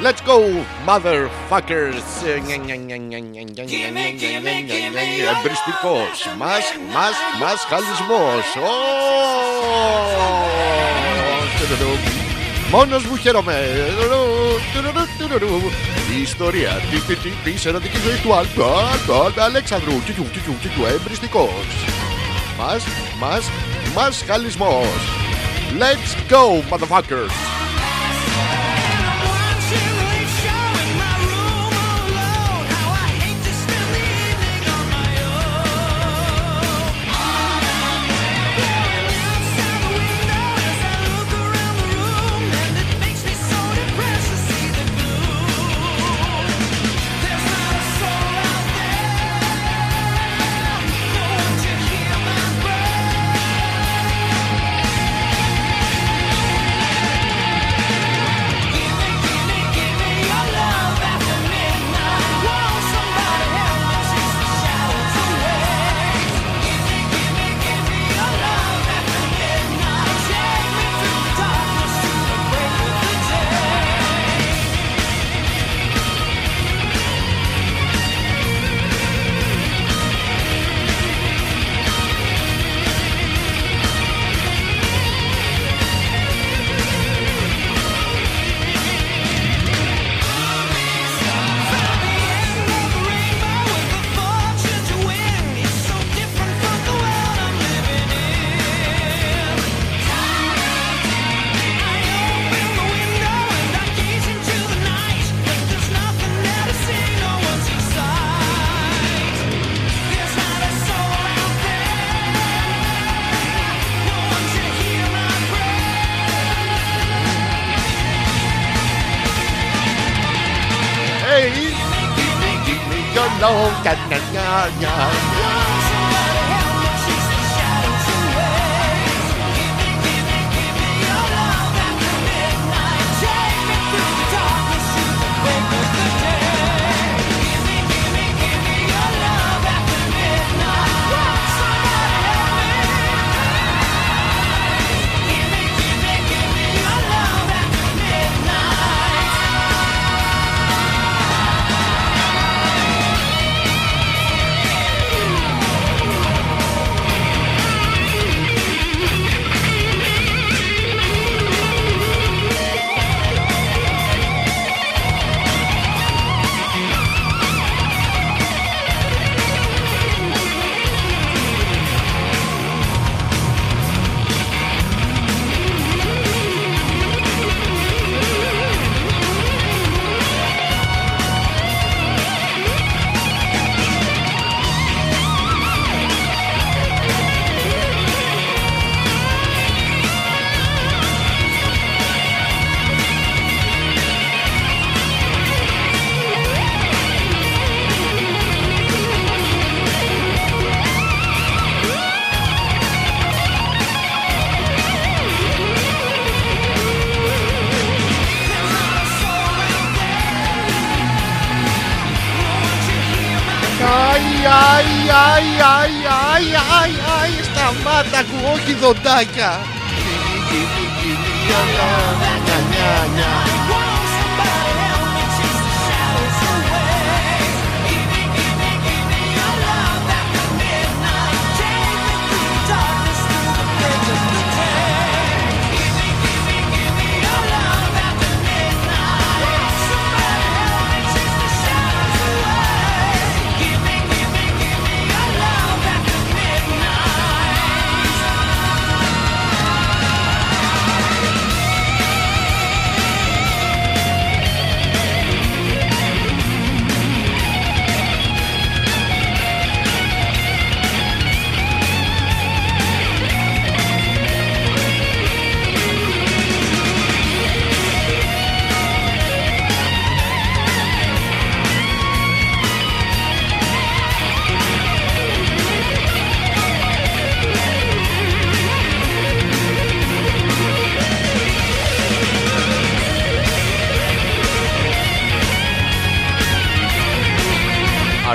Let's go, motherfuckers. Εμπριστικός. Μας, μας, μας χαλισμός. Ω! Μόνος μου χαίρομαι. Η ιστορία τη- τη- τη- της ερωτικής ζωής του Αλ- του Αλ- Αλέξανδρου. Κιου, κιου, κιου, κιου, Εμπριστικός. Μας, μας, μας χαλισμός. Let's go, motherfuckers. Ακούω, όχι δοντάκια.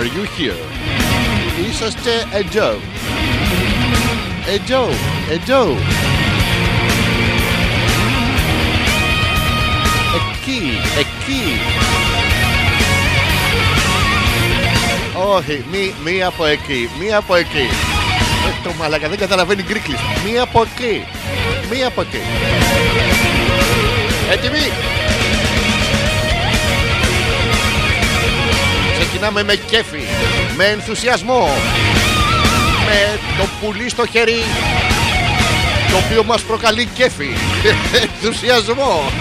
Are you here? Είσαστε εδώ. Εδώ, εδώ. εκεί, εκεί. Όχι, μη, μη από εκεί, μη από εκεί. Ε, το μαλακα δεν καταλαβαίνει γκρίκλις. Μη από εκεί, μη από εκεί. Έτοιμοι; Ξεκινάμε με κέφι, με ενθουσιασμό, με το πουλί στο χέρι το οποίο μας προκαλεί κέφι, ενθουσιασμό.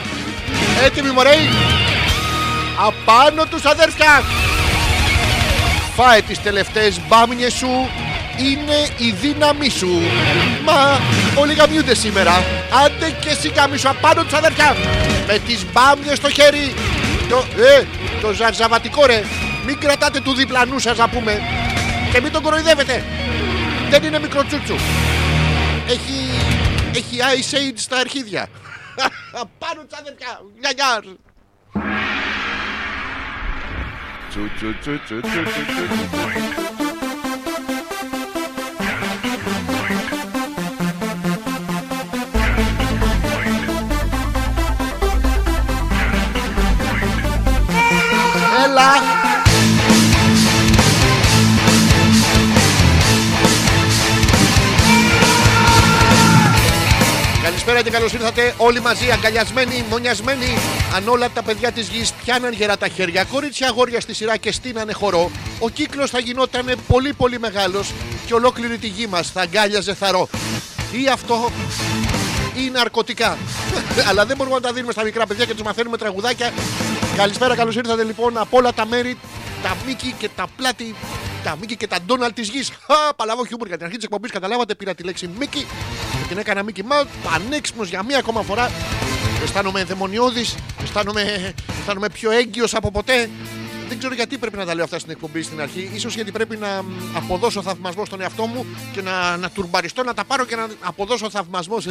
Έτοιμοι μωρέοι. Απάνω τους αδέρφια. Φάε τις τελευταίες μπάμιες σου είναι η δύναμή σου. Μα όλοι γαμιούνται σήμερα. Άντε και εσύ γαμίσου απάνω τους αδέρφια. Με τις μπάμιες στο χέρι. Το, ε, το ζαρζαβατικό ρε. Μην κρατάτε του διπλανού σας να πούμε. Και μην τον κοροϊδεύετε. Δεν είναι μικροτσούτσου. Έχει, έχει Ice Age στα αρχίδια. Πάνω τους αδέρφια. Γεια γεια. Τσου, τσου, τσου, τσου, τσου, τσου, τσου. Καλησπέρα και καλώς ήρθατε όλοι μαζί, αγκαλιασμένοι, μονιασμένοι. Αν όλα τα παιδιά της γης πιάναν γερά τα χέρια, κορίτσια αγόρια στη σειρά και στείνανε χορό, ο κύκλος θα γινόταν πολύ πολύ μεγάλος και ολόκληρη τη γη μας θα αγκάλιαζε θαρό. Ή αυτό ή ναρκωτικά. Αλλά δεν μπορούμε να τα δίνουμε στα μικρά παιδιά και τους μαθαίνουμε τραγουδάκια. Καλησπέρα, καλώς ήρθατε λοιπόν από όλα τα μέρη, τα μήκη και τα πλάτη, τα μήκη και τα ντόναλτ της γης. Παλαβό χιούμορ για την αρχή της εκπομπής. Καταλάβατε, πήρα τη λέξη μήκη και την έκανα μήκη μάουτ. Πανέξυπνος για μία ακόμα φορά. Αισθάνομαι ενδαιμονιώδης, αισθάνομαι, αισθάνομαι πιο έγκυος από ποτέ. Δεν ξέρω γιατί πρέπει να τα λέω αυτά στην εκπομπή στην αρχή. Ίσως γιατί πρέπει να μ, αποδώσω θαυμασμό στον εαυτό μου και να, να τουρμπαριστώ, να τα πάρω και να αποδώσω θαυμασμό σε,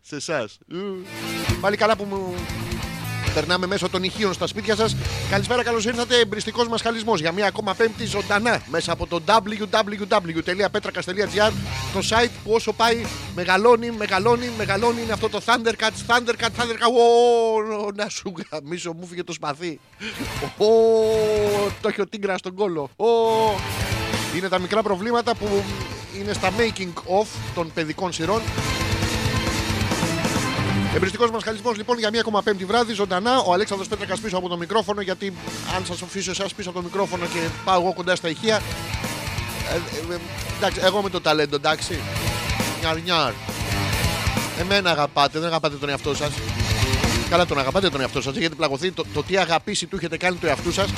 σε εσάς. Πάλι καλά που μου περνάμε μέσω των ηχείων στα σπίτια σας. Καλησπέρα, καλώς ήρθατε. Εμπριστικός μας χαλισμός για μία ακόμα πέμπτη ζωντανά μέσα από το www.petrakas.gr το site που όσο πάει μεγαλώνει, μεγαλώνει, μεγαλώνει. Είναι αυτό το Thundercats, Thundercats, Thundercats. Ω, να σου γαμίσω, μου φύγε το σπαθί. Ω, το έχει ο Τίγκρα στον κόλο. Ω, είναι τα μικρά προβλήματα που είναι στα making of των παιδικών σειρών. Εμπριστικός μας χαλισμός λοιπόν για μία ακόμα πέμπτη βράδυ ζωντανά. Ο Αλέξανδρος Πέτρακας πίσω από το μικρόφωνο. Γιατί αν σας αφήσω εσάς πίσω από το μικρόφωνο και πάω εγώ κοντά στα ηχεία. Ε, ε, ε, εντάξει, εγώ με το ταλέντο, εντάξει. Νιαρ, νιαρ. Εμένα αγαπάτε, δεν αγαπάτε τον εαυτό σας. Καλά, τον αγαπάτε τον εαυτό σας. Έχετε πλαγωθεί το, το τι αγαπήσει του έχετε κάνει το εαυτού σας.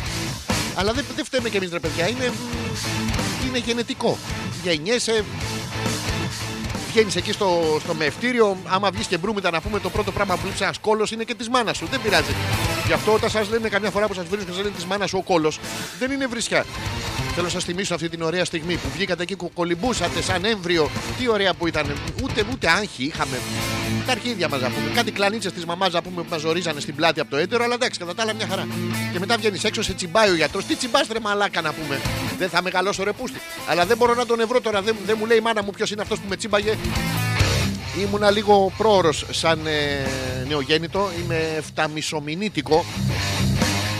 Αλλά δεν, δεν φταίμε κι εμείς, ρε παιδιά. Είναι, μ, είναι γενετικό. Γεννιέσαι, βγαίνει εκεί στο, στο μευτήριο. Άμα βγεις και μπρούμητα να πούμε το πρώτο πράγμα που λείψει ένας κόλος είναι και της μάνας σου. Δεν πειράζει. Γι' αυτό όταν σας λένε καμιά φορά που σας βρίσκουν και σας λένε της μάνας σου ο κόλος, δεν είναι βρισιά. Θέλω να σας θυμίσω αυτή την ωραία στιγμή που βγήκατε εκεί που κολυμπούσατε σαν έμβριο. Τι ωραία που ήταν. Ούτε, ούτε άγχη είχαμε. Τα αρχίδια μας να πούμε. Κάτι κλανίτσες της μαμάς να πούμε που μας ζορίζανε στην πλάτη από το έτερο. Αλλά εντάξει, κατά τα άλλα μια χαρά. Και μετά βγαίνεις έξω, σε τσιμπάει ο γιατρός. Τι τσιμπάστρε μαλάκα να πούμε. Δεν θα μεγαλώσω ρε πούστη. Αλλά δεν μπορώ να τον ευρώ τώρα. Δεν, δεν μου λέει η μάνα μου ποιος είναι αυτός που με τσίμπαγε. Ήμουνα λίγο πρόωρος σαν ε, νεογέννητο. Είμαι φταμισομηνίτικο.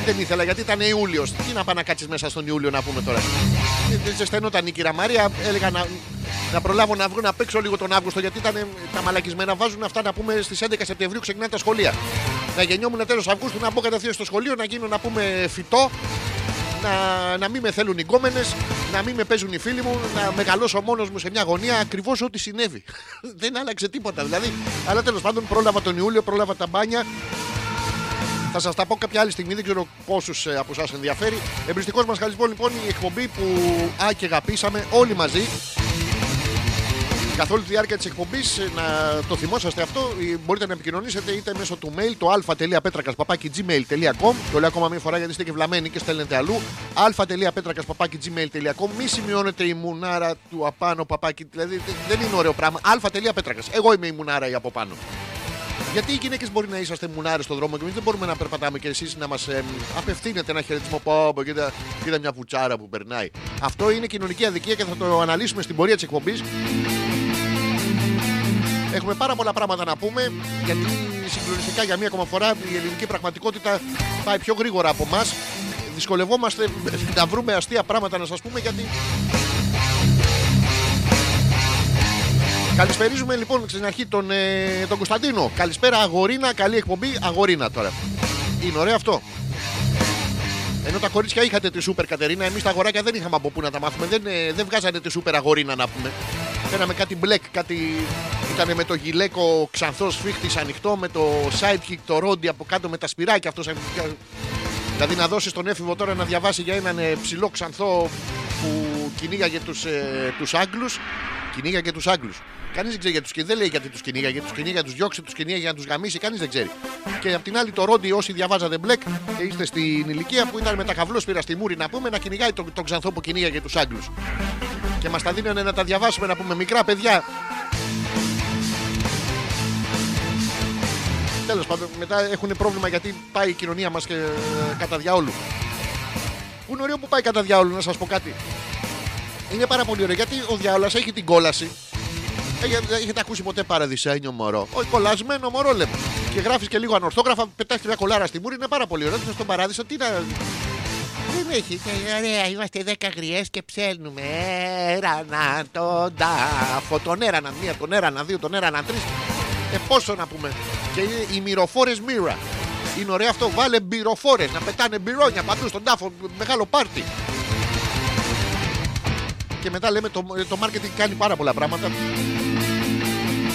Δεν ήθελα γιατί ήταν Ιούλιος. Τι να πάει να κάτσεις μέσα στον Ιούλιο να πούμε τώρα. Ε, Δεν ζεσθενόταν η κυρία Μάρια. Έλεγα να, να προλάβω να βγω να παίξω λίγο τον Αύγουστο γιατί ήταν ε, τα μαλακισμένα. Βάζουν αυτά να πούμε στις 11 Σεπτεμβρίου ξεκινάνε τα σχολεία. Να γεννιόμουν τέλος Αυγούστου να μπω κατευθείαν στο σχολείο να γίνω να πούμε φυτό. Να, να μην με θέλουν οι γκόμενες, να μην με παίζουν οι φίλοι μου, να μεγαλώσω μόνος μου σε μια γωνία. Ακριβώς ό,τι συνέβη. Δεν άλλαξε τίποτα δηλαδή. Αλλά τέλος πάντων πρόλαβα τον Ιούλιο, πρόλαβα τα μπάνια. Θα σας τα πω κάποια άλλη στιγμή, δεν ξέρω πόσους από εσάς ενδιαφέρει. Εμπριστικός μας χαλισμό λοιπόν η εκπομπή που α και αγαπήσαμε όλοι μαζί. Καθ' όλη τη διάρκεια της εκπομπής, να το θυμόσαστε αυτό, ε, μπορείτε να επικοινωνήσετε είτε μέσω του mail το α.πέτρακα.gmail.com. Το λέω ακόμα μία φορά γιατί είστε και βλαμμένοι και στέλνετε αλλού. α.πέτρακα.gmail.com. Μη σημειώνετε η μουνάρα του απάνω παπάκι. Δηλαδή δεν είναι ωραίο πράγμα. α.πέτρακα. Εγώ είμαι η μουνάρα η από πάνω. Γιατί οι γυναίκες μπορεί να είσαστε μουνάρες στον δρόμο και εμείς δεν μπορούμε να περπατάμε και εσείς να μας απευθύνετε ένα χαιρετισμό. Πω, πω, κοίτα, κοίτα μια βουτσάρα που περνάει. Αυτό είναι κοινωνική αδικία και θα το αναλύσουμε στην πορεία της εκπομπής. Έχουμε πάρα πολλά πράγματα να πούμε γιατί συγκλονιστικά για μία ακόμα φορά η ελληνική πραγματικότητα πάει πιο γρήγορα από εμάς. Δυσκολευόμαστε να βρούμε αστεία πράγματα να σας πούμε γιατί Καλησπερίζουμε λοιπόν στην αρχή τον, ε, τον Κωνσταντίνο. Καλησπέρα Αγορίνα, καλή εκπομπή. Αγορίνα τώρα. Είναι ωραίο αυτό. Ενώ τα κορίτσια είχατε τη σούπερ Κατερίνα, εμείς τα αγοράκια δεν είχαμε από πού να τα μάθουμε. Δεν, ε, δεν βγάζανε τη σούπερ αγορίνα να πούμε. Φέραμε κάτι μπλεκ, κάτι. Ήταν με το γυλαίκο ξανθός σφίχτης ανοιχτό, με το sidekick το ρόντι από κάτω με τα σπυράκια αυτός. Δηλαδή να δώσεις τον έφηβο τώρα να διαβάσει για έναν ε, ψηλό ξανθό που κυνήγαγε τους ε, τους Άγγλους Κυνήγαγε τους Άγγλους. Κανείς δεν ξέρει για τους Δεν λέει γιατί τους κυνήγαγε. Τους κυνήγαγε, τους διώξει, τους κυνήγαγε για να τους γαμίσει. Κανείς δεν ξέρει. Και απ' την άλλη το ρόντι, όσοι διαβάζατε μπλεκ και είστε στην ηλικία που ήταν με τα καβλόσπυρα στη μούρη να πούμε να κυνηγάει τον, τον ξανθό που κυνήγαγε τους Άγγλους. Και μας τα δίνανε να τα διαβάσουμε να πούμε μικρά παιδιά. Τέλος πάντων, μετά έχουν πρόβλημα γιατί πάει η κοινωνία μας και ε, κατά διαόλου. Πού είναι ωραίο που πάει κατά διαόλου, να σας πω κάτι. Είναι πάρα πολύ ωραίο γιατί ο διάολο έχει την κόλαση. Έχετε, έχετε ακούσει ποτέ παραδεισένιο μωρό; Όχι, κολλασμένο μωρό λέμε. Και γράφεις και λίγο ανορθόγραφα, πετάει μια κολάρα στη μούρη, είναι πάρα πολύ ωραίο. Στον παράδεισο τι να. Δεν έχεις. Ωραία, είμαστε δέκα γριές και ψέλνουμε. Έρανα τον τάφο. Τον έρανα μία, τον έρανα δύο, τον έρανα τρεις. Ε, πόσο να πούμε. Και είναι οι μυροφόρες μύρα. Είναι ωραίο αυτό. Βάλε μπυροφόρες να πετάνε μπυρόνια παντού στον τάφο. Μεγάλο πάρτι και μετά λέμε το, το marketing κάνει πάρα πολλά πράγματα.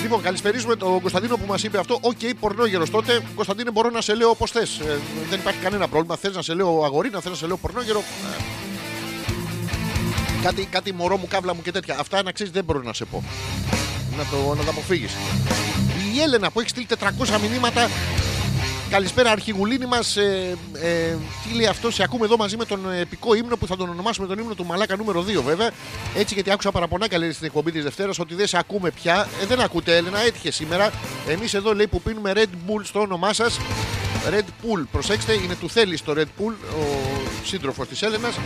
Λοιπόν, καλησπερίζουμε τον Κωνσταντίνο που μας είπε αυτό. OK, okay, πορνόγερος τότε. Κωνσταντίνο, μπορώ να σε λέω όπως θες. Ε, δεν υπάρχει κανένα πρόβλημα. Θες να σε λέω αγορίνα, θες να σε λέω πορνόγερο. Ε, κάτι, κάτι μωρό μου, κάβλα μου και τέτοια. Αυτά να ξέρεις δεν μπορώ να σε πω. Να το, να τα αποφύγεις. Η Έλενα που έχει στείλει 400 μηνύματα Καλησπέρα, αρχηγουλίνη μας. Ε, ε, τι λέει αυτός, σε ακούμε εδώ μαζί με τον επικό ύμνο που θα τον ονομάσουμε τον ύμνο του Μαλάκα νούμερο 2, βέβαια. Έτσι, γιατί άκουσα παραπονάκα λέει στην εκπομπή της Δευτέρας ότι δεν σε ακούμε πια. Ε, δεν ακούτε, Έλενα, έτυχε σήμερα. Εμείς εδώ λέει που πίνουμε Red Bull στο όνομά σας. Red Bull, προσέξτε, είναι του θέλει το Red Bull, ο σύντροφος της Έλενας.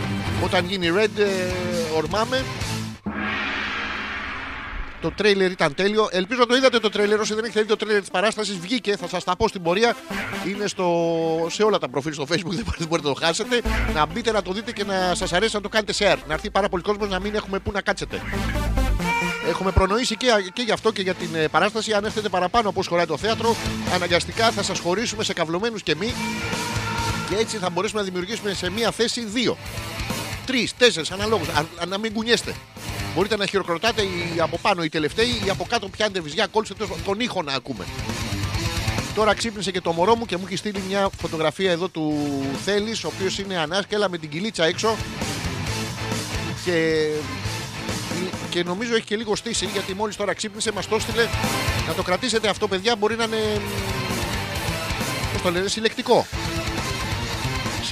Όταν γίνει Red, ε, ορμάμε. Το τρέιλερ ήταν τέλειο. Ελπίζω να το είδατε το τρέιλερ. Όσοι δεν έχετε δει το τρέιλερ της παράστασης, βγήκε. Θα σας τα πω στην πορεία. Είναι στο... σε όλα τα προφίλ στο facebook. Δεν μπορείτε να το χάσετε. Να μπείτε να το δείτε και να σας αρέσει να το κάνετε share. Να έρθει πάρα πολύ κόσμος να μην έχουμε πού να κάτσετε. Έχουμε προνοήσει και, και γι' αυτό και για την ε, παράσταση. Αν έρθετε παραπάνω από όσο χωράει το θέατρο, αναγκαστικά θα σας χωρίσουμε σε καυλωμένους και μη. Και έτσι θα μπορέσουμε να δημιουργήσουμε σε μία θέση δύο. Τρεις, τέσσερις αναλόγου. Να μην κουνιέστε. Μπορείτε να χειροκροτάτε ή από πάνω οι τελευταίοι ή από κάτω πιάνετε βυζιά, κόλλησε τον ήχο να ακούμε. Τώρα ξύπνησε και το μωρό μου και μου έχει στείλει μια φωτογραφία εδώ του Θέλει, ο οποίος είναι ανάσκελα με την κυλίτσα έξω. Και, και νομίζω έχει και λίγο στήσει γιατί μόλις τώρα ξύπνησε, μας το έστειλε. Να το κρατήσετε αυτό, παιδιά, μπορεί να είναι. Πώς το λένε, συλλεκτικό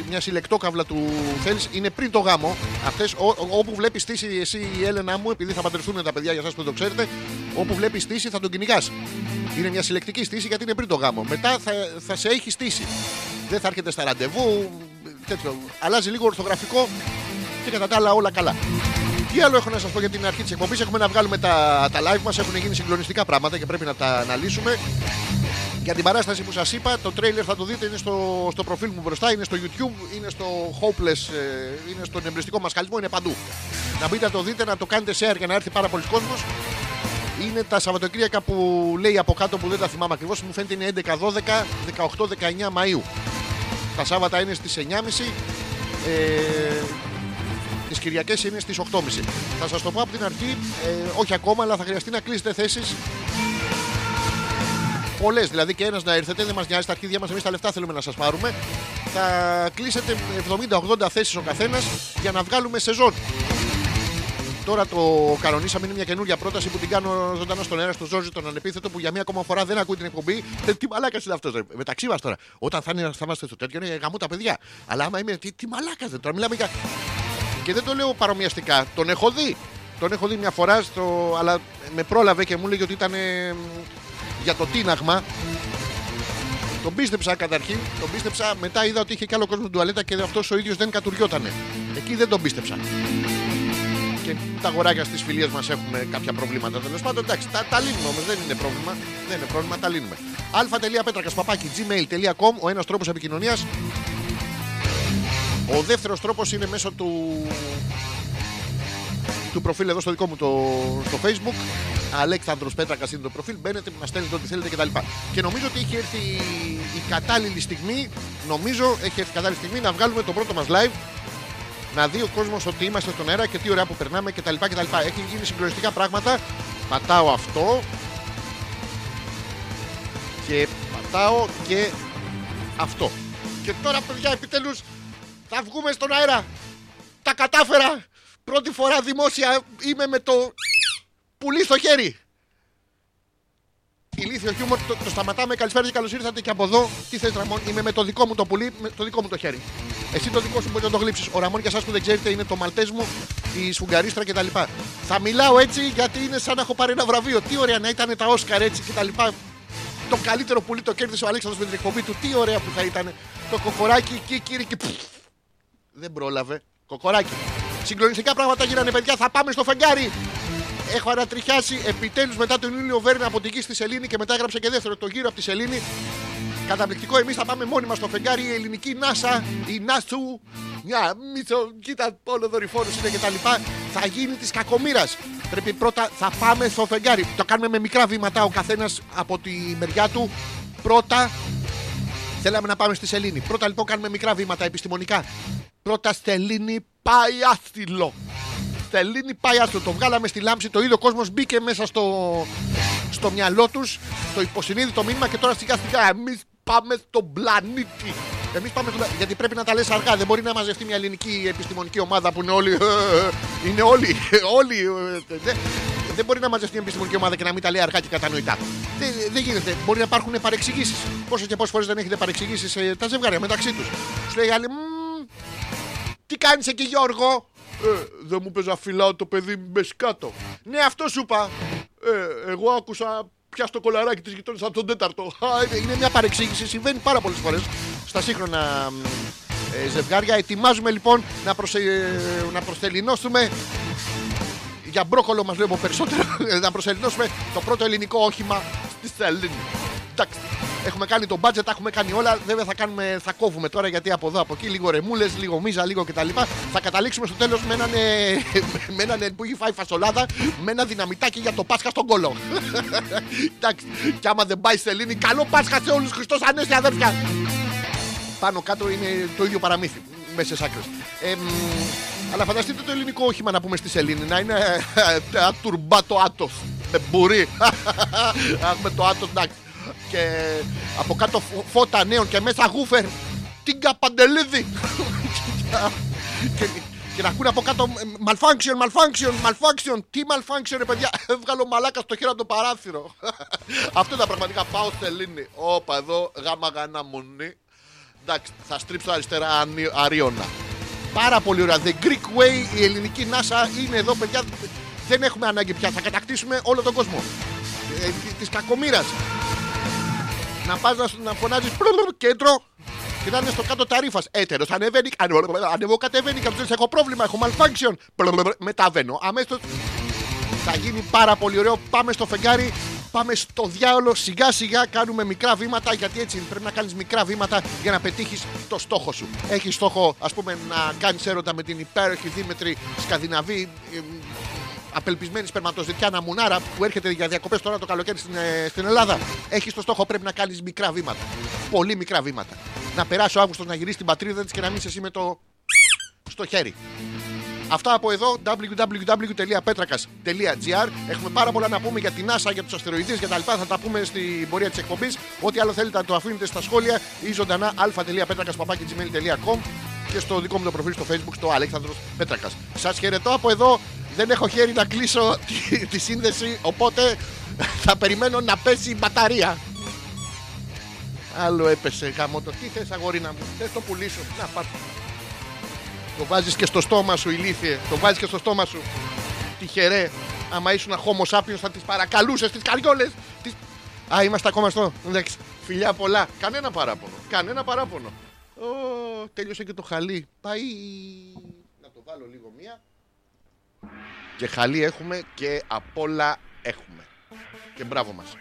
μια συλλεκτόκαυλα του θέλει είναι πριν το γάμο. Αυτές όπου βλέπεις στήση εσύ η Έλενα μου, επειδή θα παντρευτούν τα παιδιά για εσά που δεν το ξέρετε, όπου βλέπεις στήση θα τον κυνηγάς. Είναι μια συλλεκτική στήση γιατί είναι πριν το γάμο. Μετά θα, θα σε έχει στήση. Δεν θα έρχεται στα ραντεβού. Τέτοιο. Αλλάζει λίγο ορθογραφικό και κατά τα άλλα όλα καλά. Τι άλλο έχω να σας πω για την αρχή της εκπομπής. Έχουμε να βγάλουμε τα, τα live μας. Έχουν γίνει συγκλονιστικά πράγματα και πρέπει να τα αναλύσουμε. Για την παράσταση που σας είπα, το τρέιλερ θα το δείτε, είναι στο, στο προφίλ μου μπροστά, είναι στο YouTube, είναι στο Hopeless, ε, είναι στον εμπριστικό μας χαλισμό, είναι παντού. Να μπείτε να το δείτε, να το κάνετε share για να έρθει πάρα πολλοί κόσμος. Είναι τα Σαββατοκύριακα που λέει από κάτω που δεν τα θυμάμαι ακριβώς, μου φαίνεται είναι 11, 12, 18, 19 Μαου. Τα Σάββατα είναι στις 9.30. Ε, τις Κυριακές είναι στις 8.30. Θα σας το πω από την αρχή, ε, όχι ακόμα, αλλά θα χρειαστεί να κλείσετε θέσεις Πολλές δηλαδή και ένας να έρθετε, δεν μας νοιάζει στα αρχίδια μας. Εμείς τα λεφτά θέλουμε να σας πάρουμε. Θα κλείσετε 70-80 θέσεις ο καθένας για να βγάλουμε σεζόν. Τώρα το κανονίσαμε, είναι μια καινούργια πρόταση που την κάνω ζωντανά στον αέρα, στο Ζόρζι, τον ανεπίθετο που για μία ακόμα φορά δεν ακούει την εκπομπή. Ε, τι μαλάκας είναι αυτός, μεταξύ μας τώρα. Όταν θα, είναι, θα είμαστε στο τέτοιο, είναι γαμού τα παιδιά. Αλλά άμα είμαι, τι, τι μαλάκας δεν τώρα, μιλάμε για. Και δεν το λέω παρομοιαστικά, τον έχω δει. Τον έχω δει μια φορά, στο... αλλά με πρόλαβε και μου λέγε ότι ήταν για το τίναγμα. Τον πίστεψα καταρχήν, τον πίστεψα. Μετά είδα ότι είχε και άλλο κόσμο στην τουαλέτα και αυτός ο ίδιος δεν κατουριότανε. Εκεί δεν τον πίστεψα. και τα αγοράκια στις φιλίες μας έχουν κάποια προβλήματα τέλος πάντων. Εντάξει, τα, τα λύνουμε όμως, δεν είναι πρόβλημα. Δεν είναι πρόβλημα, τα λύνουμε. αλφα.πέτρακας παπάκι gmail.com ο ένας τρόπος επικοινωνίας. Ο δεύτερος τρόπος είναι μέσω του του προφίλ εδώ στο δικό μου το, στο facebook. Αλέξανδρος Πέτρακας είναι το προφίλ. Μπαίνετε, μας στέλνετε ό,τι θέλετε κτλ. Και νομίζω ότι έχει έρθει η κατάλληλη στιγμή. Νομίζω έχει έρθει η κατάλληλη στιγμή να βγάλουμε το πρώτο μας live. Να δει ο κόσμος ότι είμαστε στον αέρα και τι ωραία που περνάμε κτλ. κτλ. Έχει γίνει συγκλονιστικά πράγματα. Πατάω αυτό. Και πατάω και αυτό. Και τώρα, παιδιά, επιτέλους θα βγούμε στον αέρα. Τα κατάφερα. Πρώτη φορά δημόσια είμαι με το πουλί στο χέρι. Ηλίθιο χιούμορ, το, το σταματάμε. Καλησπέρα και καλώς ήρθατε και από εδώ. Τι θες, Ραμόν, είμαι με το δικό μου το πουλί, με το δικό μου το χέρι. Εσύ το δικό σου μπορεί να το γλύψεις. Ο Ραμόν για εσάς που δεν ξέρετε είναι το μαλτές μου, η σφουγγαρίστρα κτλ. Θα μιλάω έτσι γιατί είναι σαν να έχω πάρει ένα βραβείο. Τι ωραία να ήταν τα Όσκαρ έτσι κτλ. Το καλύτερο πουλί το κέρδισε ο Αλέξανδρος με την εκπομπή του. Τι ωραία που θα ήταν. Το κοκοράκι και κύριε και. Δεν πρόλαβε. Κοκοράκι. Συγκλονιστικά πράγματα γίνανε, παιδιά. Θα πάμε στο φεγγάρι. Έχω ανατριχιάσει επιτέλους μετά τον Ήλιο Βέρνα από την γη στη Σελήνη και μετά έγραψα και δεύτερο το γύρο από τη Σελήνη. Καταπληκτικό, εμείς θα πάμε μόνοι μας στο φεγγάρι. Η ελληνική Νάσα, η Νάσου, μια μισό, κοίτα, όλο δορυφόρος είναι και τα λοιπά. Θα γίνει της κακομήρα. Πρέπει πρώτα, θα πάμε στο φεγγάρι. Το κάνουμε με μικρά βήματα ο καθένας από τη μεριά του. Πρώτα θέλαμε να πάμε στη Σελήνη. Πρώτα λοιπόν κάνουμε μικρά βήματα επιστημονικά. Πρώτα Στελίνη πάει άστιλο. Στελίνη πάει άστιλο. Το βγάλαμε στη λάμψη, το είδε ο κόσμος, μπήκε μέσα στο, στο μυαλό τους, το υποσυνείδητο μήνυμα και τώρα σιγά σιγά εμείς πάμε στον πλανήτη. Εμείς πάμε στον Γιατί πρέπει να τα λες αργά. Δεν μπορεί να μαζευτεί μια ελληνική επιστημονική ομάδα που είναι όλοι. Είναι όλοι. όλοι δεν, δεν μπορεί να μαζευτεί μια επιστημονική ομάδα και να μην τα λέει αργά και κατανοητά. Δεν, δεν γίνεται. Μπορεί να υπάρχουν παρεξηγήσεις. Πόσες και πόσες φορές δεν έχετε παρεξηγήσεις τα ζευγάρια μεταξύ τους. Σου λέει άλλη, τι κάνεις εκεί, Γιώργο; Ε, δεν μου πες να φυλάω το παιδί με κάτω. Ναι, αυτό σου είπα. Ε, εγώ άκουσα πια στο κολαράκι της γειτόνια από τον τέταρτο. Είναι μια παρεξήγηση, συμβαίνει πάρα πολλές φορές στα σύγχρονα ε, ζευγάρια. Ετοιμάζουμε λοιπόν να, προσε... να προσελεινώσουμε για μπρόκολο μας βλέπω περισσότερο να προσελεινώσουμε το πρώτο ελληνικό όχημα στη Σελήνη. Εντάξει, Έχουμε κάνει το budget, τα έχουμε κάνει όλα. Βέβαια θα, κάνουμε, θα κόβουμε τώρα γιατί από εδώ από εκεί λίγο ρεμούλες, λίγο μίζα, λίγο κτλ. Θα καταλήξουμε στο τέλος με έναν, με έναν που έχει φάει φασολάδα με ένα δυναμητάκι για το Πάσχα στον κολό. Εντάξει, και άμα δεν πάει σε Ελλήνη, καλό Πάσχα σε όλους Χριστός Ανέστη αδέρφια. Πάνω κάτω είναι το ίδιο παραμύθι. Μέσα άκρες. Ε, αλλά φανταστείτε το ελληνικό όχημα να πούμε στη Σελήνη να είναι ατουρμπάτο άτος. Με μπουρί. με το άτος, εντάξει και από κάτω φώτα νέων και μέσα γούφερ την καπαντελίδη και, και να ακούνε από κάτω malfunction, malfunction, malfunction. Τι malfunction, ρε παιδιά. Έβγαλε μαλάκας στο χέρι από το παράθυρο. Αυτό ήταν πραγματικά. Πάω Σελήνη. Όπα εδώ, γάμα γανά μονή. Εντάξει, θα στρίψω αριστερά αρίωνα. Πάρα πολύ ωραία. The Greek Way, η ελληνική NASA είναι εδώ, παιδιά. Δεν έχουμε ανάγκη πια. Θα κατακτήσουμε όλο τον κόσμο. Ε, Τη κακομήρα να πας να, να φωνάζεις κέντρο και να είναι στο κάτω τα ρήφα. Έτερος, ανεβαίνει, ανεβώ, κατεβαίνει και τους έχω πρόβλημα, έχω malfunction. Μεταβαίνω. Αμέσως θα γίνει πάρα πολύ ωραίο. Πάμε στο φεγγάρι, πάμε στο διάολο. Σιγά σιγά κάνουμε μικρά βήματα γιατί έτσι πρέπει να κάνεις μικρά βήματα για να πετύχεις το στόχο σου. Έχεις στόχο, ας πούμε, να κάνεις έρωτα με την υπέροχη Δήμετρη Σκανδιναβή απελπισμένη σπερματοζητιάνα μουνάρα που έρχεται για διακοπές τώρα το καλοκαίρι στην, ε, στην Ελλάδα. Έχει το στόχο πρέπει να κάνεις μικρά βήματα. Πολύ μικρά βήματα. Να περάσει ο Αύγουστος να γυρίσει την πατρίδα της και να μην εσύ με το στο χέρι. Αυτά από εδώ www.petrakas.gr Έχουμε πάρα πολλά να πούμε για την NASA, για τους αστεροειδείς και τα λοιπά. Θα τα πούμε στην πορεία της εκπομπής. Ό,τι άλλο θέλετε να το αφήνετε στα σχόλια ή ζωντανά α.petrakas.gmail.com και στο δικό μου το προφίλ στο facebook στο Αλέξανδρος Πέτρακας. Σας χαιρετώ από εδώ. Δεν έχω χέρι να κλείσω τη, τη σύνδεση, οπότε θα περιμένω να πέσει η μπαταρία. Άλλο έπεσε γάμο το. Τι θες αγορίνα μου, θες το πουλήσω. Να πάρ' το. βάζεις και στο στόμα σου ηλίθιε. Το βάζεις και στο στόμα σου. Τυχερέ. Άμα ήσουν homo sapiens θα τις παρακαλούσες τις καριόλες. Τις... Α, είμαστε ακόμα στο. Εντάξει. Φιλιά πολλά. Κανένα παράπονο. Κανένα παράπονο. Ω, τέλειωσε και το χαλί. Πάει. Να το βάλω λίγο μία. Και χαλί έχουμε και απ' όλα έχουμε. Και μπράβο μας.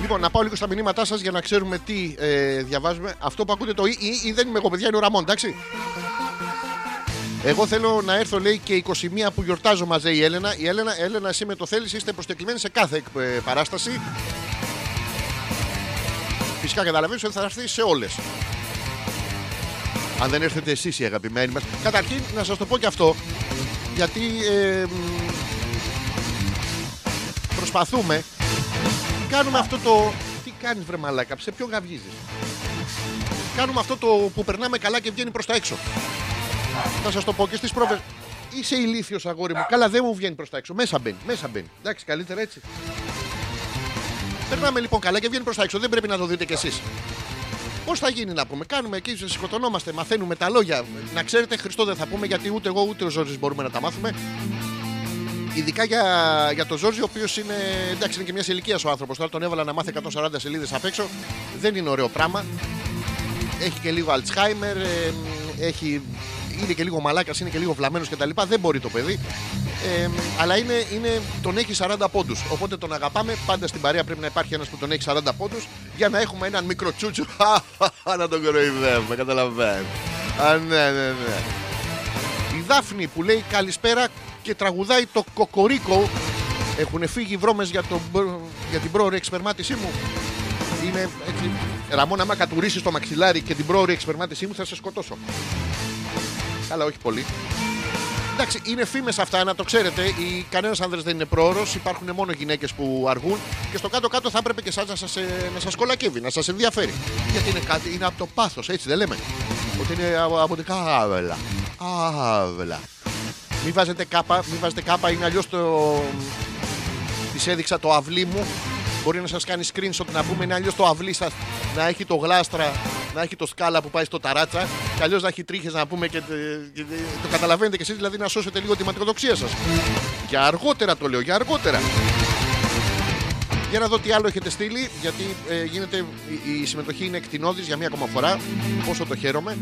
Λοιπόν, να πάω λίγο στα μηνύματά σα για να ξέρουμε τι διαβάζουμε. Αυτό που ακούτε το ή, ή, δεν είμαι εγώ, παιδιά, είναι ο Ραμόν, εντάξει. Εγώ θέλω να έρθω, λέει, και 21 που γιορτάζω μαζί η Έλενα. Η Έλενα, Έλενα εσύ με το θέλει, είστε προσκεκλημένοι σε κάθε ε, παράσταση. Φυσικά καταλαβαίνω ότι θα έρθει σε όλε. Αν δεν έρθετε εσείς οι αγαπημένοι μας. Καταρχήν, να σας το πω και αυτό. Γιατί ε, μ, προσπαθούμε. Κάνουμε αυτό το. Τι κάνεις, βρε μαλάκα, σε ποιον γαυγίζεις; Κάνουμε αυτό το που περνάμε καλά και βγαίνει προς τα έξω. Θα σας το πω και στις πρόβε. Είσαι ηλίθιος αγόρι μου. Καλά, δεν μου βγαίνει προς τα έξω. Μέσα μπαίνει. Μέσα μπαίνει. Εντάξει, καλύτερα έτσι. Περνάμε λοιπόν καλά και βγαίνει προς τα έξω. Δεν πρέπει να το δείτε κι εσείς. Πώς θα γίνει να πούμε. Κάνουμε εκεί, σκοτωνόμαστε, μαθαίνουμε τα λόγια. Να ξέρετε, Χριστό δεν θα πούμε γιατί ούτε εγώ ούτε ο Ζόρζης μπορούμε να τα μάθουμε. Ειδικά για, για τον Ζόρζη, ο οποίος είναι. εντάξει, είναι και μιας ηλικίας ο άνθρωπος. Τώρα τον έβαλα να μάθει 140 σελίδες απ' έξω. Δεν είναι ωραίο πράγμα. Έχει και λίγο Αλτσχάιμερ. ε, έχει, είναι και λίγο μαλάκας, είναι και λίγο βλαμμένος κτλ. Δεν μπορεί το παιδί. Ε, αλλά είναι, είναι, τον έχει 40 πόντους. Οπότε τον αγαπάμε. Πάντα στην παρέα πρέπει να υπάρχει ένας που τον έχει 40 πόντους για να έχουμε έναν μικρό τσούτσου. να τον κοροϊδεύουμε, καταλαβαίνω. Α, ναι, ναι, ναι. Η Δάφνη που λέει καλησπέρα και τραγουδάει το κοκορίκο. Έχουν φύγει βρώμες για, το, για την πρόωρη εξπερμάτισή μου. Είναι έτσι. Ραμόν, άμα κατουρίσεις το μαξιλάρι και την πρόωρη εξπερμάτισή μου θα σε σκοτώσω. Καλά, όχι πολύ. Εντάξει, είναι φήμες αυτά, να το ξέρετε. Οι... Κανένας άνδρας δεν είναι πρόωρος. Υπάρχουν μόνο γυναίκες που αργούν. Και στο κάτω-κάτω θα έπρεπε και εσάς να σας να σας κολακεύει, να σας ενδιαφέρει. Γιατί είναι κάτι, είναι από το πάθος, έτσι δεν λέμε. Ότι είναι από, από την κάβελα. Κάβελα. Μην βάζετε κάπα, μην βάζετε κάπα, είναι αλλιώς το. Της έδειξα το αυλί μου. Μπορεί να σας κάνει screenshot να πούμε είναι αλλιώς το αυλί σας να έχει το γλάστρα, να έχει το σκάλα που πάει στο ταράτσα. Και αλλιώς να έχει τρίχες να πούμε και, και- το καταλαβαίνετε κι εσείς, δηλαδή να σώσετε λίγο τη ματιοδοξία σας. Για αργότερα το λέω, για αργότερα. Για να δω τι άλλο έχετε στείλει, γιατί ε, γίνεται, η, η συμμετοχή είναι εκτινώδης για μία ακόμα φορά. Πόσο το χαίρομαι.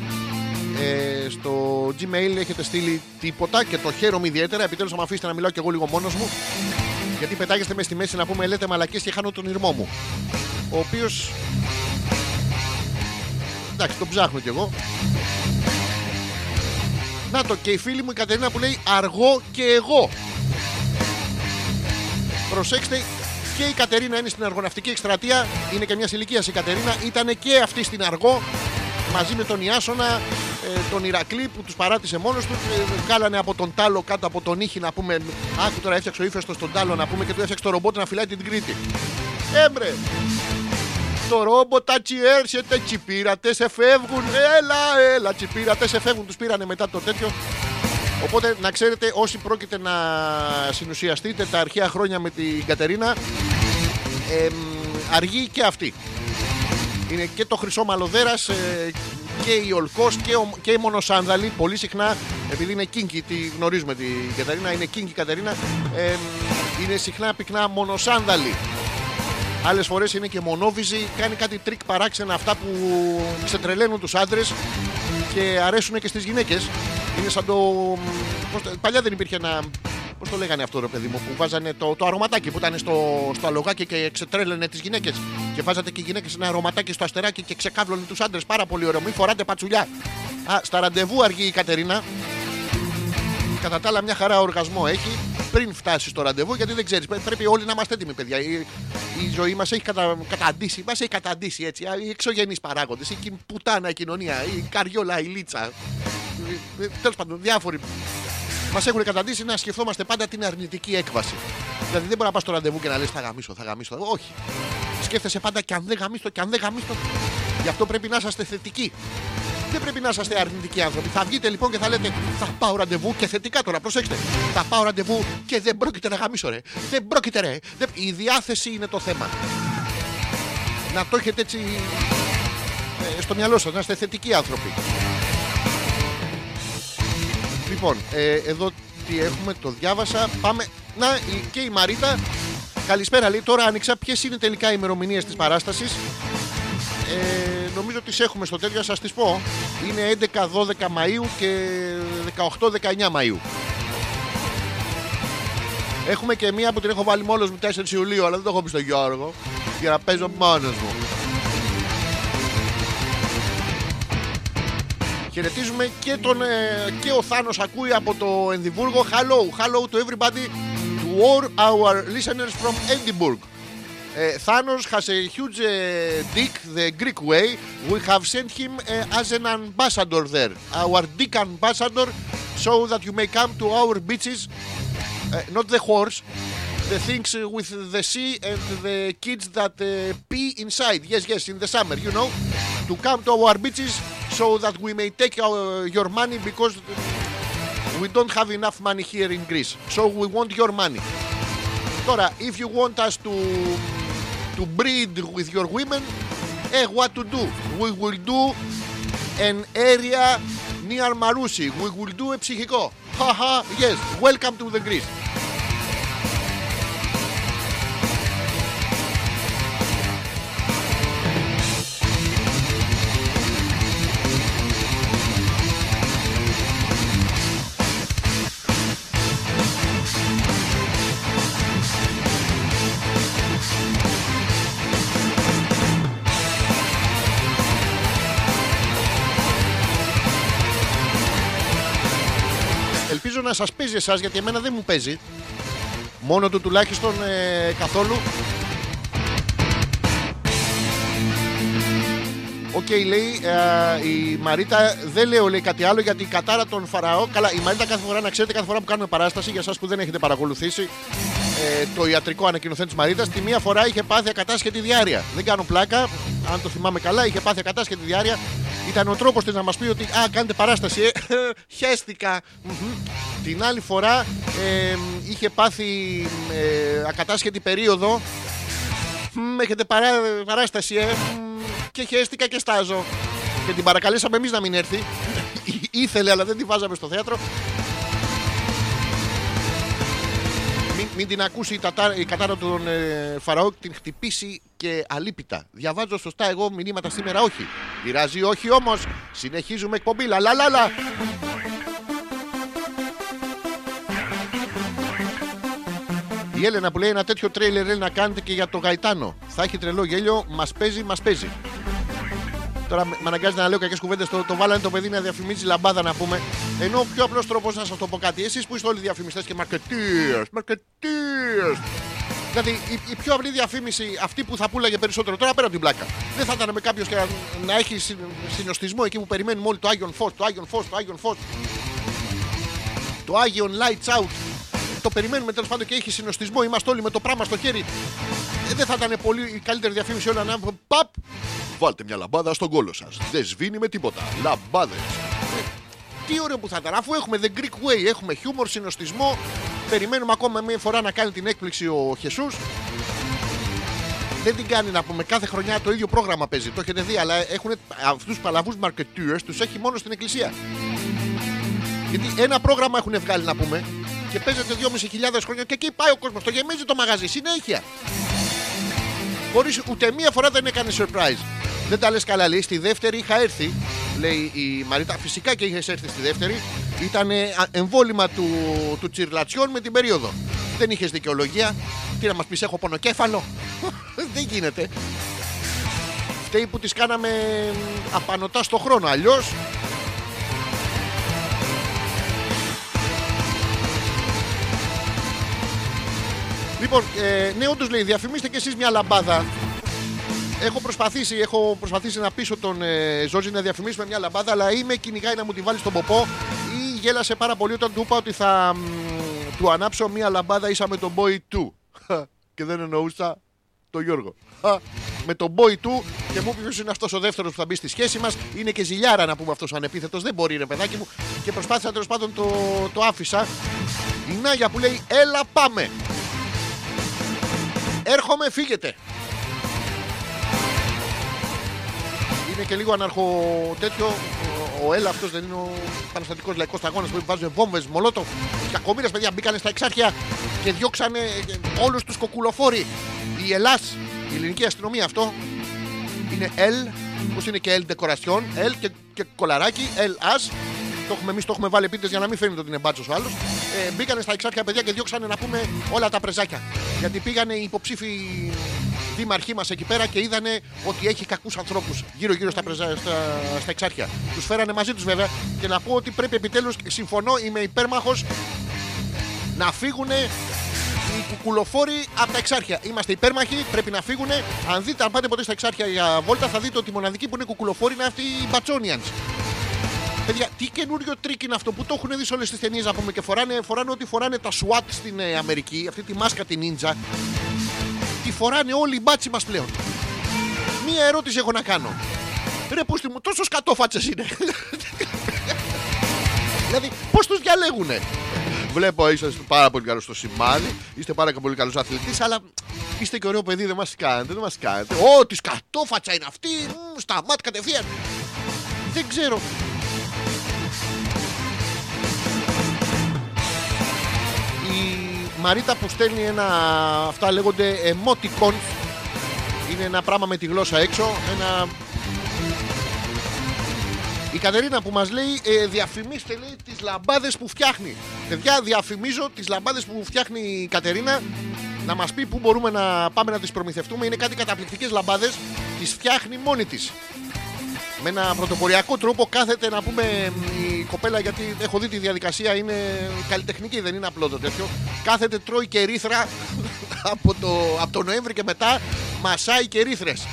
Ε, στο Gmail έχετε στείλει τίποτα και το χαίρομαι ιδιαίτερα. Επιτέλους, θα με αφήσετε να μιλάω κι εγώ λίγο μόνος μου. Γιατί πετάγεστε μες στη μέση να πούμε λέτε μαλακίες και χάνω τον ήρμό μου. Ο οποίος. Εντάξει, τον ψάχνω κι εγώ. Να το και η φίλη μου η Κατερίνα που λέει αργό και εγώ. Προσέξτε, και η Κατερίνα είναι στην αργοναυτική εκστρατεία. Είναι και μιας ηλικίας η Κατερίνα. Ήταν και αυτή στην αργό μαζί με τον Ιάσονα, ε, τον Ηρακλή που τους παράτησε μόνος τους. Ε, κάλανε από τον τάλο κάτω από τον ήχη να πούμε. Άκου τώρα έφτιαξε ο ύφεστος στον τάλο να πούμε και του έφτιαξε το ρομπότ να φυλάει την Κρήτη. Έμπρε! Το ρόμποτ τα έρχεται, τσιπήρατες, σε φεύγουν. Έλα, έλα, τσιπήρατες, σε φεύγουν. Τους πήρανε μετά το τέτοιο. Οπότε να ξέρετε, όσοι πρόκειται να συνουσιαστείτε τα αρχαία χρόνια με την Κατερίνα, εμ, αργεί και αυτή. Είναι και το χρυσό μαλλοδέρας ε, και η Ολκός και, ο, και η Μονοσάνδαλη. Πολύ συχνά, επειδή είναι κίνκι, τη γνωρίζουμε την Κατερίνα, είναι κίνκι Κατερίνα, εμ, είναι συχνά πυκνά Μονοσάνδαλη. Άλλες φορές είναι και μονόβυζη, κάνει κάτι τρικ παράξενα αυτά που ξετρελαίνουν τους άντρες και αρέσουν και στις γυναίκες. Είναι σαν το. πώς το- παλιά δεν υπήρχε ένα. Πώς το λέγανε αυτό, ρε παιδί μου, που βάζανε το, το αρωματάκι που ήταν στο, στο αλογάκι και ξετρέλαινε τις γυναίκες. Και βάζατε και οι γυναίκες ένα αρωματάκι στο αστεράκι και ξεκάβλωνε τους άντρες. Πάρα πολύ ωραίο. Μην φοράτε πατσουλιά. Α, στα ραντεβού αργεί η Κατερίνα. Κατά τα άλλα, μια χαρά οργασμό έχει πριν φτάσει στο ραντεβού, γιατί δεν ξέρεις. Πρέπει όλοι να είμαστε έτοιμοι, παιδιά. Η, η ζωή μας έχει κατα, καταντήσει, μας έχει καταντήσει έτσι. α, Οι εξωγενείς παράγοντες, η κοι- πουτάνα η κοινωνία, η καριόλα, η λίτσα. Τέλος πάντων, διάφοροι μας έχουν καταντήσει να σκεφτόμαστε πάντα την αρνητική έκβαση. Δηλαδή δεν μπορεί να πα στο ραντεβού και να λες θα γαμίσω, θα γαμίσω. Όχι. Σκέφτεσαι πάντα και αν δεν γαμίσω, και αν δεν γαμίσω. Γι' αυτό πρέπει να είσαστε θετικοί. Δεν πρέπει να είσαστε αρνητικοί άνθρωποι. Θα βγείτε λοιπόν και θα λέτε Θα πάω ραντεβού και θετικά τώρα, προσέξτε. Θα πάω ραντεβού και δεν πρόκειται να γαμίσω, ρε. Δεν πρόκειται, ρε. Δεν- Η διάθεση είναι το θέμα. Να το έχετε έτσι ε, στο μυαλό σας, να είστε θετικοί άνθρωποι. Λοιπόν, ε, εδώ τι έχουμε, το διάβασα. Πάμε. Να, η- και η Μαρίτα. Καλησπέρα, λέει. Τώρα άνοιξα. Ποιες είναι τελικά οι ημερομηνίες της παράστασης; Ε, νομίζω τις έχουμε στο τέτοιο, σας τις πω. είναι 11-12 Μαΐου και 18-19 Μαΐου. Έχουμε και μία που την έχω βάλει μόνος μου 4 Ιουλίου, αλλά δεν το έχω πει στον Γιώργο, για να παίζω μόνος μου. Χαιρετίζουμε και, τον, ε, και ο Θάνος ακούει από το Ενδιβούργο. Hello, hello to everybody, to all our listeners from Edinburgh. Uh, Thanos has a huge uh, dick, the Greek way. We have sent him uh, as an ambassador there, our dick ambassador, so that you may come to our beaches, uh, not the horse, the things uh, with the sea and the kids that uh, pee inside. Yes, yes, in the summer, you know, to come to our beaches so that we may take our, your money because we don't have enough money here in Greece. So we want your money. Τώρα, if you want us to, to breed with your women, eh, what to do? We will do an area near Marousi. We will do a ψυχικό. Haha, yes, welcome to the Greece. Ελπίζω να σας παίζει εσάς γιατί εμένα δεν μου παίζει. Μόνο του τουλάχιστον ε, καθόλου. Οκ, λέει ε, η Μαρίτα, δεν λέω λέει κάτι άλλο γιατί η κατάρα των Φαραώ. Καλά, η Μαρίτα κάθε φορά να ξέρετε, κάθε φορά που κάνουμε παράσταση, για εσάς που δεν έχετε παρακολουθήσει ε, το ιατρικό ανακοινωθέν της Μαρίτας, τη μία φορά είχε πάθει ακατάσχετη διάρροια. Δεν κάνω πλάκα, αν το θυμάμαι καλά, είχε πάθει ακατάσχετη διάρροια. Ήταν ο τρόπος της να μας πει ότι Α, κάνετε παράσταση, ε, χαίστηκα. Μμμ. Την άλλη φορά ε, είχε πάθει ε, ακατάσχετη περίοδο. Μ, έχετε παρά, παράσταση, ε. Μ, και χαίστηκα και στάζω. Και την παρακαλέσαμε εμείς να μην έρθει. Ήθελε, αλλά δεν τη βάζαμε στο θέατρο. Μην, μην την ακούσει η, τατά, η κατάρα των ε, Φαραώ, την χτυπήσει και αλίπητα. Διαβάζω σωστά εγώ μηνύματα σήμερα, όχι. Πειράζει, όχι όμως. Συνεχίζουμε εκπομπή. Λα, Η Έλενα που λέει ένα τέτοιο τρέιλερ λέει να κάνετε και για το Γαϊτάνο. Θα έχει τρελό γέλιο, μας παίζει, μας παίζει. Τώρα με με αναγκάζει να λέω κακές κουβέντες. Το, το βάλανε το παιδί να διαφημίζει λαμπάδα να πούμε. Ενώ ο πιο απλός τρόπος να σας το πω κάτι. Εσείς που είστε όλοι διαφημιστές και marketeers. Marketeers. Δηλαδή η, η πιο απλή διαφήμιση αυτή που θα πουλάγε περισσότερο τώρα πέρα από την πλάκα. Δεν θα ήταν με κάποιος και να, να έχει συ- συνοστισμό εκεί που περιμένουμε όλοι το Άγιον Φω, το Άγιον Φω, το Άγιον Φω. Το Άγιον Lights Out. Το περιμένουμε τέλος πάντων και έχει συνοστισμό. Είμαστε όλοι με το πράγμα στο χέρι. Ε, δεν θα ήταν πολύ η καλύτερη διαφήμιση όλα να πούμε παπ. Βάλτε μια λαμπάδα στον κόλο σας. Δεν σβήνει με τίποτα. Λαμπάδες. Τι ωραίο που θα ήταν. Αφού έχουμε The Greek Way, έχουμε χιούμορ, συνοστισμό. Περιμένουμε ακόμα μια φορά να κάνει την έκπληξη ο Χεσούς. Δεν την κάνει να πούμε. Κάθε χρονιά το ίδιο πρόγραμμα παίζει. Το έχετε δει, αλλά έχουν αυτούς τους παλαβούς marketeers τους έχει μόνο στην εκκλησία. Γιατί ένα πρόγραμμα έχουν βγάλει να πούμε και παίζεται 2.500 χρόνια και εκεί πάει ο κόσμος. Το γεμίζει το μαγαζί συνέχεια. Χωρίς ούτε μία φορά δεν έκανε surprise. Δεν τα λες καλά, λέει. Στη δεύτερη είχα έρθει, λέει η Μαρίτα. Φυσικά και είχες έρθει στη δεύτερη. Ήταν εμβόλυμα του, του τσιρλατσιών με την περίοδο. Δεν είχες δικαιολογία. Τι να μας πεις, έχω πονοκέφαλο; δεν γίνεται. Φταίει που τις κάναμε απανοτά στο χρόνο. Αλλιώς Λοιπόν, ε, ναι, όντως λέει, διαφημίστε κι εσείς μια λαμπάδα. Έχω προσπαθήσει, έχω προσπαθήσει να πείσω τον ε, Ζόρζι να διαφημίσουμε μια λαμπάδα, αλλά ή με κυνηγάει να μου τη βάλει στον ποπό, ή γέλασε πάρα πολύ όταν του είπα ότι θα μ, του ανάψω μια λαμπάδα ίσα με τον boy του. Και δεν εννοούσα τον Γιώργο. Α, Με τον boy του και μου είπε ποιος είναι αυτός ο δεύτερος που θα μπει στη σχέση μας; Είναι και ζηλιάρα να πούμε αυτός ο ανεπίθετος. Δεν μπορεί, ρε παιδάκι μου. Και προσπάθησα τέλος πάντων το, το άφησα. Η Νάγια που λέει, Έλα πάμε. Έρχομαι, φύγετε. Είναι και λίγο αναρχο τέτοιο. Ο- Ο Έλα αυτός δεν είναι ο Παναστατικός Λαϊκός Αγώνα που βάζουν βόμβες, μολότο. Κακομοίρε παιδιά μπήκανε στα εξάρχεια και διώξανε όλους τους κοκκουλοφόροι. Η Ελλάς, η ελληνική αστυνομία αυτό είναι L Πώ είναι και El Decoration, El και, και κολαράκι, El As. Το έχουμε εμείς, το έχουμε βάλει επίτηδε για να μην φαίνεται ότι είναι μπάτσος ο άλλος. Ε, μπήκανε στα εξάρτια παιδιά και διώξανε να πούμε όλα τα πρεζάκια. Γιατί πήγανε οι υποψήφοι δήμαρχοί μας εκεί πέρα και είδανε ότι έχει κακούς ανθρώπους γύρω-γύρω στα, πρεζα... στα... στα εξάρχεια. Τους φέρανε μαζί τους βέβαια και να πω ότι πρέπει επιτέλους, συμφωνώ, είμαι υπέρμαχος να φύγουν οι κουκουλοφόροι από τα εξάρχεια. Είμαστε υπέρμαχοι, πρέπει να φύγουν. Αν δείτε, αν πάτε ποτέ στα εξάρχεια για βόλτα, θα δείτε ότι οι μοναδικοί που είναι κουκουλοφόροι είναι αυτοί οι μπατσόνιαντ. Παιδιά, τι καινούριο τρικ είναι αυτό που το έχουν δει σε όλες τις ταινίες να πούμε και φοράνε, φοράνε ό,τι φοράνε τα SWAT στην ε, Αμερική, αυτή τη μάσκα την ninja. Τη φοράνε όλοι οι μπάτσι μας πλέον. Μία ερώτηση έχω να κάνω. Ρε πούστη μου, τόσο σκατόφατσες είναι. δηλαδή, πώς τους διαλέγουνε; Βλέπω είσαστε πάρα πολύ καλός στο σημάδι, είστε πάρα πολύ καλός αθλητής, αλλά είστε και ωραίο παιδί, δεν μας κάνετε, δεν μας κάνετε. Ω, τη σκατόφατσα είναι αυτή, μ, σταμάτη κατευθείαν. Δεν ξέρω. Μαρίτα που στέλνει ένα, αυτά λέγονται emoticons, είναι ένα πράγμα με τη γλώσσα έξω, ένα η Κατερίνα που μας λέει ε, διαφημίστε λέει τις λαμπάδες που φτιάχνει. Παιδιά διαφημίζω τις λαμπάδες που φτιάχνει η Κατερίνα να μας πει πού μπορούμε να πάμε να τις προμηθευτούμε. Είναι κάτι καταπληκτικές λαμπάδες, τις φτιάχνει μόνη της. Με ένα πρωτοποριακό τρόπο κάθεται να πούμε η κοπέλα γιατί έχω δει τη διαδικασία είναι καλλιτεχνική δεν είναι απλό το τέτοιο κάθεται τρώει και ρίθρα από το, από το Νοέμβρη και μετά μασάει και ρίθρες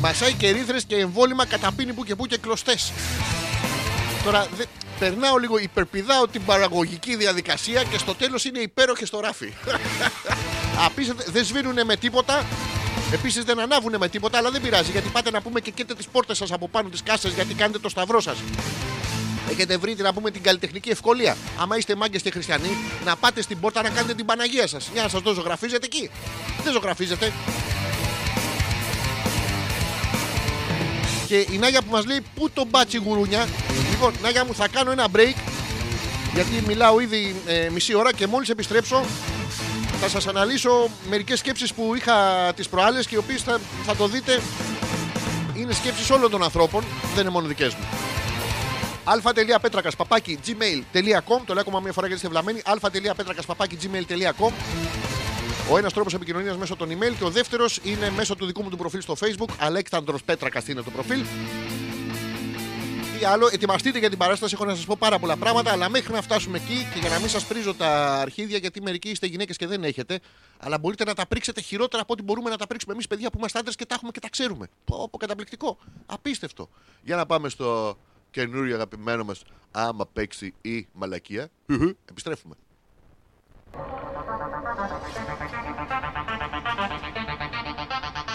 Μασάει και ρήθρες και εμβόλυμα καταπίνει που και που και κλωστές. Τώρα δε, περνάω λίγο, υπερπηδάω την παραγωγική διαδικασία και στο τέλος είναι υπέροχες στο ράφι. Απίστευτα, δεν σβήνουν με τίποτα. Επίσης δεν ανάβουν με τίποτα, αλλά δεν πειράζει γιατί πάτε να πούμε και καίτε τις πόρτες σας από πάνω τις κάσε γιατί κάνετε το σταυρό σας. Έχετε βρει να πούμε την καλλιτεχνική ευκολία. Άμα είστε μάγκες και χριστιανοί, να πάτε στην πόρτα να κάνετε την Παναγία σας. Για να σας το ζωγραφίζετε εκεί. Δεν ζωγραφίζετε. Και η Νάγια που μας λέει πού το μπάτσι γουρούνια; Λοιπόν, Νάγια μου, θα κάνω ένα break. Γιατί μιλάω ήδη ε, μισή ώρα και μόλις επιστρέψω θα σας αναλύσω μερικές σκέψεις που είχα τις προάλλες και οι οποίες θα, θα το δείτε είναι σκέψεις όλων των ανθρώπων, δεν είναι μόνο δικές μου. αλφα.πέτρακας παπάκι gmail.com Το λέω ακόμα μια φορά γιατί είστε βλαμμένοι. αλφα.πέτρακας παπάκι gmail.com ο ένας τρόπος επικοινωνίας μέσω των email και ο δεύτερος είναι μέσω του δικού μου του προφίλ στο facebook. Αλέξανδρος Πέτρακας είναι το προφίλ. Τι άλλο, ετοιμαστείτε για την παράσταση. Έχω να σας πω πάρα πολλά πράγματα, αλλά μέχρι να φτάσουμε εκεί και για να μην σας πρίζω τα αρχίδια, γιατί μερικοί είστε γυναίκες και δεν έχετε, αλλά μπορείτε να τα πρίξετε χειρότερα από ό,τι μπορούμε να τα πρίξουμε εμείς, παιδιά που είμαστε άντρες και τα έχουμε και τα ξέρουμε. Πω, πω, καταπληκτικό. Απίστευτο. Για να πάμε στο καινούριο αγαπημένο μας, άμα παίξει η μαλακία. Επιστρέφουμε. hast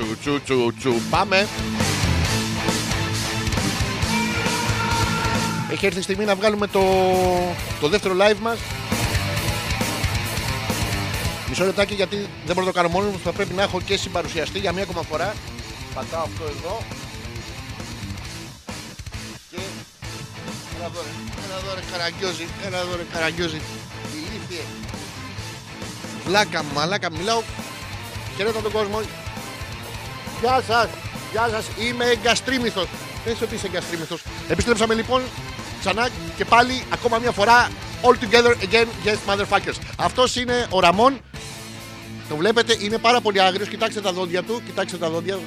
τσου τσου τσου τσου. Τσου τσου Πάμε. Έχει έρθει η στιγμή να βγάλουμε το, το δεύτερο live μας. Μισό λεπτάκι γιατί δεν μπορώ να το κάνω μόνος μου. Θα πρέπει να έχω και συμπαρουσιαστή για μία ακόμα φορά. Πατάω αυτό εδώ. Και Έλα εδώ ρε, έλα εδώ ρε καραγκιόζη Έλα εδώ ρε καραγκιόζη. Ηλίθιε. Βλάκα μαλάκα μιλάω. Χαιρέτω τον κόσμο. Γεια σας, γεια σας. Είμαι εγκαστρίμηθος. Δεν είσαι ότι είσαι εγκαστρίμηθος. Επιστρέψαμε λοιπόν ξανά και πάλι ακόμα μια φορά. All together again, yes, motherfuckers. Αυτός είναι ο Ραμόν. Το βλέπετε, είναι πάρα πολύ άγριος. Κοιτάξτε τα δόντια του. Κοιτάξτε τα δόντια.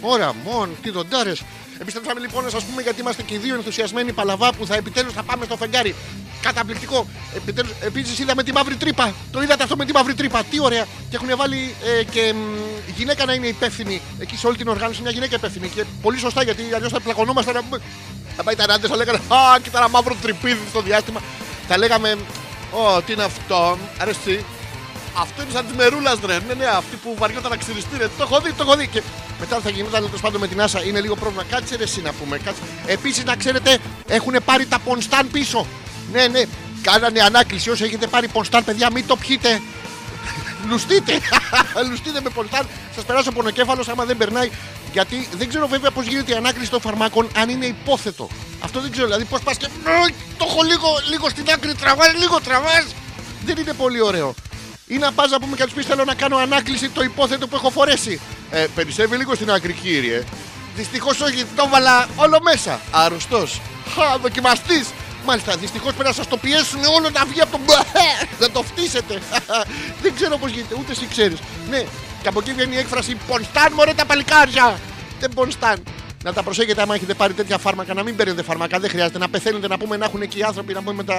Ο Ραμόν, τι δοντάρες. Επιστρέψαμε λοιπόν να σα πούμε γιατί είμαστε και οι δύο ενθουσιασμένοι παλαβά που θα επιτέλους θα πάμε στο φεγγάρι. Καταπληκτικό. Επιτέλους, επίσης είδαμε τη μαύρη τρύπα. Το είδατε αυτό με τη μαύρη τρύπα. Τι ωραία. Και έχουν βάλει ε, και μ, γυναίκα να είναι υπεύθυνη. Εκεί σε όλη την οργάνωση μια γυναίκα υπεύθυνη. Και πολύ σωστά γιατί αλλιώς θα πλακωνόμασταν να πούμε. Θα πάει τα άντρε, θα λέγανε Α, κοίτα ένα μαύρο τρυπίδι στο διάστημα. Θα λέγαμε Ω, τι είναι αυτό. Αρέσει. Αυτό είναι σαν τη μερούλας, ρε. Ναι, ναι, αυτή που βαριόταν να ξυριστεί, ρε. Το έχω δει, το έχω δει. Και μετά θα γινόταν τέλος πάντων με την Άσα. Είναι λίγο πρόβλημα. Κάτσε ρε, εσύ να πούμε. Κάτσε. Επίσης, να ξέρετε, έχουν πάρει τα πονστάν πίσω. Ναι, ναι. Κάνανε ανάκληση. Όσοι έχετε πάρει πονστάν, παιδιά, μην το πιείτε. Λουστείτε. Λουστείτε με πονστάν. Σας περάσω πονοκέφαλο άμα δεν περνάει. Γιατί δεν ξέρω βέβαια πώς γίνεται η ανάκριση των φαρμάκων αν είναι υπόθετο. Αυτό δεν ξέρω. Δηλαδή πώς πας και. «Νοικ, Το έχω λίγο, λίγο στην άκρη, τραβά, λίγο τραβάς. Δεν είναι πολύ ωραίο. Ή να πας να πούμε και να τους πεις: Θέλω να κάνω ανάκληση το υπόθετο που έχω φορέσει. Ε, περισσεύει λίγο στην άκρη, κύριε. Δυστυχώς όχι, το βάλα όλο μέσα. Αρρωστό. Χα, δοκιμαστής. Μάλιστα, δυστυχώς πρέπει να σας το πιέσουν όλο να βγει από τον. Να το φτύσετε. Δεν ξέρω πώς γίνεται, ούτε εσύ ξέρεις. Ναι, και από εκεί βγαίνει η έκφραση Πονστάν, μωρέ τα παλικάρια. Δεν πονστάν. Να τα προσέχετε άμα έχετε πάρει τέτοια φάρμακα, να μην παίρνετε φάρμακα. Δεν χρειάζεται να πεθαίνετε, να πούμε να έχουν και οι άνθρωποι, να πούμε με τα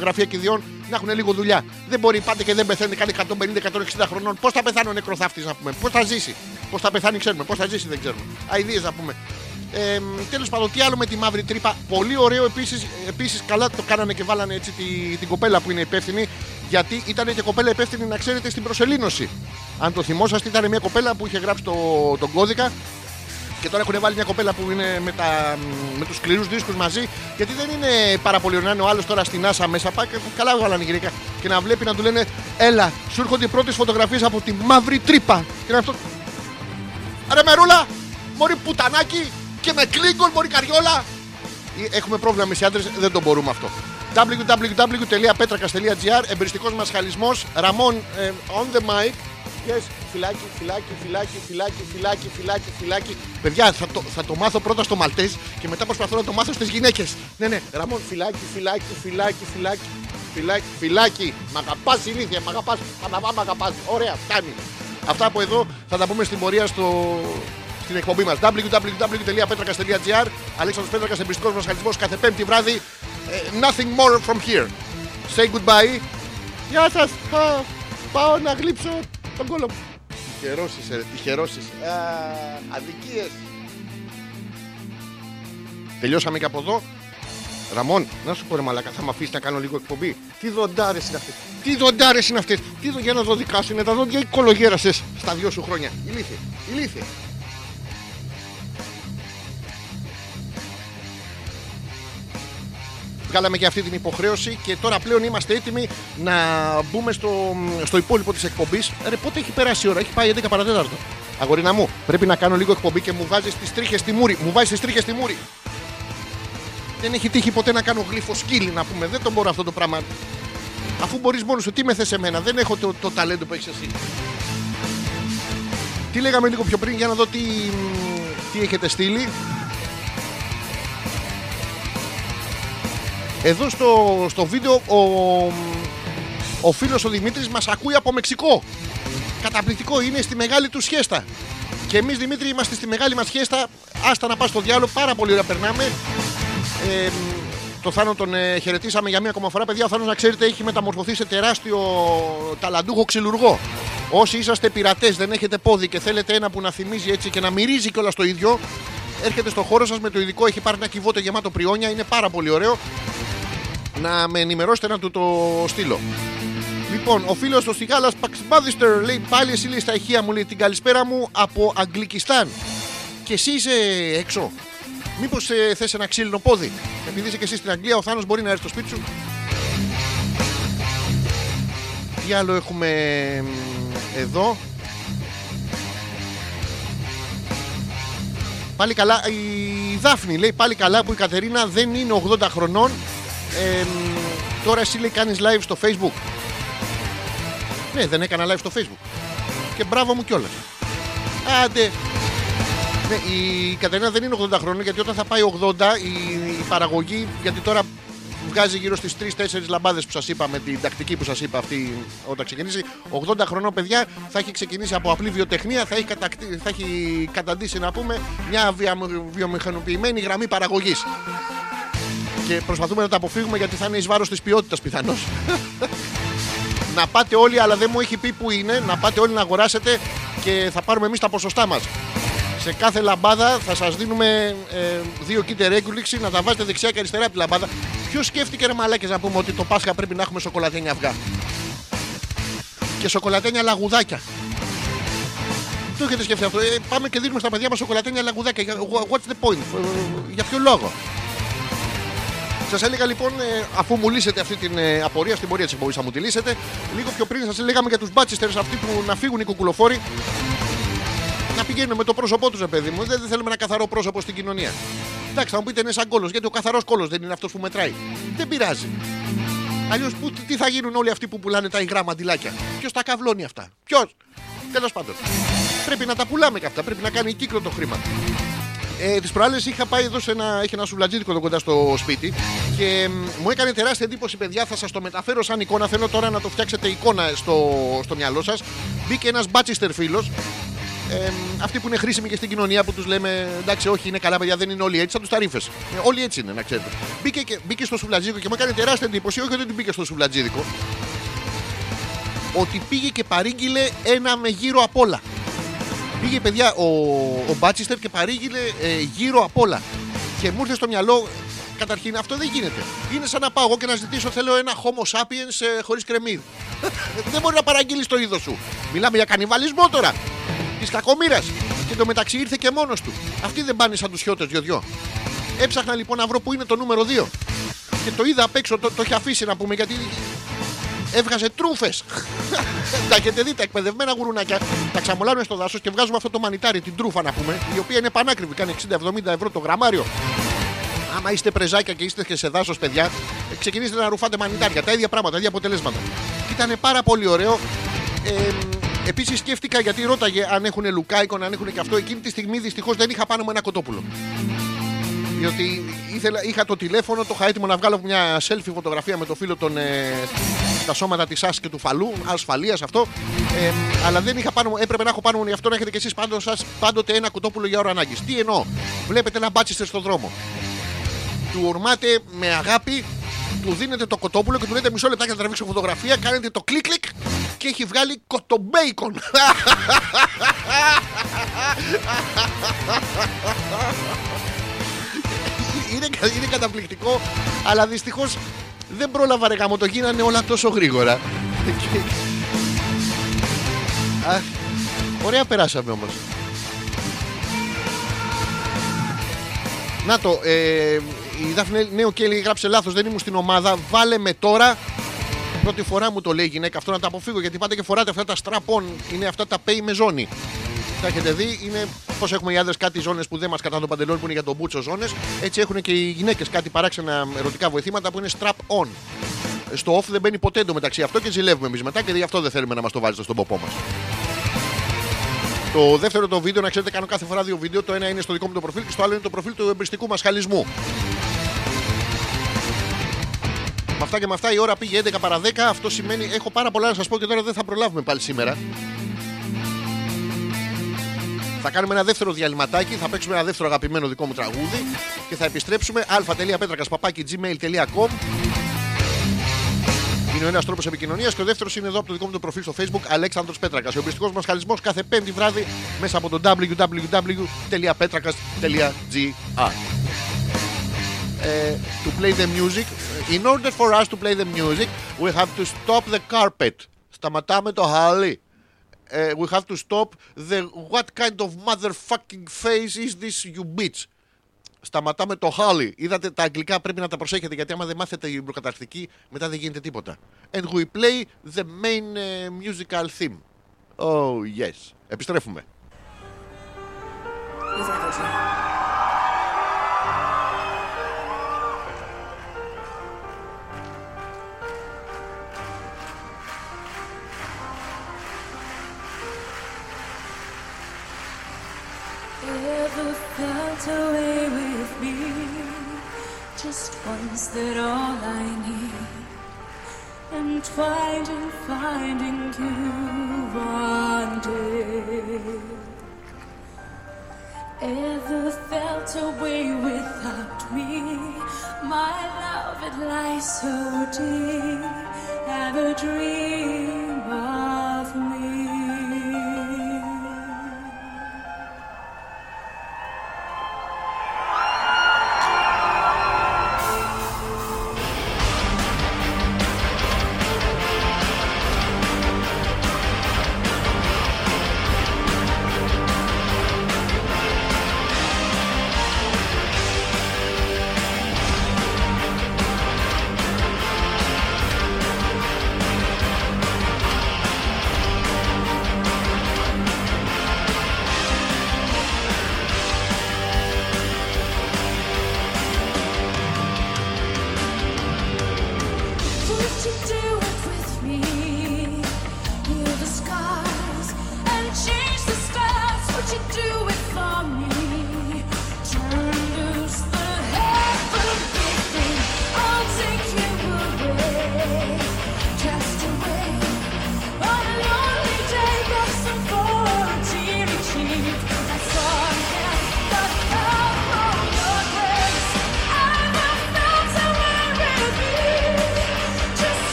γραφεία κηδιών, να έχουν λίγο δουλειά. Δεν μπορεί πάτε και δεν πεθαίνετε κάνει 150-160 χρονών. Πώς θα πεθάνει ο νεκροθάφτης, να πούμε; Πώς θα ζήσει; Πώς θα πεθάνει, ξέρουμε. Πώς θα ζήσει, δεν ξέρουμε. Αιδίε, να πούμε. Ε, Τέλος πάντων, τι άλλο με τη μαύρη τρύπα. Πολύ ωραίο επίσης. Επίσης, καλά το κάνανε και βάλανε έτσι τη, την κοπέλα που είναι υπεύθυνη. Γιατί ήταν και κοπέλα υπεύθυνη, να ξέρετε, στην προσελήνωση. Αν το θυμόσαστε, ήταν μια κοπέλα που είχε γράψει το, τον κώδικα και τώρα έχουν βάλει μια κοπέλα που είναι με, τα, με τους σκληρούς δίσκους μαζί. Γιατί δεν είναι πάρα πολύ ωραίο να είναι ο άλλος τώρα στην άσα μέσα. Πάει και καλά βάλανε γυναίκα. Και να βλέπει να του λένε Έλα, σου έρχονται οι πρώτες φωτογραφίες από τη μαύρη τρύπα. Και να αυτό. Ρε μερούλα, μωρή πουτανάκι και με κλίγκον, μωρή καριόλα. Ε, Έχουμε πρόβλημα με οι άντρες, δεν το μπορούμε αυτό. www.petrakas.gr Εμπριστικό μας χαλισμός. Ραμόν ε, on the mic. Yes, φυλάκι, φυλάκι, φυλάκι, φυλάκι, φυλάκι, φυλάκι, φυλάκι. Παιδιά, θα το, θα το μάθω πρώτα στο Μαλτέζ και μετά προσπαθώ να το μάθω στις γυναίκες. Ναι, ναι, Ραμόν, φυλάκι, φυλάκι, φυλάκι, φυλάκι. Φυλάκι, φυλάκι. Μ' αγαπάς ηλίθεια, μ' αγαπάς. Παναβά, μ' αγαπάς. Ωραία, φτάνει. Αυτά από εδώ θα τα πούμε στην πορεία στο, στην εκπομπή μας. www.petrakas.gr Αλέξανδρος Πέτρακας, εμπιστικός μας χαλισμός κάθε πέμπτη βράδυ. Ε, nothing more from here. Say goodbye. Γεια σας. Α, πάω να γλύψω τον κόλλο μου. Τυχερός είσαι, ρε, τυχερός είσαι. Α, αδικίες. Τελειώσαμε και από εδώ. Ραμόν, να σου πω ρε μαλάκα, θα με αφήσεις να κάνω λίγο εκπομπή. Τι δοντάρες είναι αυτές. Τι δοντάρες είναι αυτές. Τι δο... Για να δω δικά σου είναι τα δόντια ή κολογέρασες στα δυο σου χρόνια. Ηλίθιε, ηλίθιε. Βγάλαμε και αυτή την υποχρέωση και τώρα πλέον είμαστε έτοιμοι να μπούμε στο, στο υπόλοιπο της εκπομπής. Ρε, πότε έχει περάσει η ώρα, έχει πάει 11 παρατέταρτο. Αγορίνα μου, πρέπει να κάνω λίγο εκπομπή και μου βάζεις τις τρίχες στη μούρη. Μου βάζεις τις τρίχες στη μούρη. Δεν έχει τύχει ποτέ να κάνω γλύφο σκύλι να πούμε. Δεν το μπορώ αυτό το πράγμα. Αφού μπορείς μόνος σου, τι με θες εμένα; Δεν έχω το, το ταλέντο που έχεις εσύ. Τι λέγαμε λίγο πιο πριν για να δω τι, τι έχετε στείλει. Εδώ στο, στο βίντεο ο, Ο φίλος ο Δημήτρης μας ακούει από Μεξικό. Καταπληκτικό, είναι στη μεγάλη του σχέστα. Και εμείς Δημήτρη είμαστε στη μεγάλη μας σχέστα. Άστα να πας στο διάλογο, πάρα πολύ ωραία περνάμε. Ε, το Θάνο τον ε, χαιρετήσαμε για μία ακόμα φορά. Παιδιά, ο Θάνος να ξέρετε έχει μεταμορφωθεί σε τεράστιο ταλαντούχο ξυλουργό. Όσοι είσαστε πειρατές, δεν έχετε πόδι και θέλετε ένα που να θυμίζει έτσι και να μυρίζει κιόλας το ίδιο, έρχεται στο χώρο σας με το ειδικό. Έχει πάρει ένα κυβότο γεμάτο πριόνια. Είναι πάρα πολύ ωραίο. Να με ενημερώσετε να του το στείλω. Λοιπόν, ο φίλος του Σιγάλας Παξμπάδιστερ λέει πάλι εσύ λέει στα ηχεία μου λέει την καλησπέρα μου από Αγγλικιστάν. Και εσύ είσαι έξω. Μήπως ε, θες ένα ξύλινο πόδι; Επειδή είσαι και εσύ στην Αγγλία, ο Θάνος μπορεί να έρθει στο σπίτι σου. Τι άλλο έχουμε μ, εδώ; Πάλι καλά, η Δάφνη λέει πάλι καλά που η Κατερίνα δεν είναι 80 χρονών. Ε, μ, τώρα εσύ λέει κάνεις live στο facebook. Ναι, δεν έκανα live στο facebook. Και μπράβο μου κιόλας. Άντε. Ναι, η Κατερίνα δεν είναι 80 χρόνων γιατί όταν θα πάει 80 η, η παραγωγή, γιατί τώρα βγάζει γύρω στις 3-4 λαμπάδες που σας είπα με την τακτική που σας είπα αυτή όταν ξεκινήσει. 80 χρονών παιδιά θα έχει ξεκινήσει από απλή βιοτεχνία, θα έχει, κατακτη... θα έχει καταντήσει να πούμε μια βια- βιομηχανοποιημένη γραμμή παραγωγής. Και προσπαθούμε να τα αποφύγουμε γιατί θα είναι εις βάρος της ποιότητας πιθανώς. να πάτε όλοι, αλλά δεν μου έχει πει που είναι. Να πάτε όλοι να αγοράσετε και θα πάρουμε εμείς τα ποσοστά μας. Σε κάθε λαμπάδα θα σας δίνουμε ε, δύο κίτερ έγκουληξη να τα βάζετε δεξιά και αριστερά από τη λαμπάδα. Ποιος σκέφτηκε ρε μαλάκες να πούμε ότι το Πάσχα πρέπει να έχουμε σοκολατένια αυγά; Και σοκολατένια λαγουδάκια. Το έχετε σκεφτεί αυτό; Ε, πάμε και δίνουμε στα παιδιά μας σοκολατένια λαγουδάκια. Για- What's the point, Ε, για ποιο λόγο; Σας έλεγα λοιπόν, ε, αφού μου λύσετε αυτή την ε, απορία στην πορεία της εκπομπής, θα μου τη λύσετε. Λίγο πιο πριν σας λέγαμε για τους μπάτσιστερς αυτοί που να φύγουν οι κουκουλοφόροι. Να πηγαίνουν με το πρόσωπό τους, ρε παιδί μου. Δεν, δεν θέλουμε ένα καθαρό πρόσωπο στην κοινωνία. Εντάξει, θα μου πείτε είναι σαν κόλος, γιατί ο καθαρός κόλος δεν είναι αυτός που μετράει. Δεν πειράζει. Αλλιώς τι θα γίνουν όλοι αυτοί που πουλάνε τα υγρά μαντιλάκια; Ποιος τα καβλώνει αυτά; Ποιος; Τέλος πάντων. Πρέπει να τα πουλάμε και αυτά. Πρέπει να κάνει κύκλο το χρήμα. Ε, Τις προάλλες είχα πάει εδώ σε ένα, έχει ένα σουβλατζίδικο εδώ κοντά στο σπίτι και μ, μου έκανε τεράστια εντύπωση, παιδιά. Θα σας το μεταφέρω σαν εικόνα. Θέλω τώρα να το φτιάξετε εικόνα στο, στο μυαλό σας. Μπήκε ένας μπάτσιστερ φίλος. Ε, μ, αυτοί που είναι χρήσιμοι και στην κοινωνία που τους λέμε εντάξει, όχι, είναι καλά παιδιά, δεν είναι όλοι έτσι, σαν τους ταρήφε. Ε, όλοι έτσι είναι, να ξέρετε. Μπήκε, και, μπήκε στο σουβλατζίδικο και μου έκανε τεράστια εντύπωση, όχι ότι δεν μπήκε στο σουβλατζίδικο, ότι πήγε και παρήγγειλε ένα με γύρω απ' όλα. Πήγε παιδιά ο, ο Μπάτσιστερ και παρήγγειλε ε, γύρω απ' όλα. Και μου ήρθε στο μυαλό, καταρχήν αυτό δεν γίνεται. Είναι σαν να πάω εγώ και να ζητήσω θέλω ένα Homo sapiens ε, χωρίς κρεμμύδ. δεν μπορεί να παραγγείλεις το είδος σου. Μιλάμε για κανιβαλισμό τώρα. Της κακομήρα. Και το μεταξύ ήρθε και μόνος του. Αυτοί δεν πάνε σαν τους χιώτες δυο-δυο. Έψαχνα λοιπόν να βρω που είναι το νούμερο 2. Και το είδα απ' έξω, το, το είχε αφήσει να πούμε γιατί έβγαζε τρούφες. τα έχετε δει τα εκπαιδευμένα γουρουνάκια. Τα ξαμολάρουν στο δάσος και βγάζουμε αυτό το μανιτάρι, την τρούφα να πούμε, η οποία είναι πανάκριβη, κάνει 60-70 ευρώ το γραμμάριο. Άμα είστε πρεζάκια και είστε και σε δάσος, παιδιά, ε, ξεκινήστε να ρουφάτε μανιτάρια. Τα ίδια πράγματα, τα ίδια αποτελέσματα. Και ήταν πάρα πολύ ωραίο. Ε, Επίσης σκέφτηκα γιατί ρώταγε αν έχουν λουκάικο, αν έχουν και αυτό. Εκείνη τη στιγμή δυστυχώς δεν είχα πάνω μου ένα κοτόπουλο. Διότι ήθελα, είχα το τηλέφωνο, το είχα έτοιμο να βγάλω μια selfie φωτογραφία με το φίλο των. Ε, τα σώματα της ΑΣ και του φαλού, ασφαλεία αυτό. Ε, αλλά δεν είχα πάνω μου, έπρεπε να έχω πάνω μου γι' αυτό να έχετε κι εσείς πάντοτε ένα κοτόπουλο για ώρα ανάγκης. Τι εννοώ, βλέπετε ένα μπάτσιστε στον δρόμο. Του ορμάτε με αγάπη, του δίνετε το κοτόπουλο και του λέτε μισό λεπτάκι να τραβήξω φωτογραφία, κάνετε το κλικ κλικ και έχει βγάλει κοτομπέικον. είναι, κα- είναι καταπληκτικό, αλλά δυστυχώς δεν πρόλαβα ρε γαμώτο, γίνανε όλα τόσο γρήγορα. Και- Αχ, ωραία περάσαμε όμως. Να το, ε, η Δάφνη ναι, οκ, λέει, γράψε λάθος, δεν ήμουν στην ομάδα. Βάλε με τώρα. Πρώτη φορά μου το λέει η γυναίκα αυτό να τα αποφύγω γιατί πάτε και φοράτε αυτά τα strap-on. Είναι αυτά τα πέη με ζώνη. Τα έχετε δει, είναι πώς έχουμε οι άντρε κάτι ζώνες που δεν μας κατά το παντελόνι που είναι για τον μπούτσο ζώνες. Έτσι έχουν και οι γυναίκες κάτι παράξενα ερωτικά βοηθήματα που είναι strap-on. Στο off δεν μπαίνει ποτέ εντωμεταξύ αυτό και ζηλεύουμε εμείς μετά και γι' αυτό δεν θέλουμε να μας το βάζετε στον ποπό μας. Το δεύτερο το βίντεο, να ξέρετε, κάνω κάθε φορά δύο βίντεο. Το ένα είναι στο δικό μου το προφίλ και στο άλλο είναι το προφίλ του εμπριστικού μα χαλισμού. Με αυτά και με αυτά η ώρα πήγε 11 παρα 10. Αυτό σημαίνει έχω πάρα πολλά να σας πω και τώρα δεν θα προλάβουμε πάλι σήμερα. Θα κάνουμε ένα δεύτερο διαλυματάκι, θα παίξουμε ένα δεύτερο αγαπημένο δικό μου τραγούδι και θα επιστρέψουμε α.πέτρακα.gmail.com είναι ο ένας τρόπος επικοινωνίας και ο δεύτερος είναι εδώ από το δικό μου το προφίλ στο facebook Αλέξανδρος Πέτρακας. Ο εμπριστικός μας χαλισμός κάθε πέμπτη βράδυ μέσα από το www.petrakas.gr. Ε, to play the music, in order for us to play the music, we have to stop the carpet. Σταματάμε το χαλί. Ε, we have to stop the what kind of motherfucking face is this you bitch; Σταματάμε το χάλι. Είδατε τα αγγλικά πρέπει να τα προσέχετε γιατί άμα δεν μάθετε η προκαταρκτική μετά δεν γίνεται τίποτα. And we play the main uh, musical theme. Oh yes. Επιστρέφουμε. Ever felt away with me? Just once that all I need. And twined in finding you one day. Ever felt away without me? My love, it lies so deep. Have a dream of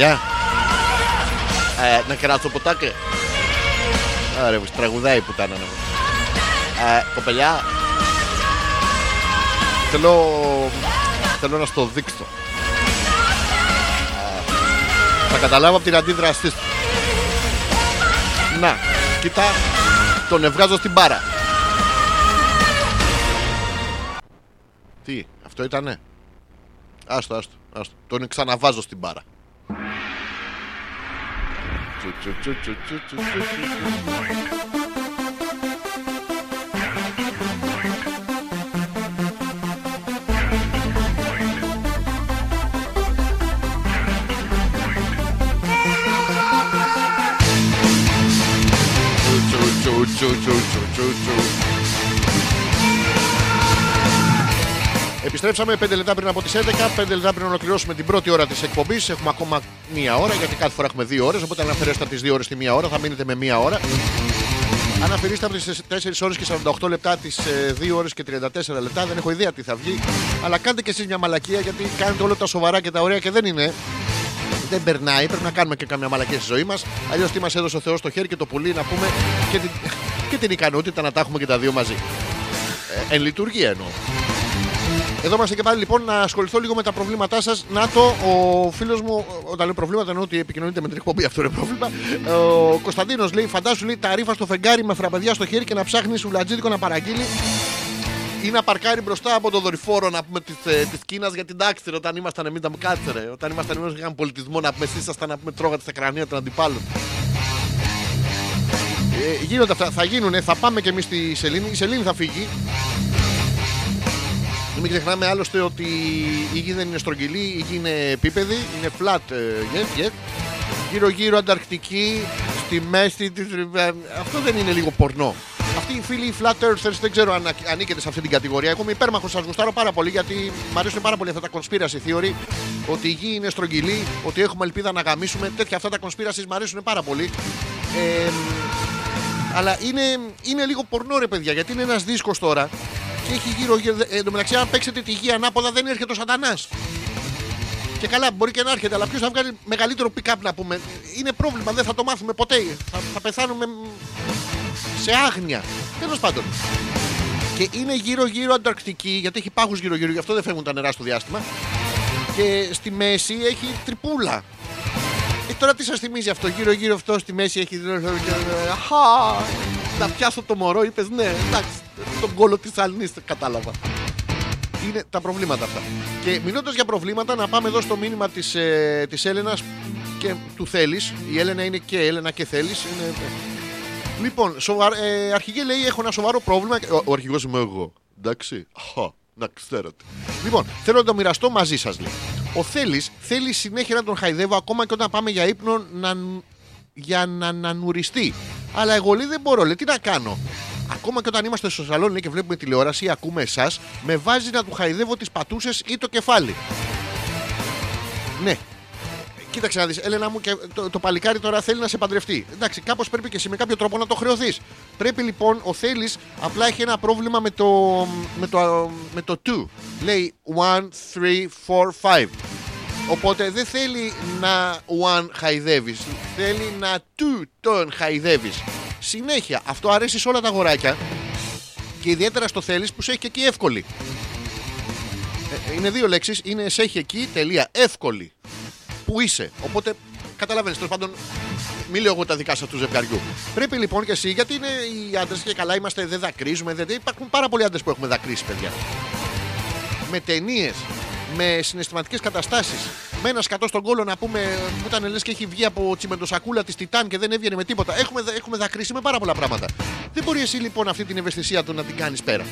κοπελιά. Ε, να κεράσω ποτάκι. Άρα, τραγουδάει η πουτάνα. ναι. Ε, κοπελιά. Θέλω, θέλω να στο δείξω. Ε, θα καταλάβω από την αντίδρασή σου. Να, κοίτα, τον ευγάζω στην μπάρα. Τι, αυτό ήτανε; Άστο, άστο, άστο. Τον ξαναβάζω στην μπάρα. Τσου, τσου, τσου, τσου, τσου, τσου, τσου, Επιστρέψαμε 5 λεπτά πριν από τις 11. 5 λεπτά πριν ολοκληρώσουμε την πρώτη ώρα της εκπομπής. Έχουμε ακόμα μία ώρα, γιατί κάθε φορά έχουμε δύο ώρες. Οπότε, αν αφαιρέσετε από τις δύο ώρες τη μία ώρα, θα μείνετε με μία ώρα. Αν αφαιρήσετε από τις 4 ώρες και 48 λεπτά τις 2 ώρες και 34 λεπτά, δεν έχω ιδέα τι θα βγει. Αλλά κάντε και εσείς μια μαλακία, γιατί κάνετε όλα τα σοβαρά και τα ωραία και δεν είναι. Δεν περνάει, πρέπει να κάνουμε και καμιά μαλακία στη ζωή μας. Αλλιώς τι μας έδωσε ο Θεός στο χέρι και το πουλί να πούμε και την, και την ικανότητα να τα έχουμε και τα δύο μαζί. Ε, εν λειτουργία εννοώ. Εδώ είμαστε και πάλι λοιπόν να ασχοληθώ λίγο με τα προβλήματά σας. Να το, ο φίλος μου, όταν λέω προβλήματα, εννοώ ότι επικοινωνείται με την εκπομπή, αυτό είναι πρόβλημα. Ο Κωνσταντίνος λέει: Φαντάσου λέει τα ρήφα στο φεγγάρι με φραπεδιά στο χέρι και να ψάχνει σουλατζίδικο να παραγγείλει ή να παρκάρει μπροστά από το δορυφόρο να πούμε της της Κίνας για την τάξη ρε, όταν ήμασταν εμείς τα κάτσε ρε. Όταν ήμασταν εμείς είχαμε πολιτισμό να πούμε εσείς ήσασταν να πούμε τρώγατε στα κρανία των αντιπάλων. Ε, γίνονται αυτά, θα γίνουνε, θα πάμε και εμείς στη Σελήνη. Η Σελήνη θα φύγει. Μην ξεχνάμε άλλωστε ότι η γη δεν είναι στρογγυλή, η γη είναι επίπεδη, είναι flat, ε, yes, yes. Γύρω γύρω Ανταρκτική, στη μέση της... ε, Αυτό δεν είναι λίγο πορνό. Αυτοί οι φίλοι οι flat earthers δεν ξέρω αν ανήκετε σε αυτή την κατηγορία. Εγώ είμαι υπέρμαχο, σας γουστάρω πάρα πολύ γιατί μου αρέσουν πάρα πολύ αυτά τα conspiracy theory. Ότι η γη είναι στρογγυλή, ότι έχουμε ελπίδα να γαμίσουμε. Τέτοια αυτά τα conspiracies μου αρέσουν πάρα πολύ. Ε, αλλά είναι, είναι λίγο πορνό ρε παιδιά γιατί είναι ένας δίσκος τώρα και έχει γύρω γύρω. Ε, Εν τω μεταξύ, αν παίξετε τη γη ανάποδα, δεν έρχεται ο Σατανάς. Και καλά, μπορεί και να έρχεται, αλλά ποιος θα βγάλει μεγαλύτερο pick-up να πούμε; Είναι πρόβλημα, δεν θα το μάθουμε ποτέ. Θα, θα πεθάνουμε μ, σε άγνοια. Τέλος πάντων. Και είναι γύρω-γύρω Ανταρκτική, γιατί έχει πάγους γύρω-γύρω, γι' αυτό δεν φεύγουν τα νερά στο διάστημα. Και στη μέση έχει τρυπούλα. Ε, τώρα τι σας θυμίζει αυτό, γύρω-γύρω αυτό στη μέση έχει. Αχα! Να πιάσω το μωρό, είπες ναι, εντάξει, τον κόλο της Αλνής κατάλαβα. Είναι τα προβλήματα αυτά. Και μιλώντα για προβλήματα, να πάμε εδώ στο μήνυμα της ε, της Έλενας και του Θέλεις. Η Έλενα είναι και Έλενα και Θέλεις. Είναι... Λοιπόν, σοβαρ... ε, αρχηγέ λέει: Έχω ένα σοβαρό πρόβλημα. Ο, ο αρχηγός είμαι εγώ. Εντάξει. Αχα, να ξέρετε. Λοιπόν, θέλω να το μοιραστώ μαζί σας. Λέει. Ο Θέλει θέλει συνέχεια να τον χαϊδεύω ακόμα και όταν πάμε για ύπνο να... για να ανανουριστεί. Αλλά εγώ λέει δεν μπορώ, λέει τι να κάνω. Ακόμα και όταν είμαστε στο σαλόνι λέει, και βλέπουμε τηλεόραση ή ακούμε εσάς, με βάζει να του χαϊδεύω τις πατούσες ή το κεφάλι. Ναι. Κοίταξε να δεις, Έλενα μου, και το, το παλικάρι τώρα θέλει να σε παντρευτεί. Εντάξει, κάπως πρέπει και εσύ με κάποιο τρόπο να το χρεωθείς. Πρέπει λοιπόν, ο Θέλει απλά έχει ένα πρόβλημα με το, με το, με το 2. Λέει 1, 3, 4, 5. Οπότε δεν θέλει να one χαϊδεύεις. Θέλει να two τον χαϊδεύεις. Συνέχεια. Αυτό αρέσει σε όλα τα αγοράκια. Και ιδιαίτερα στο θέλει που σε έχει και εκεί εύκολη. Ε, είναι δύο λέξεις. Είναι σε έχει εκεί τελεία. Εύκολη. Που είσαι. Οπότε καταλαβαίνεις. Τέλος πάντων, μη λέω εγώ τα δικά σας του ζευγαριού. Πρέπει λοιπόν και εσύ, γιατί είναι οι άντρες και καλά είμαστε, δεν δακρύζουμε. Δεν... Υπάρχουν πάρα πολλοί άντρες που έχουμε δακρύσει, παιδιά. Με ταινίες, με συναισθηματικές καταστάσεις. Με ένα σκατό στον κόλο να πούμε που ήταν λες και έχει βγει από τσιμεντοσακούλα της Τιτάν και δεν έβγαινε με τίποτα. Έχουμε, έχουμε δακρύσει με πάρα πολλά πράγματα. Δεν μπορεί εσύ λοιπόν αυτή την ευαισθησία του να την κάνεις πέρα.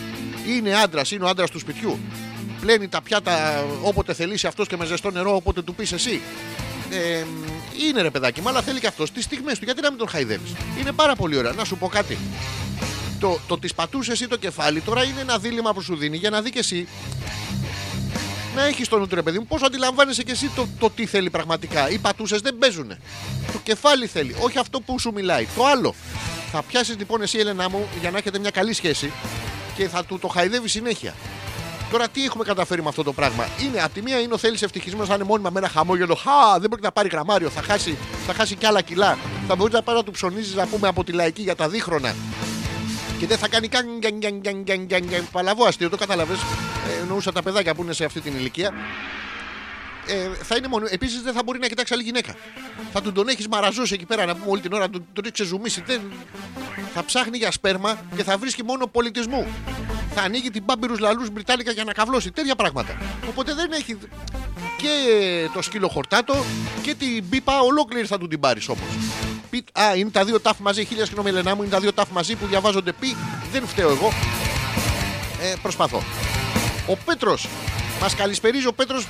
Είναι άντρας, είναι ο άντρας του σπιτιού. Πλένει τα πιάτα όποτε θελήσει αυτός και με ζεστό νερό όποτε του πεις εσύ. Ε, είναι ρε παιδάκι, μου, αλλά θέλει και αυτός τις στιγμές του. Γιατί να μην τον χαϊδεύεις; Είναι πάρα πολύ ωραία. Να σου πω κάτι. Το, το τη πατούσε ή το κεφάλι τώρα είναι ένα δίλημα που σου δίνει για να δει και εσύ να έχεις το νου του ρε παιδί μου, πώς αντιλαμβάνεσαι και εσύ το, το τι θέλει πραγματικά. Οι πατούσες δεν παίζουν. Το κεφάλι θέλει, όχι αυτό που σου μιλάει. Το άλλο. Θα πιάσεις λοιπόν εσύ, Έλενα μου, για να έχετε μια καλή σχέση και θα του το χαϊδεύεις συνέχεια. Τώρα τι έχουμε καταφέρει με αυτό το πράγμα; Είναι από τη μία είναι ο θέλει ευτυχισμένος να είναι μόνιμα με ένα χαμόγελο. Χα, δεν μπορεί να πάρει γραμμάριο, θα χάσει, θα χάσει κι άλλα κιλά. Θα μπορείς να πάει να του ψωνίζεις να πούμε από τη λαϊκή για τα δίχρονα. Και δεν θα κάνει καν γκαν γκαν γκαν γκαν γκαν γκαν παλαβό αστείο, το κατάλαβες. Ε, εννοούσα τα παιδάκια που είναι σε αυτή την ηλικία. Ε, θα είναι μόνο. Επίσης δεν θα μπορεί να κοιτάξει άλλη γυναίκα. Θα του τον έχεις μαραζώσει εκεί πέρα να πούμε όλη την ώρα, να του- τον έχει ξεζουμίσει. Δεν... Θα ψάχνει για σπέρμα και θα βρίσκει μόνο πολιτισμού. Θα ανοίγει την μπάμπυρους λαλούς Μπριτάνικα για να καβλώσει. Τέτοια πράγματα. Οπότε δεν έχει και το σκύλο χορτάτο και την πίπα ολόκληρη θα του την πάρεις όμως. Α, είναι τα δύο τάφ μαζί. Χίλια συγγνώμη, Ελενά μου, είναι τα δύο τάφ μαζί που διαβάζονται πι. Δεν φταίω εγώ. Ε, προσπαθώ. Ο Πέτρος. Μας καλησπερίζει ο Πέτρος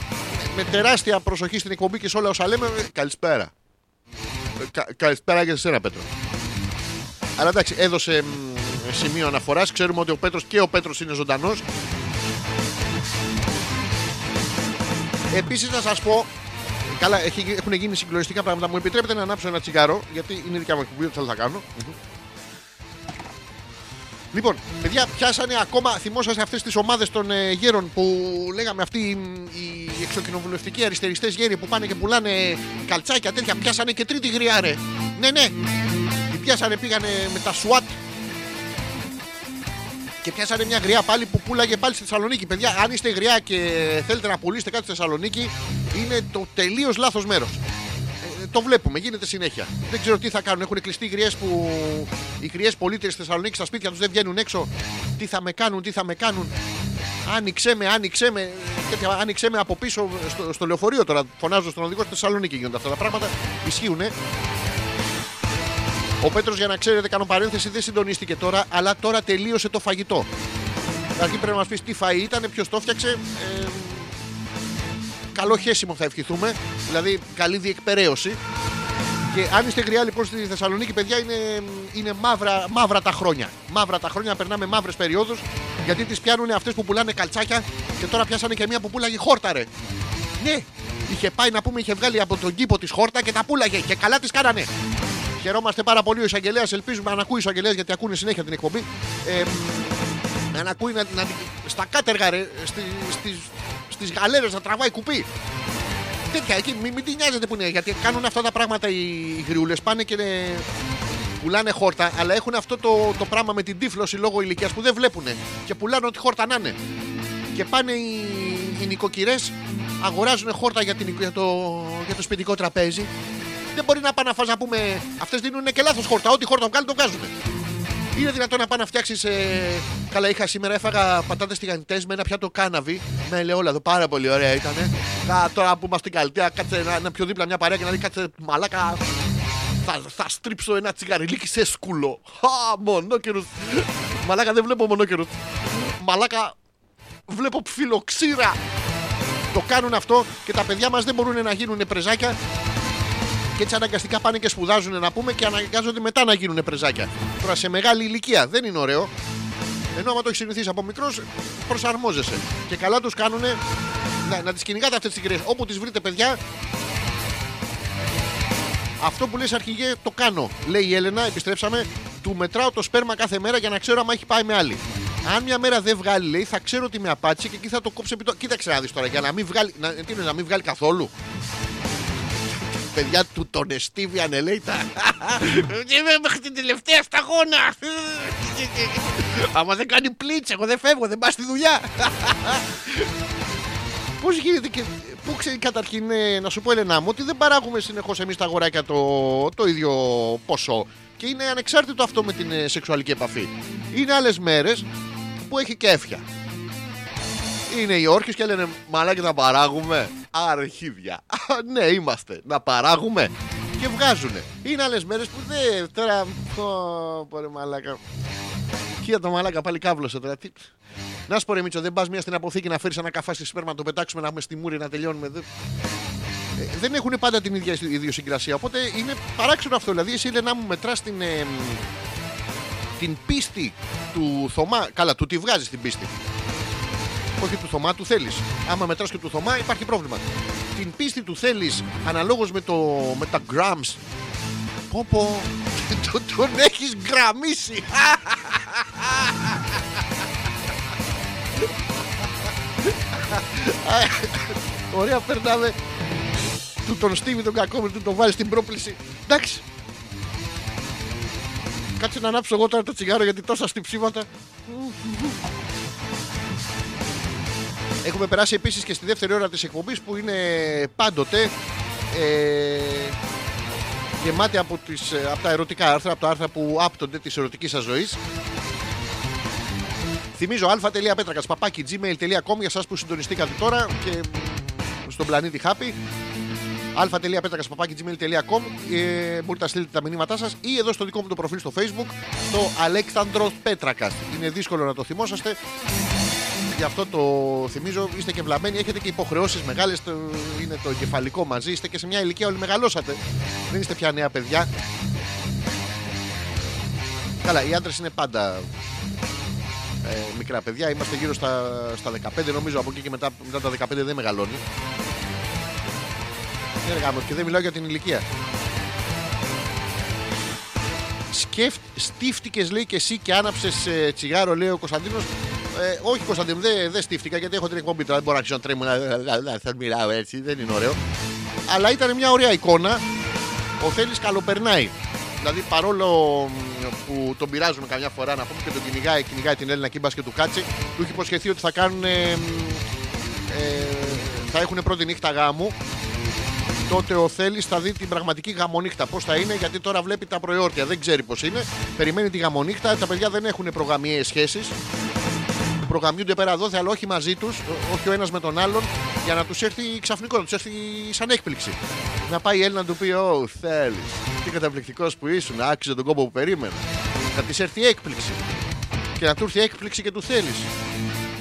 με τεράστια προσοχή στην εκπομπή και σε όλα όσα λέμε. Ε, Καλησπέρα. Ε, κα- καλησπέρα και σε σένα, Πέτρο. Αλλά εντάξει, έδωσε μ, σημείο αναφοράς. Ξέρουμε ότι ο Πέτρος και ο Πέτρος είναι ζωντανός. Επίσης να σας πω. Καλά, έχει, έχουν γίνει συγκλονιστικά πράγματα. Μου επιτρέπετε να ανάψω ένα τσιγάρο, γιατί είναι δικιά μου εκπομπή, δεν θέλω να κάνω. Μμμ. Λοιπόν, παιδιά, πιάσανε ακόμα. Θυμόσαστε αυτές τις ομάδες των ε, γέρων που λέγαμε αυτοί οι, οι εξοκοινοβουλευτικοί αριστεριστές γέροι που πάνε και πουλάνε καλτσάκια τέτοια. Πιάσανε και τρίτη γριά, ρε. Ναι, ναι. Την πιάσανε, πήγανε με τα SWAT και πιάσανε μια γριά πάλι που πουλάγε πάλι στη Θεσσαλονίκη. Παιδιά, αν είστε γριά και θέλετε να πουλήσετε κάτι στη Θεσσαλονίκη, είναι το τελείως λάθος μέρος. Ε, το βλέπουμε, γίνεται συνέχεια. Δεν ξέρω τι θα κάνουν. Έχουν κλειστεί οι γριές που. Οι γριές πολίτες στη Θεσσαλονίκη στα σπίτια τους δεν βγαίνουν έξω. Τι θα με κάνουν, τι θα με κάνουν. Άνοιξέ με, άνοιξέ με. Τέτοια, άνοιξέ με από πίσω στο, στο λεωφορείο τώρα. Φωνάζω στον οδηγό στη Θεσσαλονίκη γίνονται αυτά τα πράγματα. Ισχύουν. Ο Πέτρος, για να ξέρετε, κάνω παρένθεση, δεν συντονίστηκε τώρα, αλλά τώρα τελείωσε το φαγητό. Αρχή πρέπει να μας πεις τι φαΐ ήταν, ποιος το έφτιαξε. Ε, καλό χέσιμο θα ευχηθούμε. Δηλαδή, καλή διεκπαιρέωση. Και αν είστε γριά λοιπόν στη Θεσσαλονίκη, παιδιά, είναι, είναι μαύρα, μαύρα τα χρόνια. Μαύρα τα χρόνια, περνάμε μαύρες περιόδους. Γιατί τις πιάνουν αυτές που πουλάνε καλτσάκια και τώρα πιάσανε και μία που πουλάγε χόρτα, ρε. Ναι, είχε πάει να πούμε, είχε βγάλει από τον κήπο της χόρτα και τα πουλάγε και καλά τις κάνανε. Χαιρόμαστε πάρα πολύ ο εισαγγελέας. Ελπίζουμε να ακούει ο εισαγγελέας γιατί ακούνε συνέχεια την εκπομπή. Ε, μ, να ακούει να, να, στα κάτεργα, ρε, στι, στις, στις γαλέρες να τραβάει κουπί. Τέτοια εκεί, μην, μην τη νοιάζετε που είναι. Γιατί κάνουν αυτά τα πράγματα οι, οι γριούλες. Πάνε και ε, πουλάνε χόρτα, αλλά έχουν αυτό το, το πράγμα με την τύφλωση λόγω ηλικίας που δεν βλέπουν. Και πουλάνε ό,τι χόρτα να είναι. Και πάνε οι, οι νοικοκυρές, αγοράζουν χόρτα για, την, για, το, για το σπιτικό τραπέζι. Δεν μπορεί να πάνε να φας να πούμε. Αυτές δίνουν και λάθος χόρτα. Ό,τι χόρτα βγάλει το βγάζουν. Είναι δυνατόν να πάει να φτιάξεις. Ε... Καλά, είχα σήμερα έφαγα πατάτες τηγανιτές με ένα πιάτο κάναβι με ελαιόλαδο. Πάρα πολύ ωραία ήταν. τώρα που είμαστε στην Καλτέα, κάτσε να είναι πιο δίπλα μια παρέα και να δει κάτσε μαλάκα. Θα, θα στρίψω ένα τσιγαριλίκι σε σκουλό. Χα, μονόκερου. Μαλάκα δεν βλέπω μονόκερου. Μαλάκα βλέπω ψιλοξύρα. Το κάνουν αυτό και τα παιδιά μας δεν μπορούν να γίνουν πρεζάκια και έτσι αναγκαστικά πάνε και σπουδάζουν να πούμε και αναγκάζονται μετά να γίνουν πρεζάκια. Τώρα σε μεγάλη ηλικία δεν είναι ωραίο. Ενώ άμα το έχεις συνηθίσει από μικρός, προσαρμόζεσαι. Και καλά τους κάνουν να, να τις κυνηγάτε αυτές τις γριέ. Όπου τις βρείτε, παιδιά, αυτό που λες αρχηγέ το κάνω. Λέει η Έλενα, επιστρέψαμε, του μετράω το σπέρμα κάθε μέρα για να ξέρω αν έχει πάει με άλλη. Αν μια μέρα δεν βγάλει, λέει, θα ξέρω ότι με απάτησε και εκεί θα το κόψω επί το. Κοίταξε να δεις τώρα, για να μην βγάλει. Να, τι είναι, να μην βγάλει καθόλου; Παιδιά του τον εστίβιανε, λέει τα. Είμαι μέχρι την τελευταία σταγόνα. Άμα δεν κάνει πλίτς, εγώ δεν φεύγω, δεν πάω στη δουλειά. Πώς γίνεται και. Πού ξέρει καταρχήν ε, να σου πω, Ελένα μου, ότι δεν παράγουμε συνεχώς εμείς τα αγοράκια το, το ίδιο ποσό. Και είναι ανεξάρτητο αυτό με την ε, σεξουαλική επαφή. Είναι άλλες μέρες που έχει και έφια. Είναι οι όρχες και λένε Μαλάκι να παράγουμε. Αρχίδια. Α, ναι, είμαστε. Να παράγουμε. Και βγάζουνε. Είναι άλλες μέρες που δεν. Τώρα. Πω, πω, ρε μαλάκα. Κοίτα το μαλάκα πάλι κάβλωσε τώρα. Τι... Να σου πω ρε Μίτσο, δεν πας μία στην αποθήκη να φέρεις ένα καφάσι σπέρμα να το πετάξουμε να έχουμε στη μούρη να τελειώνουμε. Δεν, Ε, δεν έχουν πάντα την ίδια ιδιοσυγκρασία. Οπότε είναι παράξενο αυτό. Δηλαδή, εσύ Ελένα μου μετράς την, ε, την πίστη του Θωμά. Καλά, του τη βγάζεις την πίστη. Όχι του Θωμά, του θέλεις. Άμα μετράς και του Θωμά, υπάρχει πρόβλημα. Την πίστη του θέλεις αναλόγως με, το, με τα grams. Πω πω. Τον, τον έχεις γραμμίσει. Ωραία, περνάμε. Του τον Στίβι τον κακό του τον βάλεις στην πρόπληση. Εντάξει. Κάτσε να ανάψω εγώ τώρα το τσιγάρο γιατί τόσα στυψίματα. Έχουμε περάσει επίσης και στη δεύτερη ώρα της εκπομπής που είναι πάντοτε ε, γεμάτη από, τις, ε, από τα ερωτικά άρθρα, από τα άρθρα που άπτονται της ερωτικής σας ζωής. Θυμίζω α.πέτρακα παπάκι gmail.com για εσά που συντονιστήκατε τώρα και στον πλανήτη Happy. α.πέτρακα παπάκι gmail.com ε, μπορείτε να στείλετε τα μηνύματά σας ή εδώ στο δικό μου το προφίλ στο facebook το Αλέξανδρος Πέτρακας. Είναι δύσκολο να το θυμόσαστε. Γι' αυτό το θυμίζω, είστε και βλαμμένοι, έχετε και υποχρεώσεις μεγάλες. Είναι το κεφαλικό μαζί, είστε και σε μια ηλικία όλοι μεγαλώσατε. Δεν είστε πια νέα παιδιά. Καλά, οι άντρες είναι πάντα ε, μικρά παιδιά. Είμαστε γύρω στα, στα 15, νομίζω από εκεί και μετά, μετά τα 15 δεν μεγαλώνει. Δεν γάμος, και δεν μιλάω για την ηλικία. Σκεφτ, στήφτηκες λέει και εσύ και άναψες ε, τσιγάρο λέει ο Κωνσταντίνος ε, όχι Κωνσταντίνο δεν δε στήφτηκα γιατί έχω την εκπομπή τώρα δεν μπορώ να αρχίσω να τρέμω να θα μιλάω έτσι δεν είναι ωραίο αλλά ήταν μια ωραία εικόνα ο Θέλης καλοπερνάει Δηλαδή παρόλο που τον πειράζουμε καμιά φορά να πούμε και τον κυνηγάει, κυνηγάει την Έλληνα Κίμπας και του Κάτσε, του έχει υποσχεθεί ότι θα κάνουν. Ε, ε, θα έχουν πρώτη νύχτα γάμου. Τότε ο Θέλει θα δει την πραγματική γαμονύχτα. Πώς θα είναι, γιατί τώρα βλέπει τα προϊόρτια. Δεν ξέρει πώς είναι. Περιμένει τη γαμονύχτα. Τα παιδιά δεν έχουν προγαμιαίες σχέσεις. Προγαμιούνται πέρα εδώ, αλλά όχι μαζί τους, όχι ο ένας με τον άλλον, για να τους έρθει ξαφνικό, να τους έρθει σαν έκπληξη. Να πάει η Έλληνα να του πει: Ω, θέλεις. Τι καταπληκτικός που ήσουν, άξιζε τον κόπο που περίμενα. Να της έρθει έκπληξη. Και να του έρθει έκπληξη και του θέλεις.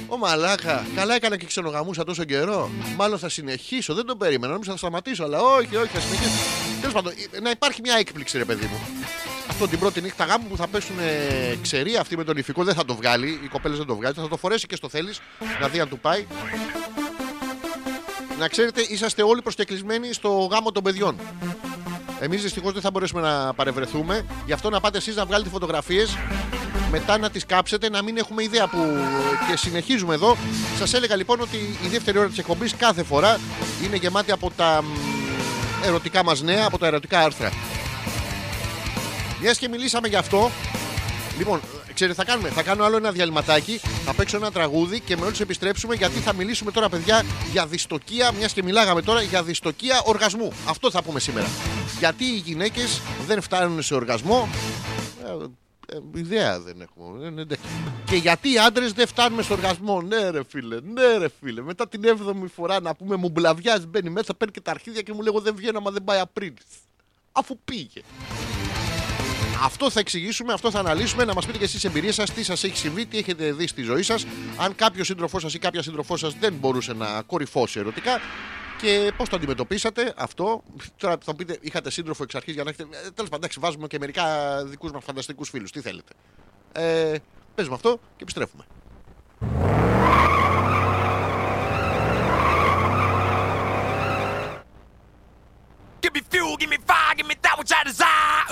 Ω μαλάκα, καλά έκανα και ξενογαμούσα τόσο καιρό. Μάλλον θα συνεχίσω, δεν τον περίμενα. Νόμιζα θα σταματήσω, αλλά όχι, όχι, θα συνεχίσω. Τέλος πάντων, να υπάρχει μια έκπληξη, ρε παιδί μου. Αυτό την πρώτη νύχτα γάμου που θα πέσουν ξεροί, αυτή με τον ηφικό δεν θα το βγάλει. Οι κοπέλες δεν το βγάλει. Θα το φορέσει και στο θέλεις να δει αν του πάει. Να ξέρετε, είσαστε όλοι προσκεκλισμένοι στο γάμο των παιδιών. Εμείς δυστυχώς δεν θα μπορέσουμε να παρευρεθούμε. Γι' αυτό να πάτε εσείς να βγάλετε φωτογραφίες. Μετά να τις κάψετε, να μην έχουμε ιδέα που. Και συνεχίζουμε εδώ. Σας έλεγα λοιπόν ότι η δεύτερη ώρα της εκπομπής κάθε φορά είναι γεμάτη από τα ερωτικά μας νέα, από τα ερωτικά άρθρα. Μιας και μιλήσαμε γι' αυτό. Λοιπόν, ξέρετε, θα κάνουμε. Θα κάνω άλλο ένα διαλυματάκι. Θα παίξω ένα τραγούδι και με όλους επιστρέψουμε γιατί θα μιλήσουμε τώρα, παιδιά, για δυστοκία. Μιας και μιλάγαμε τώρα για δυστοκία οργασμού. Αυτό θα πούμε σήμερα. Γιατί οι γυναίκες δεν φτάνουν σε οργασμό; Ε, ε, ιδέα δεν έχουμε. Ε, και γιατί οι άντρες δεν φτάνουμε στο οργασμό; Ναι, ρε φίλε, ναι, ρε φίλε. Μετά την 7η φορά να πούμε μου μπλαβιάζει, μπαίνει μέσα, παίρνει και τα αρχίδια και μου λέγω δεν βγαίνω, μα δεν πάει Απρίλης. Αφού πήγε. Αυτό θα εξηγήσουμε, αυτό θα αναλύσουμε, να μας πείτε και εσείς εμπειρίες σας, τι σας έχει συμβεί, τι έχετε δει στη ζωή σας. Αν κάποιος σύντροφός σας ή κάποια σύντροφός σας δεν μπορούσε να κορυφώσει ερωτικά και πώς το αντιμετωπίσατε αυτό. Τώρα θα πείτε, είχατε σύντροφο εξ αρχής για να έχετε. Ε, Τέλος πάντων, βάζουμε και μερικά δικούς μας φανταστικούς φίλους. Τι θέλετε. Ε, παίζουμε αυτό και επιστρέφουμε. Give me fuel, give me fire, give me that which I desire.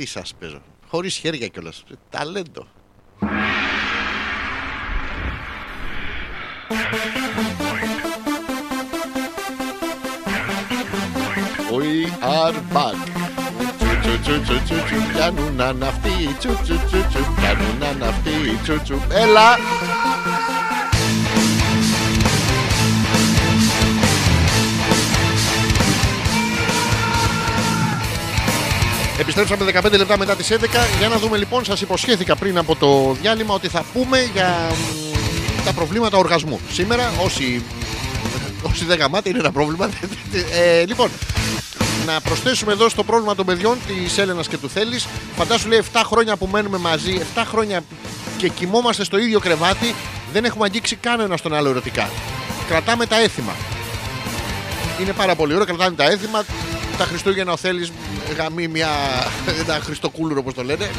Τι σας παίζω. Χωρίς χέρια κιόλας. Ταλέντο. We are back. Τσου, τσου, τσου, τσου, τσου, Πιάνουν αναυτοί. Τσου, τσου, τσου, τσου, Πιάνουν αναυτοί. Τσου, τσου. Έλα. Επιστρέψαμε 15 λεπτά μετά τις 11 Για να δούμε λοιπόν Σας υποσχέθηκα πριν από το διάλειμμα Ότι θα πούμε για μ, τα προβλήματα οργασμού Σήμερα όσοι Όσοι δεν γαμάτε είναι ένα πρόβλημα ε, Λοιπόν να προσθέσουμε εδώ στο πρόβλημα των παιδιών της Έλενας και του Θέλει. Φαντάσου λέει 7 χρόνια που μένουμε μαζί, 7 χρόνια και κοιμόμαστε στο ίδιο κρεβάτι, δεν έχουμε αγγίξει κανένα στον άλλο ερωτικά. Κρατάμε τα έθιμα. Είναι πάρα πολύ ωραίο, κρατάμε τα έθιμα. Τα Χριστούγεννα ο Θέλεις γαμεί μια, ένα Χριστοκούλουρο όπως το λένε.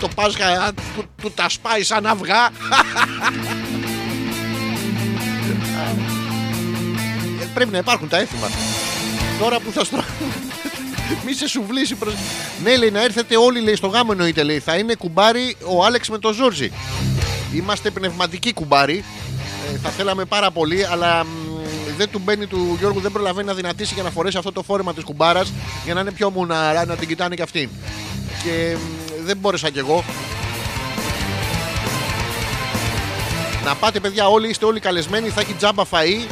το Πάσχα του, του τα σπάει σαν αυγά. Ε, Πρέπει να υπάρχουν τα έθιμα. Τώρα που θα στρώ. Μη σε σουβλήσει προς... Ναι, λέει να έρθετε όλοι λέει, στο γάμο εννοείται. Λέει. Θα είναι κουμπάρι ο Άλεξ με τον Ζόρζι. Είμαστε πνευματικοί κουμπάρι. Ε, θα θέλαμε πάρα πολύ, αλλά μ, δεν του μπαίνει του Γιώργου, δεν προλαβαίνει να δυνατήσει για να φορέσει αυτό το φόρεμα της κουμπάρας για να είναι πιο μουναρά, να την κοιτάνε και αυτήν. Και μ, δεν μπόρεσα κι εγώ. Να πάτε, παιδιά, όλοι είστε όλοι καλεσμένοι. Θα έχει τζάμπα φαΐ.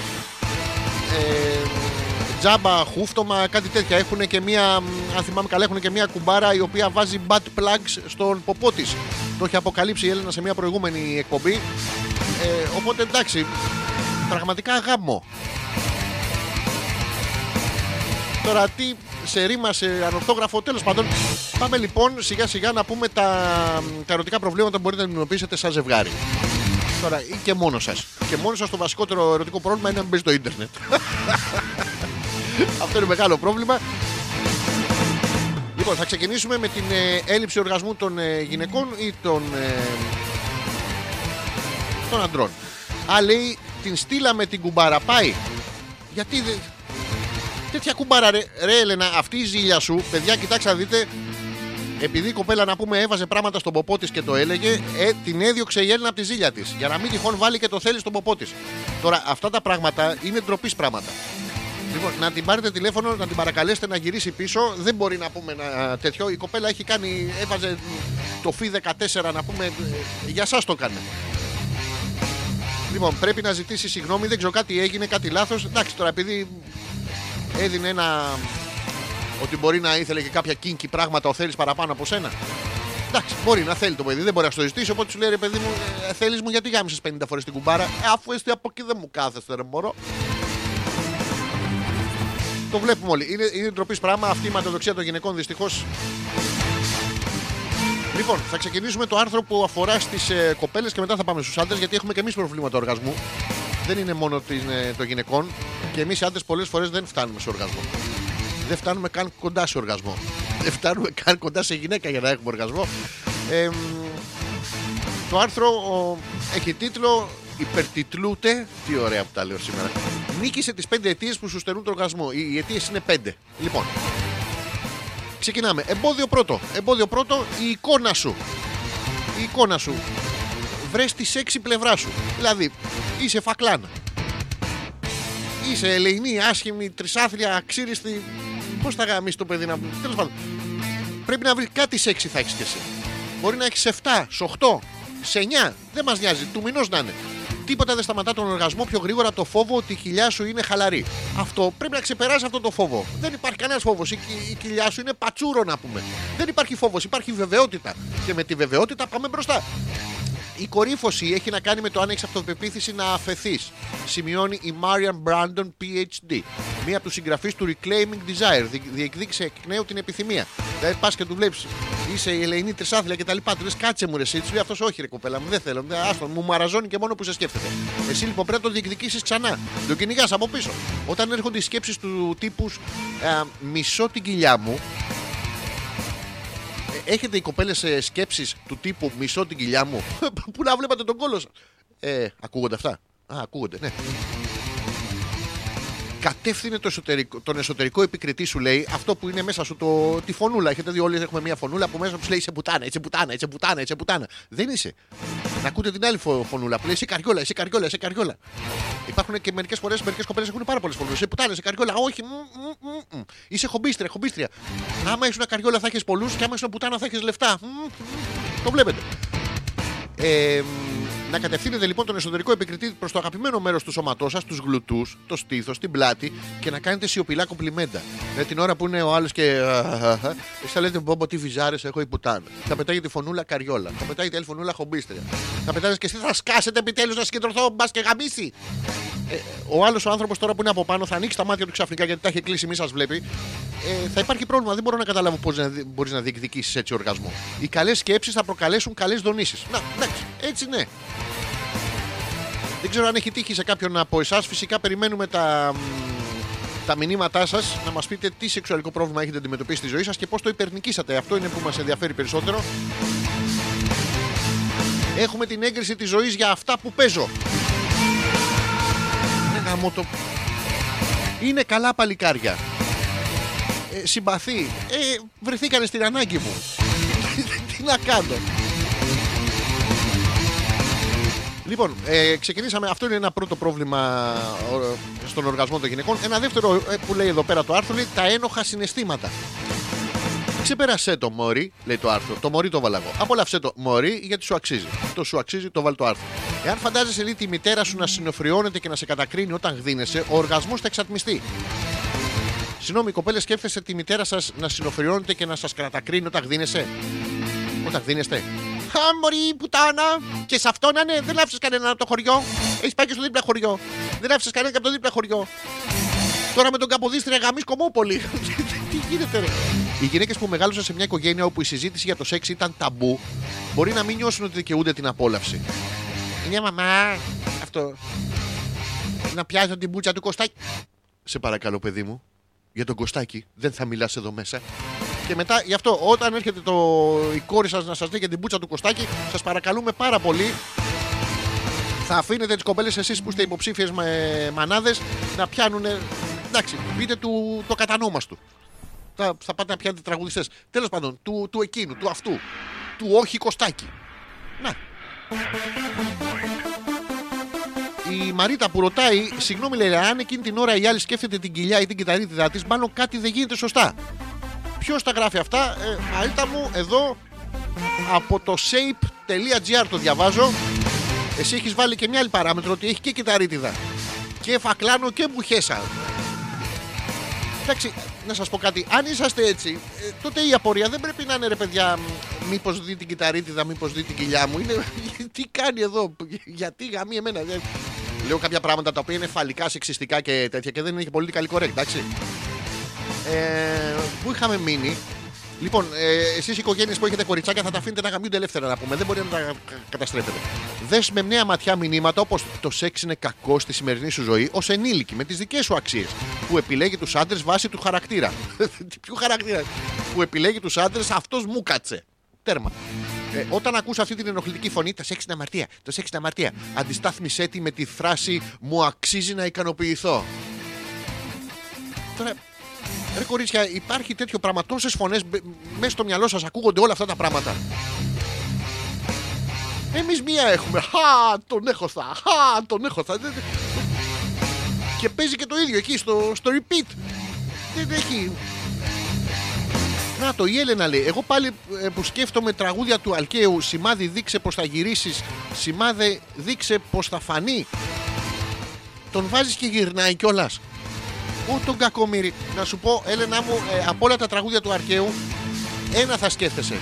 Ε, τζάμπα, χούφτωμα, κάτι τέτοια. Έχουν και μία, μ, αν θυμάμαι καλά, έχουν και μία κουμπάρα η οποία βάζει butt plugs στον ποπό της. Το έχει αποκαλύψει η Έλληνα σε μια προηγούμενη εκπομπή. Ε, οπότε εντάξει, πραγματικά γάμο. Τώρα τι σε ρήμα, σε ανορθόγραφο, τέλος πάντων. Πάμε λοιπόν σιγά σιγά να πούμε τα, τα ερωτικά προβλήματα που μπορείτε να αντιμετωπίσετε σαν ζευγάρι. Τώρα ή και μόνος σας. Και μόνος σας το βασικότερο ερωτικό πρόβλημα είναι να μην μπει στο ίντερνετ. Αυτό είναι μεγάλο πρόβλημα. Λοιπόν, θα ξεκινήσουμε με την ε, έλλειψη οργασμού των ε, γυναικών ή των, ε, των αντρών. Α, λέει, την στείλαμε την κουμπάρα. Πάει. Γιατί δεν... Τέτοια κουμπάρα, ρε, ρε Έλενα, αυτή η ζήλια σου, παιδιά, κοιτάξτε να δείτε, επειδή η κοπέλα να πούμε έβαζε πράγματα στον ποπό της και το έλεγε, ε, την έδιωξε η Έλληνα από τη ζήλια της. Για να μην τυχόν βάλει και το θέλει στον ποπό της. Τώρα, αυτά τα πράγματα είναι ντροπής πράγματα. Λοιπόν, να την πάρετε τηλέφωνο, να την παρακαλέσετε να γυρίσει πίσω. Δεν μπορεί να πούμε ένα τέτοιο. Η κοπέλα έχει κάνει, έβαζε το φι 14 να πούμε. ε, Για σας το έκανε. Λοιπόν, πρέπει να ζητήσει συγγνώμη. Δεν ξέρω κάτι έγινε, κάτι λάθος. Εντάξει, τώρα επειδή έδινε ένα. Ότι μπορεί να ήθελε και κάποια κίνκι πράγματα ο θέλει παραπάνω από σένα. Εντάξει, μπορεί να θέλει το παιδί, δεν μπορεί να στο ζητήσει. Οπότε σου λέει ρε παιδί μου, ε, θέλεις μου γιατί γάμισες 50 φορές την κουμπάρα; Ε, αφού είστε από εκεί δεν μου κάθεστε, ρε μωρό. Το βλέπουμε όλοι. Είναι, είναι ντροπής πράγμα αυτή η ματοδοξία των γυναικών δυστυχώς. Λοιπόν, θα ξεκινήσουμε το άρθρο που αφορά στις ε, κοπέλες και μετά θα πάμε στους άντρες γιατί έχουμε και εμείς προβλήματα οργασμού. Δεν είναι μόνο την, ε, των γυναικών και εμείς οι άντρες πολλές φορές δεν φτάνουμε σε οργασμό. Δεν φτάνουμε καν κοντά σε οργασμό. Δεν φτάνουμε καν κοντά σε γυναίκα για να έχουμε οργασμό. Ε, μ, το άρθρο ο, έχει τίτλο Υπερτιτλούται. Τι ωραία που τα λέω σήμερα. Νίκησε τις 5 αιτίες που σου στερούν τον οργασμό. Οι, οι αιτίες είναι 5. Λοιπόν, ξεκινάμε. Εμπόδιο πρώτο. Εμπόδιο πρώτο, η εικόνα σου. Η εικόνα σου. Βρες τη σεξι πλευρά σου. Δηλαδή, είσαι φακλάνα. Είσαι ελεηνή, άσχημη, τρισάθλια, αξίριστη. Πώς θα γαμίσει το παιδί να. Τέλος πάντων. Πρέπει να βρεις κάτι σεξι θα έχεις και εσύ. Μπορεί να έχεις 7, σε 8, σε 9. Δεν μας νοιάζει. Του μηνός να είναι. Τίποτα δεν σταματά τον οργασμό πιο γρήγορα από το φόβο ότι η κοιλιά σου είναι χαλαρή. Αυτό πρέπει να ξεπεράσει αυτό το φόβο. Δεν υπάρχει κανένας φόβος. Η, η, η κοιλιά σου είναι πατσούρο να πούμε. Δεν υπάρχει φόβος, υπάρχει βεβαιότητα. Και με τη βεβαιότητα πάμε μπροστά. Η κορύφωση έχει να κάνει με το αν έχει αυτοπεποίθηση να αφαιθείς. Σημειώνει η Marian Brandon PhD. Μία από τους συγγραφείς του Reclaiming Desire. Δι- Διεκδίκησε εκ νέου την επιθυμία. Δηλαδή πας και του βλέπεις, είσαι η ελεηνή τρισάθλια και τα λοιπά. Του λες κάτσε μου ρε, εσύ. Του λέει αυτός όχι ρε κοπέλα μου, δεν θέλω. Δεν- Άστο, μου μαραζώνει και μόνο που σε σκέφτεται. Εσύ λοιπόν πρέπει να το διεκδικήσεις ξανά. Τον κυνηγάς από πίσω. Όταν έρχονται οι σκέψεις του τύπους α, μισό την κοιλιά μου, έχετε οι κοπέλες σκέψεις του τύπου μισό την κοιλιά μου, που να βλέπατε τον κόλο σας; Ε, ακούγονται αυτά; Α, ακούγονται, ναι. Κατεύθυνε το εσωτερικό, τον εσωτερικό επικριτή σου, λέει, αυτό που είναι μέσα σου, το, τη φωνούλα. Έχετε δει, όλοι έχουμε μια φωνούλα που μέσα του λέει σε πουτάνα, είσαι πουτάνα, είσαι πουτάνα, είσαι πουτάνα. Δεν είσαι. Να ακούτε την άλλη φω- φωνούλα που λέει είσαι καριόλα, είσαι καριόλα, είσαι καριόλα. Υπάρχουν και μερικές φορές μερικές κοπέλες έχουν πάρα πολλές φωνούλες. Είσαι πουτάνα, είσαι καριόλα. Όχι, μ, μ, μ, μ. είσαι χομπίστρια, χομπίστρια. Άμα ήσουν καριόλα θα έχεις πολλούς και άμα ήσουν πουτάνα θα έχεις λεφτά. Μ, μ, μ. Το βλέπετε. Ε, να κατευθύνετε λοιπόν τον εσωτερικό επικριτή προς το αγαπημένο μέρος του σώματός σας, τους γλουτούς, το στήθος, την πλάτη και να κάνετε σιωπηλά κομπλιμέντα. Με την ώρα που είναι ο άλλος και. Εσύ θα λέτε μπόμπο τι βυζάρες έχω η πουτάνα. Θα πετάγει τη φωνούλα καριόλα. Θα πετάγει την άλλη φωνούλα χομπίστρια. Θα πετάγει και εσύ θα σκάσετε επιτέλους να συγκεντρωθώ, μπας και γαμίσει. Ε, ο άλλος ο άνθρωπος τώρα που είναι από πάνω θα ανοίξει τα μάτια του ξαφνικά γιατί τα έχει κλείσει, μη σας βλέπει. Ε, θα υπάρχει πρόβλημα. Δεν μπορώ να καταλάβω πώς μπορείς να διεκδικήσεις έτσι οργασμό. Οι καλές σκέψεις θα προκαλέσουν καλές δονήσεις. Να, εντάξει, έτσι ναι. Δεν ξέρω αν έχει τύχει σε κάποιον από εσάς. Φυσικά περιμένουμε τα, μ, τα μηνύματά σας να μας πείτε τι σεξουαλικό πρόβλημα έχετε αντιμετωπίσει στη ζωή σας και πώς το υπερνικήσατε. Αυτό είναι που μας ενδιαφέρει περισσότερο. Έχουμε την έγκριση της ζωής για αυτά που παίζω. Ε, γαμώ το- Είναι καλά παλικάρια. Ε, συμπαθεί. Ε, βρεθήκανε στην ανάγκη μου. τι να κάνω. Λοιπόν, ε, ξεκινήσαμε. Αυτό είναι ένα πρώτο πρόβλημα ο, στον οργασμό των γυναικών. Ένα δεύτερο ε, που λέει εδώ πέρα το άρθρο είναι τα ένοχα συναισθήματα. Ξεπέρασέ το μωρί, λέει το άρθρο. Το μωρί το βάλα εγώ. Απόλαυσέ το μωρί γιατί σου αξίζει. Το σου αξίζει, το βάλει το άρθρο. Εάν φαντάζεσαι λέει, τη μητέρα σου να συνοφριώνεται και να σε κατακρίνει όταν γδίνεσαι, ο οργασμός θα εξατμιστεί. Συγγνώμη, κοπέλε, σκέφτεσαι τη μητέρα σας να συνοφριώνεται και να σας κατακρίνει όταν γδίνεσαι. Όταν γδίνεστε. Α, μωρή, πουτάνα! Και σε αυτό να είναι, δεν άφησες κανέναν από το χωριό. Έχεις πάει και στο δίπλα χωριό. Δεν άφησες κανέναν και από το δίπλα χωριό. Τώρα με τον Καποδίστρια γαμί κομμόπολη. Τι γίνεται, ρε; Οι γυναίκες που μεγάλωσαν σε μια οικογένεια όπου η συζήτηση για το σεξ ήταν ταμπού, μπορεί να μην νιώσουν ότι δικαιούνται την απόλαυση. Μια μαμά, αυτό. Να πιάσω την μπούτσα του Κωστάκη. Σε παρακαλώ, παιδί μου, για τον Κωστάκη δεν θα μιλάς εδώ μέσα. Και μετά, γι' αυτό, όταν έρχεται το, η κόρη σας να σας λέει για την μπούτσα του Κωστάκη, σας παρακαλούμε πάρα πολύ θα αφήνετε τις κοπέλες εσείς που είστε υποψήφιες με μανάδες να πιάνουν. Εντάξει, πείτε του το κατανόμαστο. Θα, θα πάτε να πιάνετε τραγουδιστές. Τέλος πάντων, του, του εκείνου, του αυτού. Του όχι Κωστάκη. Να. Η Μαρίτα που ρωτάει, συγγνώμη λέει, αν εκείνη την ώρα η άλλη σκέφτεται την κοιλιά ή την κυταρίτιδα της, μάλλον κάτι δεν γίνεται σωστά. Ποιος τα γράφει αυτά, ε, Μαρίτα μου, εδώ από το shape.gr το διαβάζω. Εσύ έχεις βάλει και μια άλλη παράμετρο ότι έχει και κυταρίτιδα. Και φακλάνο και μπουχέσα. Εντάξει, να σας πω κάτι. Αν είσαστε έτσι, ε, τότε η απορία δεν πρέπει να είναι ρε παιδιά, μήπως δει την κυταρίτιδα, μήπως δει την κοιλιά μου. Είναι τι κάνει εδώ, γιατί γαμεί εμένα. Δεν- Λέω κάποια πράγματα τα οποία είναι φαλικά, σεξιστικά και τέτοια και δεν είναι και πολύ καλή correct, εντάξει. Ε, πού είχαμε μείνει; Λοιπόν, ε, εσείς οι οικογένειες που έχετε κοριτσάκια θα τα αφήνετε να γαμιούνται ελεύθερα να πούμε. Δεν μπορεί να τα κα- καταστρέφετε. Δες με νέα ματιά μηνύματα όπως το σεξ είναι κακό στη σημερινή σου ζωή ως ενήλικη με τις δικές σου αξίες. Που επιλέγει τους άντρες βάσει του χαρακτήρα. Τι Ποιου χαρακτήρα; Που επιλέγει τους άντρες αυτός μου κάτσε. Τέρμα. Ε, όταν ακούς αυτή την ενοχλητική φωνή, το σεξ είναι αμαρτία. Το σεξ είναι αμαρτία. Αντιστάθμισέ τη με τη φράση Μου αξίζει να ικανοποιηθώ. Τώρα, Ρε κορίτσια, υπάρχει τέτοιο πράγμα. Τόσες φωνές μέσα στο μυαλό σας ακούγονται όλα αυτά τα πράγματα. Εμείς μία έχουμε. Χα, τον έχωσα. Χα, τον έχωσα. Δεν- δεν- Και παίζει και το ίδιο εκεί στο, στο repeat. Δεν έχει. Να το, η Έλενα λέει. Εγώ πάλι ε, που σκέφτομαι τραγούδια του Αλκαίου, σημάδι δείξε πως θα γυρίσεις, σημάδι δείξε πως θα φανεί. Τον βάζεις και γυρνάει κιόλας. Ού τον κακομύρι. Να σου πω, Έλενα μου, ε, από όλα τα τραγούδια του Αρκαίου, ένα θα σκέφτεσαι.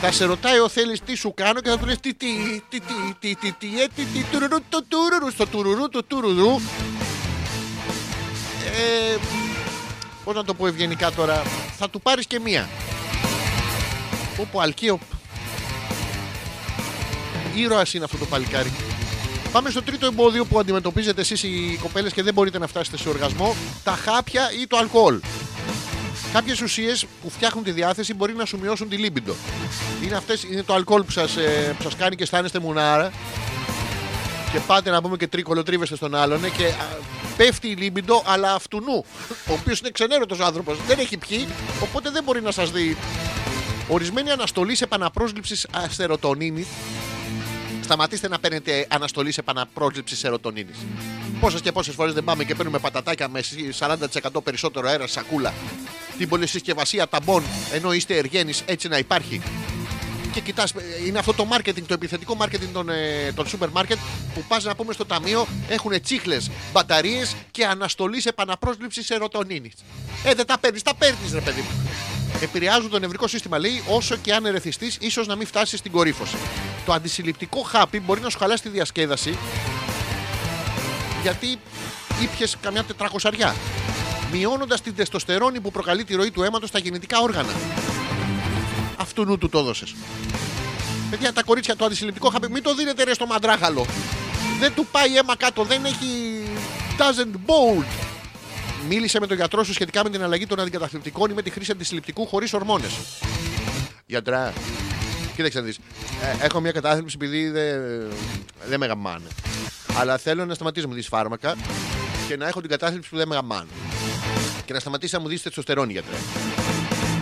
Θα σε ρωτάει ο Θέλης τι σου κάνω και θα του λες τι τι τι τι τι τι τι ε, τι τι τουρουρού το τουρουρού στο τουρουρού το τουρουρού. Ε, πώς να το πω ευγενικά τώρα, θα του πάρεις και μία. Όπου Αλκαίο ήρωας είναι αυτό το παλικάρι. Πάμε στο τρίτο εμπόδιο που αντιμετωπίζετε εσείς οι κοπέλες και δεν μπορείτε να φτάσετε σε οργασμό. Τα χάπια ή το αλκοόλ. Κάποιες ουσίες που φτιάχνουν τη διάθεση μπορεί να σου μειώσουν τη λίμπιντο. Είναι, αυτές, είναι το αλκοόλ που σας, ε, που σας κάνει και αισθάνεστε μουνάρα. Και πάτε να πούμε και τρίκολο στον άλλον ε, και α, πέφτει η λίμπιντο αλλά αυτουνού. Ο οποίος είναι ξενέρωτος άνθρωπος. Δεν έχει πιει, οπότε δεν μπορεί να σας δει. Ορισμένη αναστολή επαναπρόσληψης σερωτονίνη. Σταματήστε να παίρνετε αναστολή επαναπρόσληψης σερωτονίνης. Πόσες και πόσες φορές δεν πάμε και παίρνουμε πατατάκια με 40% περισσότερο αέρα σακούλα. Την πολυσυσκευασία ταμπών ενώ είστε εργένης έτσι να υπάρχει και κοιτάς, είναι αυτό το marketing, το επιθετικό marketing των, ε, των σούπερ μάρκετ που πας να πούμε στο ταμείο έχουν τσίχλες, μπαταρίες και αναστολής επαναπρόσληψης σερωτονίνη. Ε, δεν τα παίρνεις, τα παίρνεις, ρε παιδί μου. Επηρεάζουν το νευρικό σύστημα, λέει, όσο και αν ερεθιστείς, ίσως να μην φτάσεις στην κορύφωση. Το αντισυλληπτικό χάπι μπορεί να σου χαλάσει τη διασκέδαση γιατί ήπιες καμιά τετρακοσαριά. Μειώνοντας την τεστοστερόνη που προκαλεί τη ροή του αίματος στα γεννητικά όργανα. Αυτού νου του το έδωσες. Παιδιά, τα κορίτσια το αντισυλληπτικό χάπι, μην το δίνετε ρε στο μαντράχαλο. Δεν του πάει αίμα κάτω, δεν έχει. doesn't bolt. Μίλησε με τον γιατρό σου σχετικά με την αλλαγή των αντικαταθλιπτικών ή με τη χρήση αντισυλληπτικού χωρίς ορμόνες. Γιατρά, κοίταξε να δεις. Ε, έχω μια κατάθλιψη επειδή δεν δε με γαμάνε. Αλλά θέλω να σταματήσω να μου δεις φάρμακα και να έχω την κατάθλιψη που δεν με γαμάνε. Και να σταματήσει να μου δεις τεστοστερόνη, γιατρέ.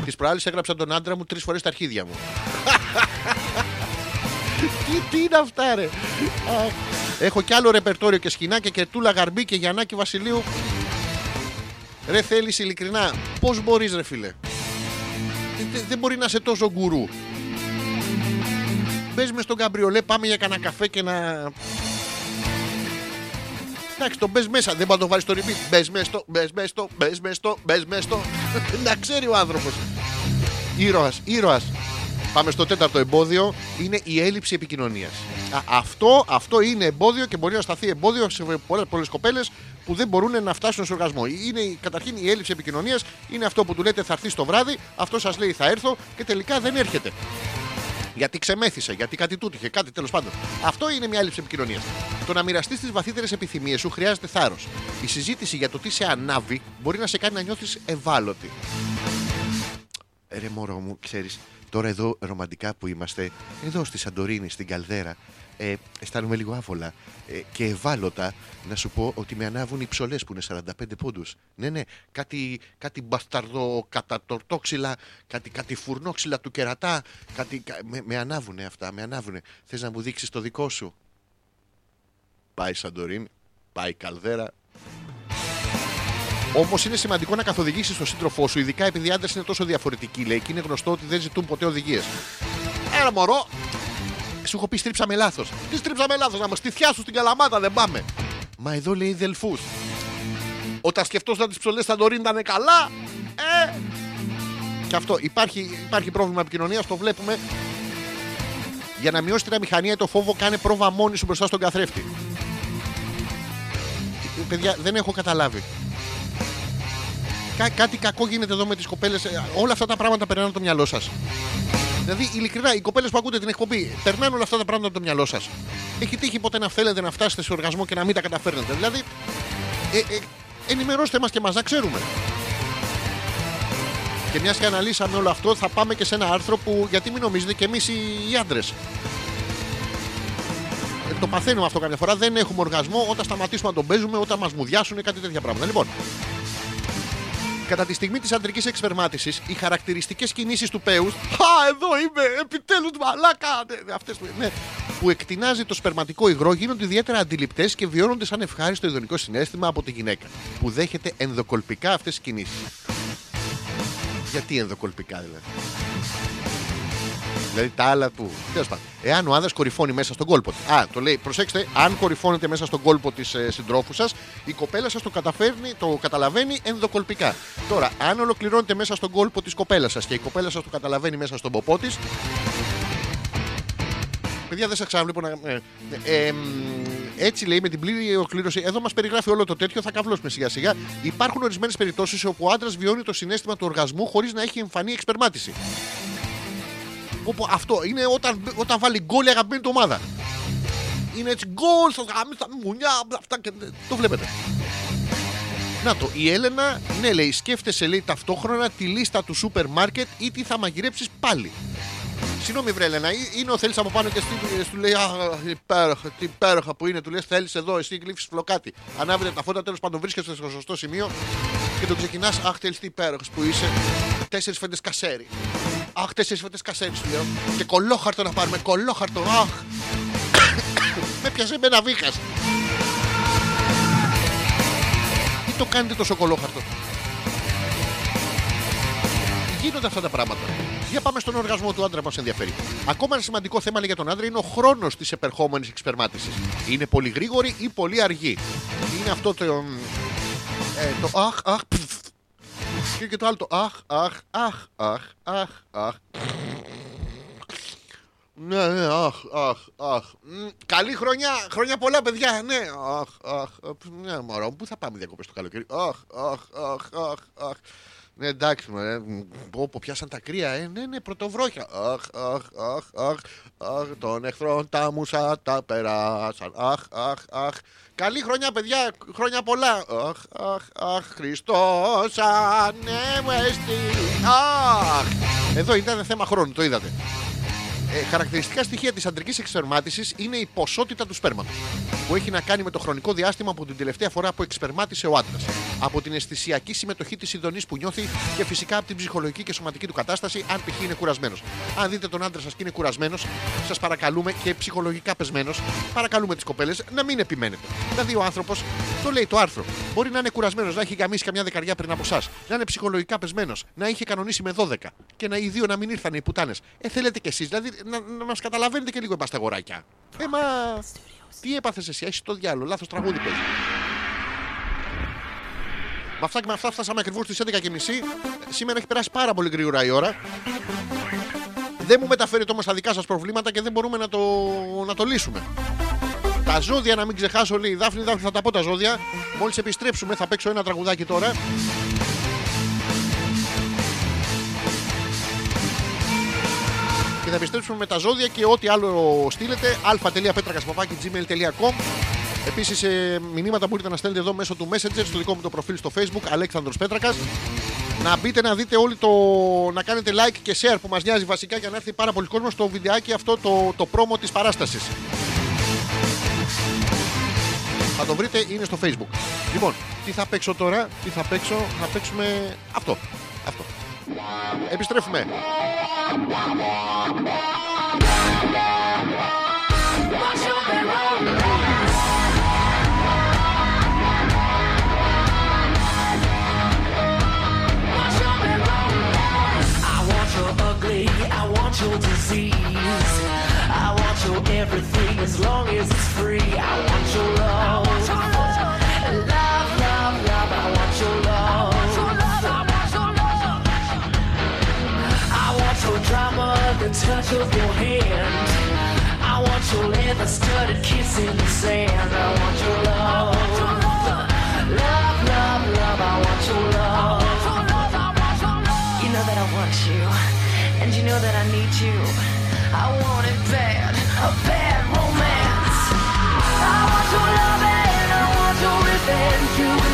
Της προάλλη έγραψα τον άντρα μου τρεις φορές τα αρχίδια μου. τι, τι είναι αυτά, ρε; Έχω κι άλλο ρεπερτόριο και σκηνάκια και τούλα γαρμπή και Γιαννάκη Βασιλείου. Ρε θέλεις ειλικρινά, πώς μπορείς, ρε φίλε; Δεν μπορεί να είσαι τόσο γκουρού. Μπες μες στον καμπριολέ, πάμε για κανένα καφέ και να. Εντάξει, το μπες μέσα, δεν πάει να το βάλεις στο repeat. Μπες μέσα, μπες μέσα, μπες μέσα, μπες μέσα. Να ξέρει ο άνθρωπος. Ήρωας, ήρωας. Πάμε στο τέταρτο εμπόδιο. Είναι η έλλειψη επικοινωνίας. Αυτό, αυτό είναι εμπόδιο και μπορεί να σταθεί εμπόδιο σε πολλές κοπέλες που δεν μπορούν να φτάσουν σε οργασμό. Είναι καταρχήν η έλλειψη επικοινωνίας. Είναι αυτό που του λέτε θα έρθεις το βράδυ, αυτό σας λέει θα έρθω και τελικά δεν έρχεται. Γιατί ξεμέθησε, γιατί κάτι τούτο είχε, κάτι τέλος πάντων. Αυτό είναι μια έλλειψη επικοινωνίας. Το να μοιραστείς τις βαθύτερες επιθυμίες σου χρειάζεται θάρρος. Η συζήτηση για το τι σε ανάβει μπορεί να σε κάνει να νιώθεις ευάλωτη. Ρε μωρό μου, ξέρεις, τώρα εδώ ρομαντικά που είμαστε, εδώ στη Σαντορίνη, στην Καλδέρα, ε, αισθάνομαι λίγο άβολα ε, και ευάλωτα να σου πω ότι με ανάβουν οι ψολές που είναι 45 πόντους. Ναι, ναι, κάτι, κάτι μπασταρδο κατατορτόξυλα, κάτι, κάτι φουρνόξυλα του κερατά, κάτι, με, με ανάβουνε αυτά, με ανάβουνε. Θες να μου δείξεις το δικό σου; Πάει Σαντορίνη, πάει Καλδέρα, Όμως είναι σημαντικό να καθοδηγήσεις τον σύντροφό σου, ειδικά επειδή οι άντρες είναι τόσο διαφορετικοί, λέει, και είναι γνωστό ότι δεν ζητούν ποτέ οδηγίες. Ένα μωρό, σου έχω πει στρίψαμε λάθος. Τι στρίψαμε λάθος, να μας στιθιάσουν στην καλαμάτα, δεν πάμε. Μα εδώ λέει δελφούς. Όταν σκεφτόσαν τις ψωλές θα το ρίνταν καλά, ε. Και αυτό υπάρχει, υπάρχει πρόβλημα επικοινωνίας, το βλέπουμε. Για να μειώσει την αμηχανία το φόβο, κάνε πρόβα μόνη σου μπροστά στον καθρέφτη. Παιδιά, δεν έχω καταλάβει. Κά, κάτι κακό γίνεται εδώ με τις κοπέλες. Όλα αυτά τα πράγματα περνάνε από το μυαλό σας. Δηλαδή, ειλικρινά, οι κοπέλες που ακούτε την εκπομπή περνάνε όλα αυτά τα πράγματα από το μυαλό σας. Έχει τύχει ποτέ να θέλετε να φτάσετε σε οργασμό και να μην τα καταφέρνετε. Δηλαδή, ε, ε, ενημερώστε μας και μας να ξέρουμε. Και μιας και αναλύσαμε όλο αυτό, θα πάμε και σε ένα άρθρο που γιατί μην νομίζετε και εμείς οι άντρες. Ε, το παθαίνουμε αυτό καμιά φορά. Δεν έχουμε οργασμό όταν σταματήσουμε να τον παίζουμε, όταν μας μουδιάσουν κάτι τέτοια πράγματα. Λοιπόν, Κατά τη στιγμή της αντρικής εξπερμάτισης, οι χαρακτηριστικές κινήσεις του Πέου. Α, εδώ είμαι, επιτέλους μαλάκα! Ναι, αυτές, ναι, που εκτινάζει το σπερματικό υγρό γίνονται ιδιαίτερα αντιληπτές και βιώνονται σαν ευχάριστο ειδονικό συνέστημα από τη γυναίκα. Που δέχεται ενδοκολπικά αυτές τις κινήσεις. Γιατί ενδοκολπικά δηλαδή; Δηλαδή τα άλλα του. Τέλος πάντων. Εάν ο άντρα κορυφώνει μέσα στον κόλπο τη. Α, το λέει, προσέξτε, αν κορυφώνετε μέσα στον κόλπο της ε, συντρόφου σας, η κοπέλα σας το, καταφέρνει, το καταλαβαίνει ενδοκολπικά. Τώρα, αν ολοκληρώνετε μέσα στον κόλπο της κοπέλας σας και η κοπέλα σας το καταλαβαίνει μέσα στον ποπό της. Παιδιά, δεν σα ξαναβλέπω να. Ε, ε, ε, έτσι λέει με την πλήρη ολοκλήρωση. Εδώ μας περιγράφει όλο το τέτοιο, θα καβλώσουμε σιγά σιγά. Υπάρχουν ορισμένες περιπτώσεις όπου ο άντρας βιώνει το συνέστημα του οργασμού χωρίς να έχει εμφανή εξπερμάτιση. Όπου αυτό είναι όταν, όταν βάλει γκολ η αγαπημένη του ομάδα. Είναι έτσι γκολ στα γάμι, στα μουνιά, αυτά και το βλέπετε. Να το, η Έλενα, ναι λέει, σκέφτεσαι λέει ταυτόχρονα τη λίστα του σούπερ μάρκετ ή τι θα μαγειρέψεις πάλι. Συγγνώμη, βρε Ελένα, ή- είναι ο θέλεις από πάνω και στη- σου λέει Αχ, υπέροχα, τι υπέροχα που είναι. Του λες: Θέλεις εδώ, εσύ γλύφει φλοκάτι. Ανάβετε τα φώτα, τέλος πάντων βρίσκεσαι στο σωστό σημείο και τον ξεκινάς. Αχ, θέλει τι υπέροχος που είσαι. Τέσσερις φέτε κασέρι. Αχ, τέσσερις φέτε κασέρι σου λέω. Και κολόχαρτο να πάρουμε, κολόχαρτο. Αχ. με πιασε με ένα βήχας. Τι το κάνετε τόσο κολόχαρτο. Γίνονται αυτά τα πράγματα. Για πάμε στον οργασμό του άντρα μας ενδιαφέρει. Ακόμα ένα σημαντικό θέμα λέει, για τον άντρα είναι ο χρόνος της επερχόμενης εξπερμάτισης. Είναι πολύ γρήγορη ή πολύ αργή. Είναι αυτό το. Ε, το αχ, αχ, πφ. Και, και το άλλο το αχ, αχ, αχ, αχ, αχ, αχ. Ναι, ναι, αχ, αχ, αχ. Μ, Καλή χρονιά, χρονιά πολλά παιδιά, ναι. Αχ, αχ, αχ. Ναι, μωρό, μου, πού θα πάμε διακοπές το καλοκαίρι. Αχ, αχ, αχ, αχ, αχ. Ναι, εντάξει, μωρέ. Μ, Πω, πω, πιάσαν τα κρύα, ε. Ναι, ναι, πρωτοβρόχια. Αχ, αχ, αχ, αχ. Αχ, των εχθρών τα μουσα τα περάσαν. Αχ, αχ, αχ. Καλή χρονιά, παιδιά, χρόνια πολλά. Αχ, αχ, αχ, Χριστός ανέμεστη. Αχ. Εδώ ήταν θέμα χρόνου, το είδατε. Ε, χαρακτηριστικά στοιχεία της αντρικής εξπερμάτιση είναι η ποσότητα του σπέρματος. Που έχει να κάνει με το χρονικό διάστημα από την τελευταία φορά που εξπερμάτισε ο άντρας. Από την αισθησιακή συμμετοχή της ειδονή που νιώθει και φυσικά από την ψυχολογική και σωματική του κατάσταση, αν π.χ. είναι κουρασμένος. Αν δείτε τον άντρα σας και είναι κουρασμένος, σας παρακαλούμε και ψυχολογικά πεσμένος, παρακαλούμε τις κοπέλες να μην επιμένετε. Δηλαδή ο άνθρωπος, το λέει το άρθρο, μπορεί να είναι κουρασμένος, να έχει γαμίσει καμιά δεκαριά πριν από εσά, να είναι ψυχολογικά πεσμένος, να είχε κανονίσει με 12 και να οι δύο να μην ήρθαν οι πουτάνες. Ε, θέλετε κι εσείς, δηλαδή να, να μας καταλαβαίνετε και λίγο εμά τα αγοράκια. Ε, μα. Τι έπαθες εσύ, έχεις το διάλογο, λάθος τραγούδι παίζεις. Με αυτά και με αυτά φτάσαμε ακριβώς στις 11.30. Σήμερα έχει περάσει πάρα πολύ γρήγορα η ώρα. Δεν μου μεταφέρετε όμως τα δικά σας προβλήματα και δεν μπορούμε να το, να το λύσουμε. Τα ζώδια να μην ξεχάσω λέει η Δάφνη, Δάφνη θα τα πω τα ζώδια. Μόλις επιστρέψουμε θα παίξω ένα τραγουδάκι τώρα. Θα επιστρέψουμε με τα ζώδια και ό,τι άλλο στείλετε. αλφα.πέτρακα.gmail.com Επίσης, ε, μηνύματα μπορείτε να στέλνετε εδώ μέσω του Messenger στο δικό μου το προφίλ στο Facebook, Αλέξανδρος Πέτρακας. Να μπείτε να δείτε όλοι το. να κάνετε like και share που μας νοιάζει βασικά για να έρθει πάρα πολύ κόσμος στο βιντεάκι αυτό το, το πρόμο της παράστασης. Θα το βρείτε, είναι στο Facebook. Λοιπόν, τι θα παίξω τώρα, τι θα παίξω, θα παίξουμε αυτό. Αυτό. Επιστρέφουμε. I want your ugly, I want your disease. I want your everything as long as it's free. I want your love. Love, The touch of your hand. I want your leather studded kiss in the sand. I want your love. Love, love, love, I want your love. You know that I want you, and you know that I need you. I want it bad, a bad romance. I want your love and I want your revenge. You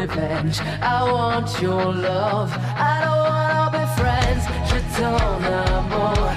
revenge. I want your love. I don't wanna be friends. Je t'en amour.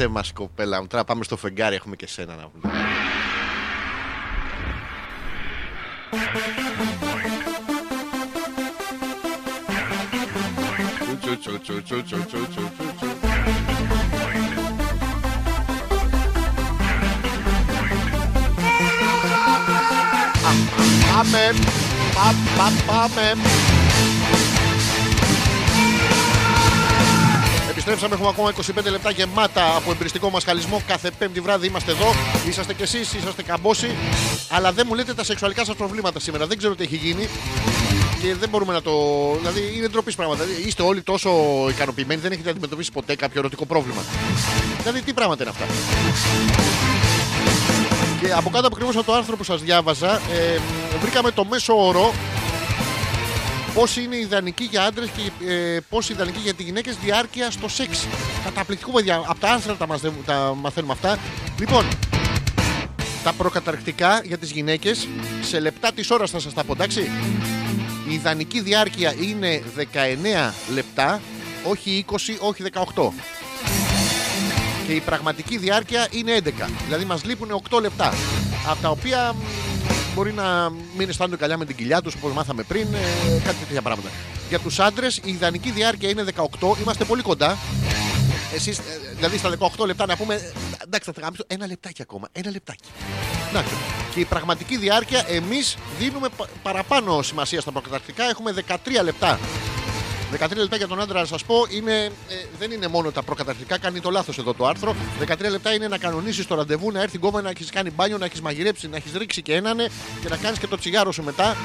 Άσε μας, κοπέλα μου. Τώρα πάμε στο φεγγάρι. Έχουμε και σένα να πούμε. Τσου, τσου, τσου, Επιστρέψαμε, έχουμε ακόμα 25 λεπτά γεμάτα από εμπριστικό μα χαλισμό. Κάθε πέμπτη βράδυ είμαστε εδώ. Είσαστε κι εσείς, είσαστε καμπόσοι. Αλλά δεν μου λέτε τα σεξουαλικά σας προβλήματα σήμερα. Δεν ξέρω τι έχει γίνει. Και δεν μπορούμε να το. Δηλαδή είναι ντροπής πράγματα. Δηλαδή, είστε όλοι τόσο ικανοποιημένοι, δεν έχετε αντιμετωπίσει ποτέ κάποιο ερωτικό πρόβλημα. Δηλαδή τι πράγματα είναι αυτά. Και από κάτω ακριβώς από το άρθρο που σας διάβαζα, ε, βρήκαμε το μέσο όρο πώς είναι ιδανική για άντρες και ε, πώς ιδανική για τις γυναίκες διάρκεια στο σεξ. Καταπληκτικό, παιδιά. Από τα άρθρα τα, μαθα- τα μαθαίνουμε αυτά. Λοιπόν, τα προκαταρκτικά για τις γυναίκες σε λεπτά της ώρας θα σας τα πω, εντάξει. Η ιδανική διάρκεια είναι 19 λεπτά, όχι 20, όχι 18. Και η πραγματική διάρκεια είναι 11. Δηλαδή μας λείπουν 8 λεπτά. Από τα οποία μ, μπορεί να μην αισθάνονται καλά με την κοιλιά τους όπως μάθαμε πριν, ε, κάτι τέτοια πράγματα. Για τους άντρες η ιδανική διάρκεια είναι 18. Είμαστε πολύ κοντά. Εσείς, ε, δηλαδή στα 18 λεπτά να πούμε, ε, εντάξει θα γαμίσω ένα λεπτάκι ακόμα, ένα λεπτάκι. Εντάξει. Και η πραγματική διάρκεια εμείς δίνουμε πα- παραπάνω σημασία στα προκαταρκτικά. Έχουμε 13 λεπτά. 13 λεπτά για τον άντρα να σας πω είναι, ε, δεν είναι μόνο τα προκαταρκτικά, κάνει το λάθος εδώ το άρθρο. 13 λεπτά είναι να κανονίσεις το ραντεβού, να έρθει γκόμενα, να έχεις κάνει μπάνιο, να έχεις μαγειρέψει, να έχεις ρίξει και έναν και να κάνεις και το τσιγάρο σου μετά.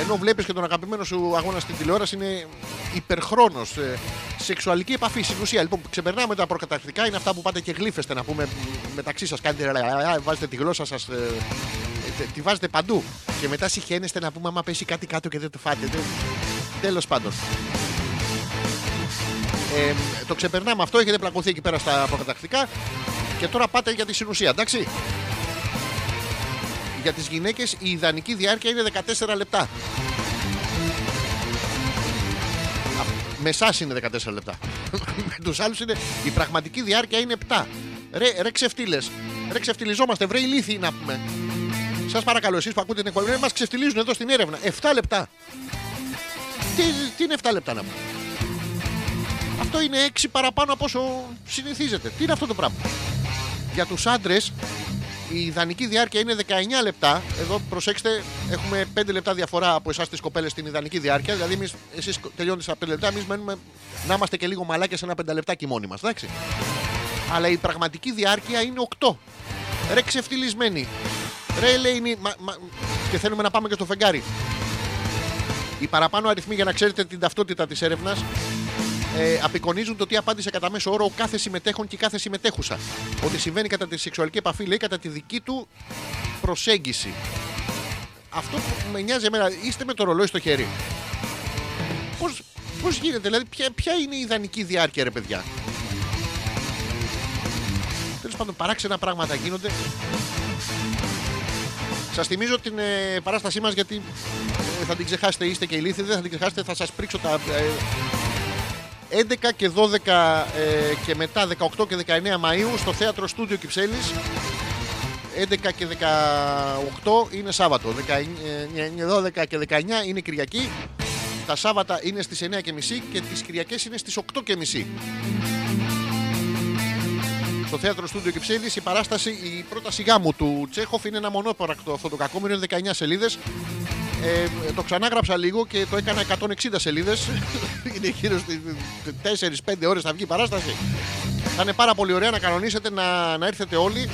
Ενώ βλέπεις και τον αγαπημένο σου αγώνα στην τηλεόραση είναι υπερχρόνος. Ε, σεξουαλική επαφή στην ουσία. Λοιπόν, ξεπερνάμε τα προκαταρκτικά, είναι αυτά που πάτε και γλύφεστε να πούμε μ, μεταξύ σας. Κάνετε ραλαλαλα, βάζετε τη γλώσσα σας. Ε, ε, τη βάζετε παντού. Και μετά συχαίνεστε να πούμε άμα πέσει κάτι κάτω και δεν το φάτε. Τέλος πάντων. Ε, το ξεπερνάμε αυτό, έχετε πλακωθεί εκεί πέρα στα προκατακτικά και τώρα πάτε για τη συνουσία, εντάξει. Για τις γυναίκες η ιδανική διάρκεια είναι 14 λεπτά. Α, Με εσάς είναι 14 λεπτά. Με τους άλλους είναι... Η πραγματική διάρκεια είναι 7. Ρε, ρε ξεφτύλες. Ρε ξεφτυλιζόμαστε, βρε ηλίθιοι να πούμε. Σας παρακαλώ, εσείς που ακούτε την εκπομπή, ρε, μας ξεφτυλίζουν εδώ στην έρευνα. 7 λεπτά. Τι, τι είναι 7 λεπτά να πούμε; Αυτό είναι 6 παραπάνω από όσο συνηθίζεται. Τι είναι αυτό το πράγμα; Για τους άντρες η ιδανική διάρκεια είναι 19 λεπτά. Εδώ προσέξτε, έχουμε 5 λεπτά διαφορά από εσάς τις κοπέλες στην ιδανική διάρκεια. Δηλαδή, εμείς, εσείς τελειώνετε στα 5 λεπτά, εμείς μένουμε να είμαστε και λίγο μαλάκια σε ένα 5 λεπτάκι μόνοι μας. Εντάξει. Αλλά η πραγματική διάρκεια είναι 8. Ρε ξεφτυλισμένη. Ρε Ελένη, μα, μα, και θέλουμε να πάμε και στο φεγγάρι. Οι παραπάνω αριθμοί για να ξέρετε την ταυτότητα της έρευνας ε, απεικονίζουν το τι απάντησε κατά μέσο όρο ο κάθε συμμετέχον και η κάθε συμμετέχουσα. Ότι συμβαίνει κατά τη σεξουαλική επαφή, λέει, κατά τη δική του προσέγγιση. Αυτό που με νοιάζει εμένα, είστε με το ρολόι στο χέρι. Πώς, πώς γίνεται, δηλαδή, ποια, ποια είναι η ιδανική διάρκεια, ρε παιδιά; Τέλος πάντων, παράξενα πράγματα γίνονται. Σας θυμίζω την ε, παράστασή μας γιατί ε, θα την ξεχάσετε, είστε και ηλίθιοι, δεν θα την ξεχάσετε, θα σας πρίξω τα. ε, 11 και 12 ε, και μετά 18 και 19 Μαΐου στο θέατρο Στούντιο Κυψέλης. 11 και 18 είναι Σάββατο. 19, 12 και 19 είναι Κυριακή. Τα Σάββατα είναι στις 9.30 και τις Κυριακές είναι στις 8.30. Στο θέατρο Στούντιο Κυψέλης η παράσταση, η πρόταση γάμου του Τσέχοφ είναι ένα μονόπαρακτο αυτό το κακόμοιρο, είναι 19 σελίδες. Ε, το ξανάγραψα λίγο και το έκανα 160 σελίδες. είναι γύρω στις 4-5 ώρες θα βγει η παράσταση. Θα είναι πάρα πολύ ωραία να κανονίσετε να, να έρθετε όλοι.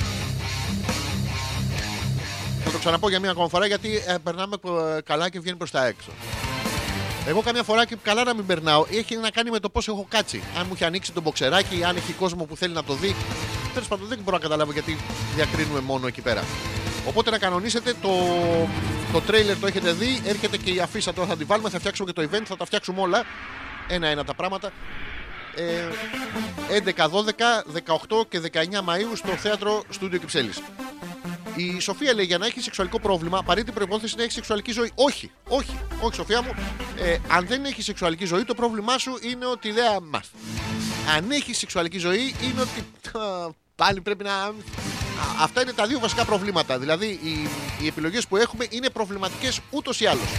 Θα το ξαναπώ για μία ακόμα φορά γιατί ε, περνάμε ε, καλά και βγαίνει προς τα έξω. Εγώ καμιά φορά και καλά να μην περνάω έχει να κάνει με το πώς έχω κάτσει. Αν μου έχει ανοίξει το μποξεράκι, αν έχει κόσμο που θέλει να το δει. Τέλος πάντων δεν μπορώ να καταλάβω γιατί διακρίνουμε μόνο εκεί πέρα. Οπότε να κανονίσετε το, το τρέιλερ το έχετε δει. Έρχεται και η αφίσα τώρα θα τη βάλουμε. Θα φτιάξουμε και το event, θα τα φτιάξουμε όλα. Ένα-ένα τα πράγματα. Ε, 11, 12, 18 και 19 Μαΐου στο θέατρο Στούντιο Κυψέλης. Η Σοφία λέει για να έχει σεξουαλικό πρόβλημα, απαραίτητη προπόθεση να έχει σεξουαλική ζωή. Όχι, όχι, όχι, Σοφία μου. Ε, αν δεν έχει σεξουαλική ζωή, το πρόβλημά σου είναι ότι δεν μα. Αν έχεις σεξουαλική ζωή, είναι ότι. α, Πάλι πρέπει να. Α, Αυτά είναι τα δύο βασικά προβλήματα. Δηλαδή, οι, οι επιλογές που έχουμε είναι προβληματικές ούτως ή άλλως.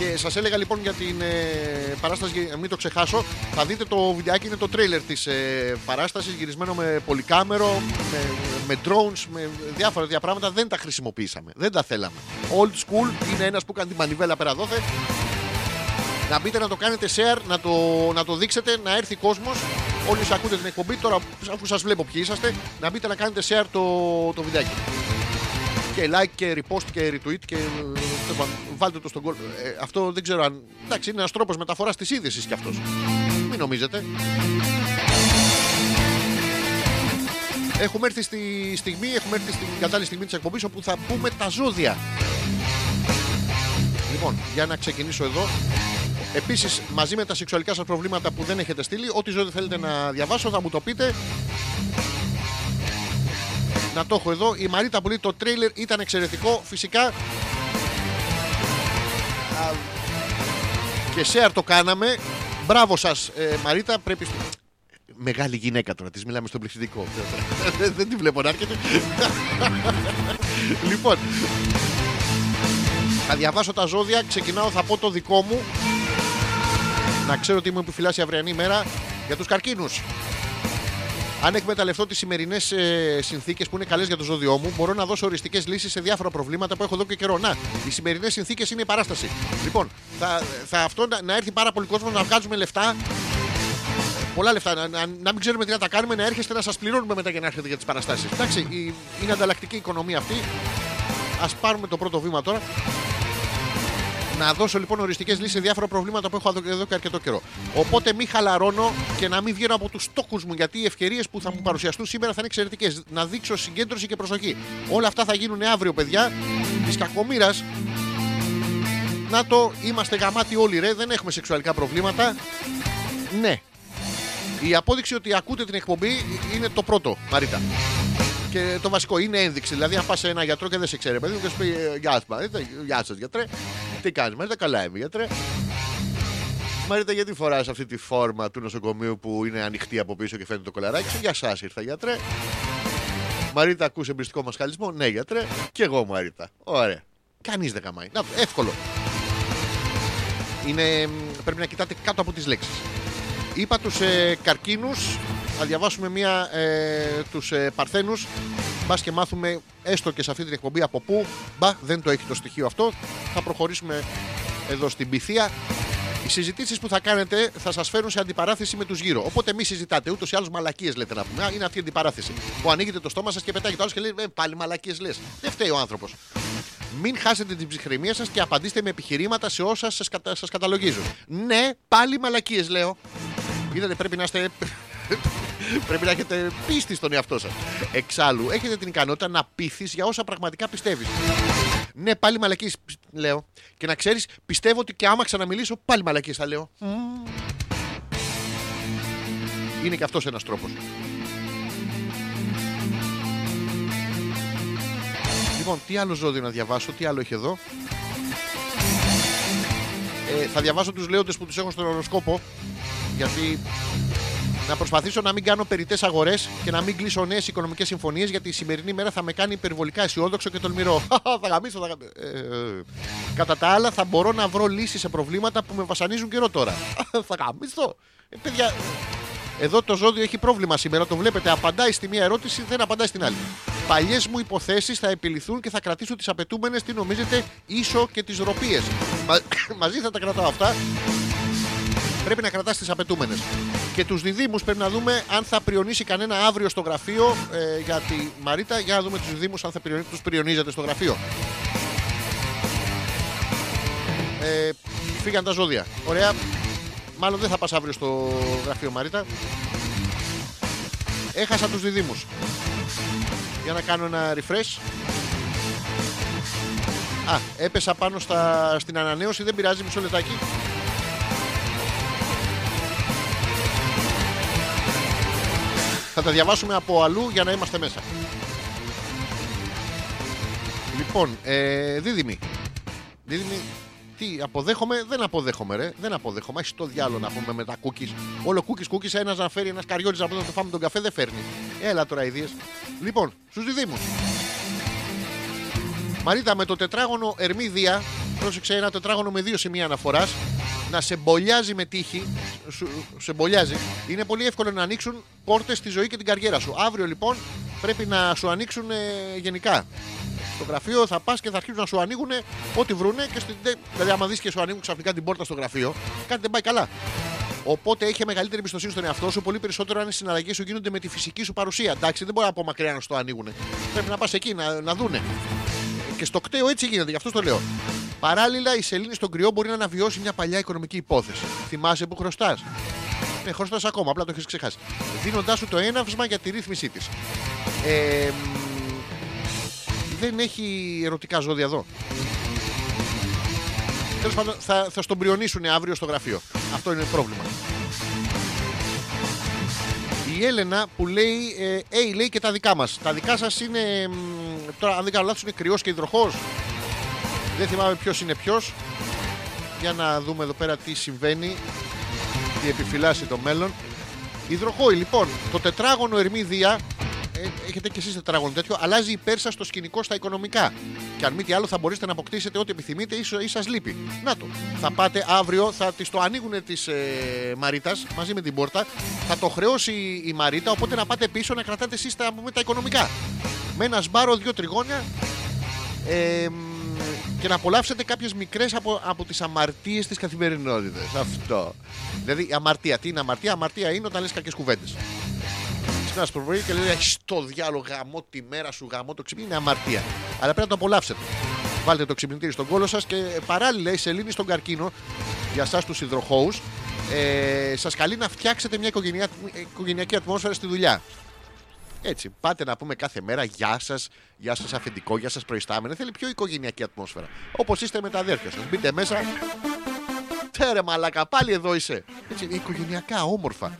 Και σας έλεγα λοιπόν για την ε, παράσταση, για να μην το ξεχάσω, θα δείτε το βιντεάκι, είναι το τρέιλερ της ε, παράστασης, γυρισμένο με πολυκάμερο, με, με drones, με διάφορα τέτοια πράγματα. Δεν τα χρησιμοποιήσαμε. Δεν τα θέλαμε. Old school είναι ένας που κάνει τη μανιβέλα πέρα δόθε. Να μπείτε να το κάνετε share, να το, να το δείξετε, να έρθει κόσμος. Όλοι σας ακούτε την εκπομπή. Τώρα, αφού σας βλέπω ποιοι είσαστε, να μπείτε να κάνετε share το, το βιντεάκι και like και repost και retweet και ε, τέλος πάντων, βάλτε το στον κόλ. Ε, αυτό δεν ξέρω αν. Εντάξει, είναι ένας τρόπος μεταφοράς της είδησης κι αυτός. Μην νομίζετε. Έχουμε έρθει στη στιγμή, έχουμε έρθει στην κατάλληλη στιγμή της εκπομπής όπου θα πούμε τα ζώδια. Λοιπόν, για να ξεκινήσω εδώ. Επίσης, μαζί με τα σεξουαλικά σας προβλήματα που δεν έχετε στείλει, ό,τι ζώδιο θέλετε να διαβάσω, θα μου το πείτε. Να το έχω εδώ. Η Μαρίτα που λέει το τρέιλερ ήταν εξαιρετικό. Φυσικά. Α, Και share το κάναμε. Μπράβο σας, Μαρίτα. Πρέπει. στο- Μεγάλη γυναίκα τώρα, της μιλάμε στον πληθυντικό. Δεν- Δεν τη βλέπω να έρχεται. λοιπόν, θα διαβάσω τα ζώδια. Ξεκινάω, θα πω το δικό μου. Να ξέρω ότι μου επιφυλάσσει η αυριανή μέρα για τους καρκίνους. Αν εκμεταλλευτώ τις σημερινές ε, συνθήκες που είναι καλές για το ζώδιό μου, μπορώ να δώσω οριστικές λύσεις σε διάφορα προβλήματα που έχω εδώ και καιρό. Να, οι σημερινές συνθήκες είναι η παράσταση. Λοιπόν, θα, θα αυτό να, να έρθει πάρα πολύ κόσμο να βγάζουμε λεφτά. Πολλά λεφτά. Να, να, να μην ξέρουμε τι να τα κάνουμε, να έρχεστε να σας πληρώνουμε μετά για να έρχεται για τις παραστάσεις. Εντάξει, η, είναι ανταλλακτική η οικονομία αυτή. Α πάρουμε το πρώτο βήμα τώρα. Να δώσω λοιπόν οριστικές λύσεις σε διάφορα προβλήματα που έχω εδώ- εδώ και αρκετό καιρό. Οπότε μην χαλαρώνω και να μην βγαίνω από τους στόχους μου, γιατί οι ευκαιρίες που θα μου παρουσιαστούν σήμερα θα είναι εξαιρετικές. Να δείξω συγκέντρωση και προσοχή. Όλα αυτά θα γίνουν αύριο, παιδιά. Της κακομήρα. Να το είμαστε γαμάτοι όλοι, ρε. Δεν έχουμε σεξουαλικά προβλήματα. Ναι. Η απόδειξη ότι ακούτε την εκπομπή είναι το πρώτο, Μαρίτα. Και το βασικό είναι ένδειξη. Δηλαδή, αν πας σε ένα γιατρό και δεν σε ξέρει, παιδί μου, και σου πει ε, Γεια σα, Μαρίτα, γεια σας, γιατρέ. Τι κάνεις, Μαρίτα, καλά είμαι, γιατρέ. Μαρίτα, γιατί φοράς αυτή τη φόρμα του νοσοκομείου που είναι ανοιχτή από πίσω και φαίνεται το κολαράκι σου; Για εσά ήρθα, γιατρέ. Μαρίτα, ακούς εμπριστικό μασχαλισμό. Ναι, γιατρέ. Και εγώ, Μαρίτα. Ωραία. Κανείς δεν καμάει. Να, το, εύκολο. Είναι, μ, πρέπει να κοιτάτε κάτω από τις λέξεις. Είπα τους ε, καρκίνους, θα διαβάσουμε μία ε, τους ε, παρθένους. Μπας και μάθουμε έστω και σε αυτή την εκπομπή από πού. Μπα, δεν το έχει το στοιχείο αυτό. Θα προχωρήσουμε εδώ στην πυθία. Οι συζητήσεις που θα κάνετε θα σας φέρουν σε αντιπαράθεση με τους γύρω. Οπότε μη συζητάτε. Ούτως ή άλλως μαλακίες λέτε να πούμε. Α, Είναι αυτή η αντιπαράθεση. Που ανοίγετε το στόμα σας και πετάγει το άλλο και λέει ε, Πάλι μαλακίες λες. Δεν φταίει ο άνθρωπος. Μην χάσετε την ψυχραιμία σας και απαντήστε με επιχειρήματα σε όσα σας κατα... σας καταλογίζουν. Ναι, πάλι μαλακίες λέω. Είδατε, πρέπει να είστε. πρέπει να έχετε πίστη στον εαυτό σας. Εξάλλου, έχετε την ικανότητα να πείθεις για όσα πραγματικά πιστεύεις. Ναι, πάλι μαλακίες λέω. Και να ξέρεις, πιστεύω ότι και άμα ξαναμιλήσω, πάλι μαλακίες θα λέω. Μμμ. Είναι και αυτός ένας τρόπος. Λοιπόν, τι άλλο ζώδιο να διαβάσω, τι άλλο έχει εδώ. Ε, θα διαβάσω τους λέοντες που τους έχω στον οροσκόπο γιατί να προσπαθήσω να μην κάνω περιττές αγορές και να μην κλείσω νέες οικονομικές συμφωνίες γιατί η σημερινή μέρα θα με κάνει υπερβολικά αισιόδοξο και τολμηρό. θα γαμίσω, θα γαμίσω. Ε, ε, κατά τα άλλα, θα μπορώ να βρω λύσεις σε προβλήματα που με βασανίζουν καιρό τώρα. θα γαμίσω. Ε, παιδιά, εδώ το ζώδιο έχει πρόβλημα σήμερα. Το βλέπετε, απαντάει στη μία ερώτηση, δεν απαντάει στην άλλη. Παλιές μου υποθέσεις θα επιληθούν και θα κρατήσω τις απαιτούμενες, τι νομίζετε, ίσο και τις ροπίες. μαζί θα τα κρατάω αυτά. Πρέπει να κρατάς τις απαιτούμενες. Και τους διδήμου πρέπει να δούμε αν θα πριονίσει κανένα αύριο στο γραφείο ε, για τη Μαρίτα. Για να δούμε τους διδήμου αν θα πριονί... τους πριονίζετε στο γραφείο. Ε, φύγαν τα ζώδια. Ωραία. Μάλλον δεν θα πας αύριο στο γραφείο Μαρίτα. Έχασα τους διδήμους. Για να κάνω ένα refresh. Α, έπεσα πάνω στα, στην ανανέωση, δεν πειράζει, μισό λεπτάκι. Θα τα διαβάσουμε από αλλού για να είμαστε μέσα. Λοιπόν, ε, δίδυμη. Δίδυμη, τι, αποδέχομαι, δεν αποδέχομαι, ρε. Δεν αποδέχομαι. Έχει το διάλογο να πούμε με τα cookies. Όλο cookies, cookies, ένας να φέρει ένας καριόλι να πούμε να το φάμε τον καφέ δεν φέρνει. Έλα τώρα ιδίες. Λοιπόν, στους διδήμου. Μαρίτα με το τετράγωνο Ερμή Δία, πρόσεξε ένα τετράγωνο με δύο σημεία αναφοράς, να σε μπολιάζει με τύχη, σου, σε μπολιάζει, είναι πολύ εύκολο να ανοίξουν πόρτες στη ζωή και την καριέρα σου. Αύριο λοιπόν πρέπει να σου ανοίξουν ε, γενικά. Στο γραφείο θα πας και θα αρχίσουν να σου ανοίγουν ό,τι βρούνε και στην. Δηλαδή, άμα δεις και σου ανοίγουν ξαφνικά την πόρτα στο γραφείο, κάτι δεν πάει καλά. Οπότε έχει μεγαλύτερη εμπιστοσύνη στον εαυτό σου, πολύ περισσότερο αν οι συναλλαγές σου γίνονται με τη φυσική σου παρουσία. Εντάξει, δεν μπορεί από μακριά να σου το ανοίγουν. Πρέπει να πας εκεί να, να δούνε. Και στο κτέο έτσι γίνεται, γι' αυτό το λέω. Παράλληλα, η σελήνη στον κρυό μπορεί να αναβιώσει μια παλιά οικονομική υπόθεση. Θυμάσαι που χρωστάς; Ναι, χρωστάς ακόμα, απλά το έχεις ξεχάσει. Δίνοντάς σου το έναυσμα για τη ρύθμισή της. Ε, δεν έχει ερωτικά ζώδια εδώ. Τέλος πάντων, θα, θα στον πριονίσουν αύριο στο γραφείο. Αυτό είναι το πρόβλημα. Η Έλενα που λέει, ε, hey, λέει και τα δικά μας. Τα δικά σας είναι, μ, τώρα αν δεν κάνω λάθος, είναι κρυός και υδροχός. Δεν θυμάμαι ποιος είναι ποιος. Για να δούμε εδώ πέρα τι συμβαίνει. Τι επιφυλάσσει το μέλλον. Υδροχόη, λοιπόν, το τετράγωνο Ερμίδια ε, έχετε και εσείς τετράγωνο τέτοιο, αλλάζει υπέρ σα το σκηνικό στα οικονομικά. Και αν μη τι άλλο, θα μπορέσετε να αποκτήσετε ό,τι επιθυμείτε ή, σας λείπει. Να το. Θα πάτε αύριο, θα τη το ανοίγουν τη ε, Μαρίτας μαζί με την πόρτα. Θα το χρεώσει η Μαρίτα, οπότε να πάτε πίσω να κρατάτε εσείς τα, πούμε, τα οικονομικά. Με ένα σμπάρο, δύο τριγώνια. Ε, μ, και να απολαύσετε κάποιες μικρές από, από τις αμαρτίες της καθημερινότητας. Αυτό. Δηλαδή, η αμαρτία. Τι είναι αμαρτία, αμαρτία είναι όταν λες κακές κουβέντες ξυπνά το πρωί και λέει Έχεις το διάλογο γαμό τη μέρα σου, γαμό το ξυπνή. Είναι αμαρτία. Αλλά πρέπει να το απολαύσετε. Βάλτε το ξυπνητήρι στον κόλο σας και παράλληλα η σελήνη στον καρκίνο για εσά τους υδροχώους. Ε, σας καλεί να φτιάξετε μια οικογενειά, οικογενειακή ατμόσφαιρα στη δουλειά. Έτσι, πάτε να πούμε κάθε μέρα γεια σας, γεια σας αφεντικό, γεια σας προϊστάμενο. Θέλει πιο οικογενειακή ατμόσφαιρα. Όπως είστε με τα αδέρφια σας. Μπείτε μέσα. Τέρε μαλακα, πάλι εδώ είσαι. Έτσι, οικογενειακά, όμορφα.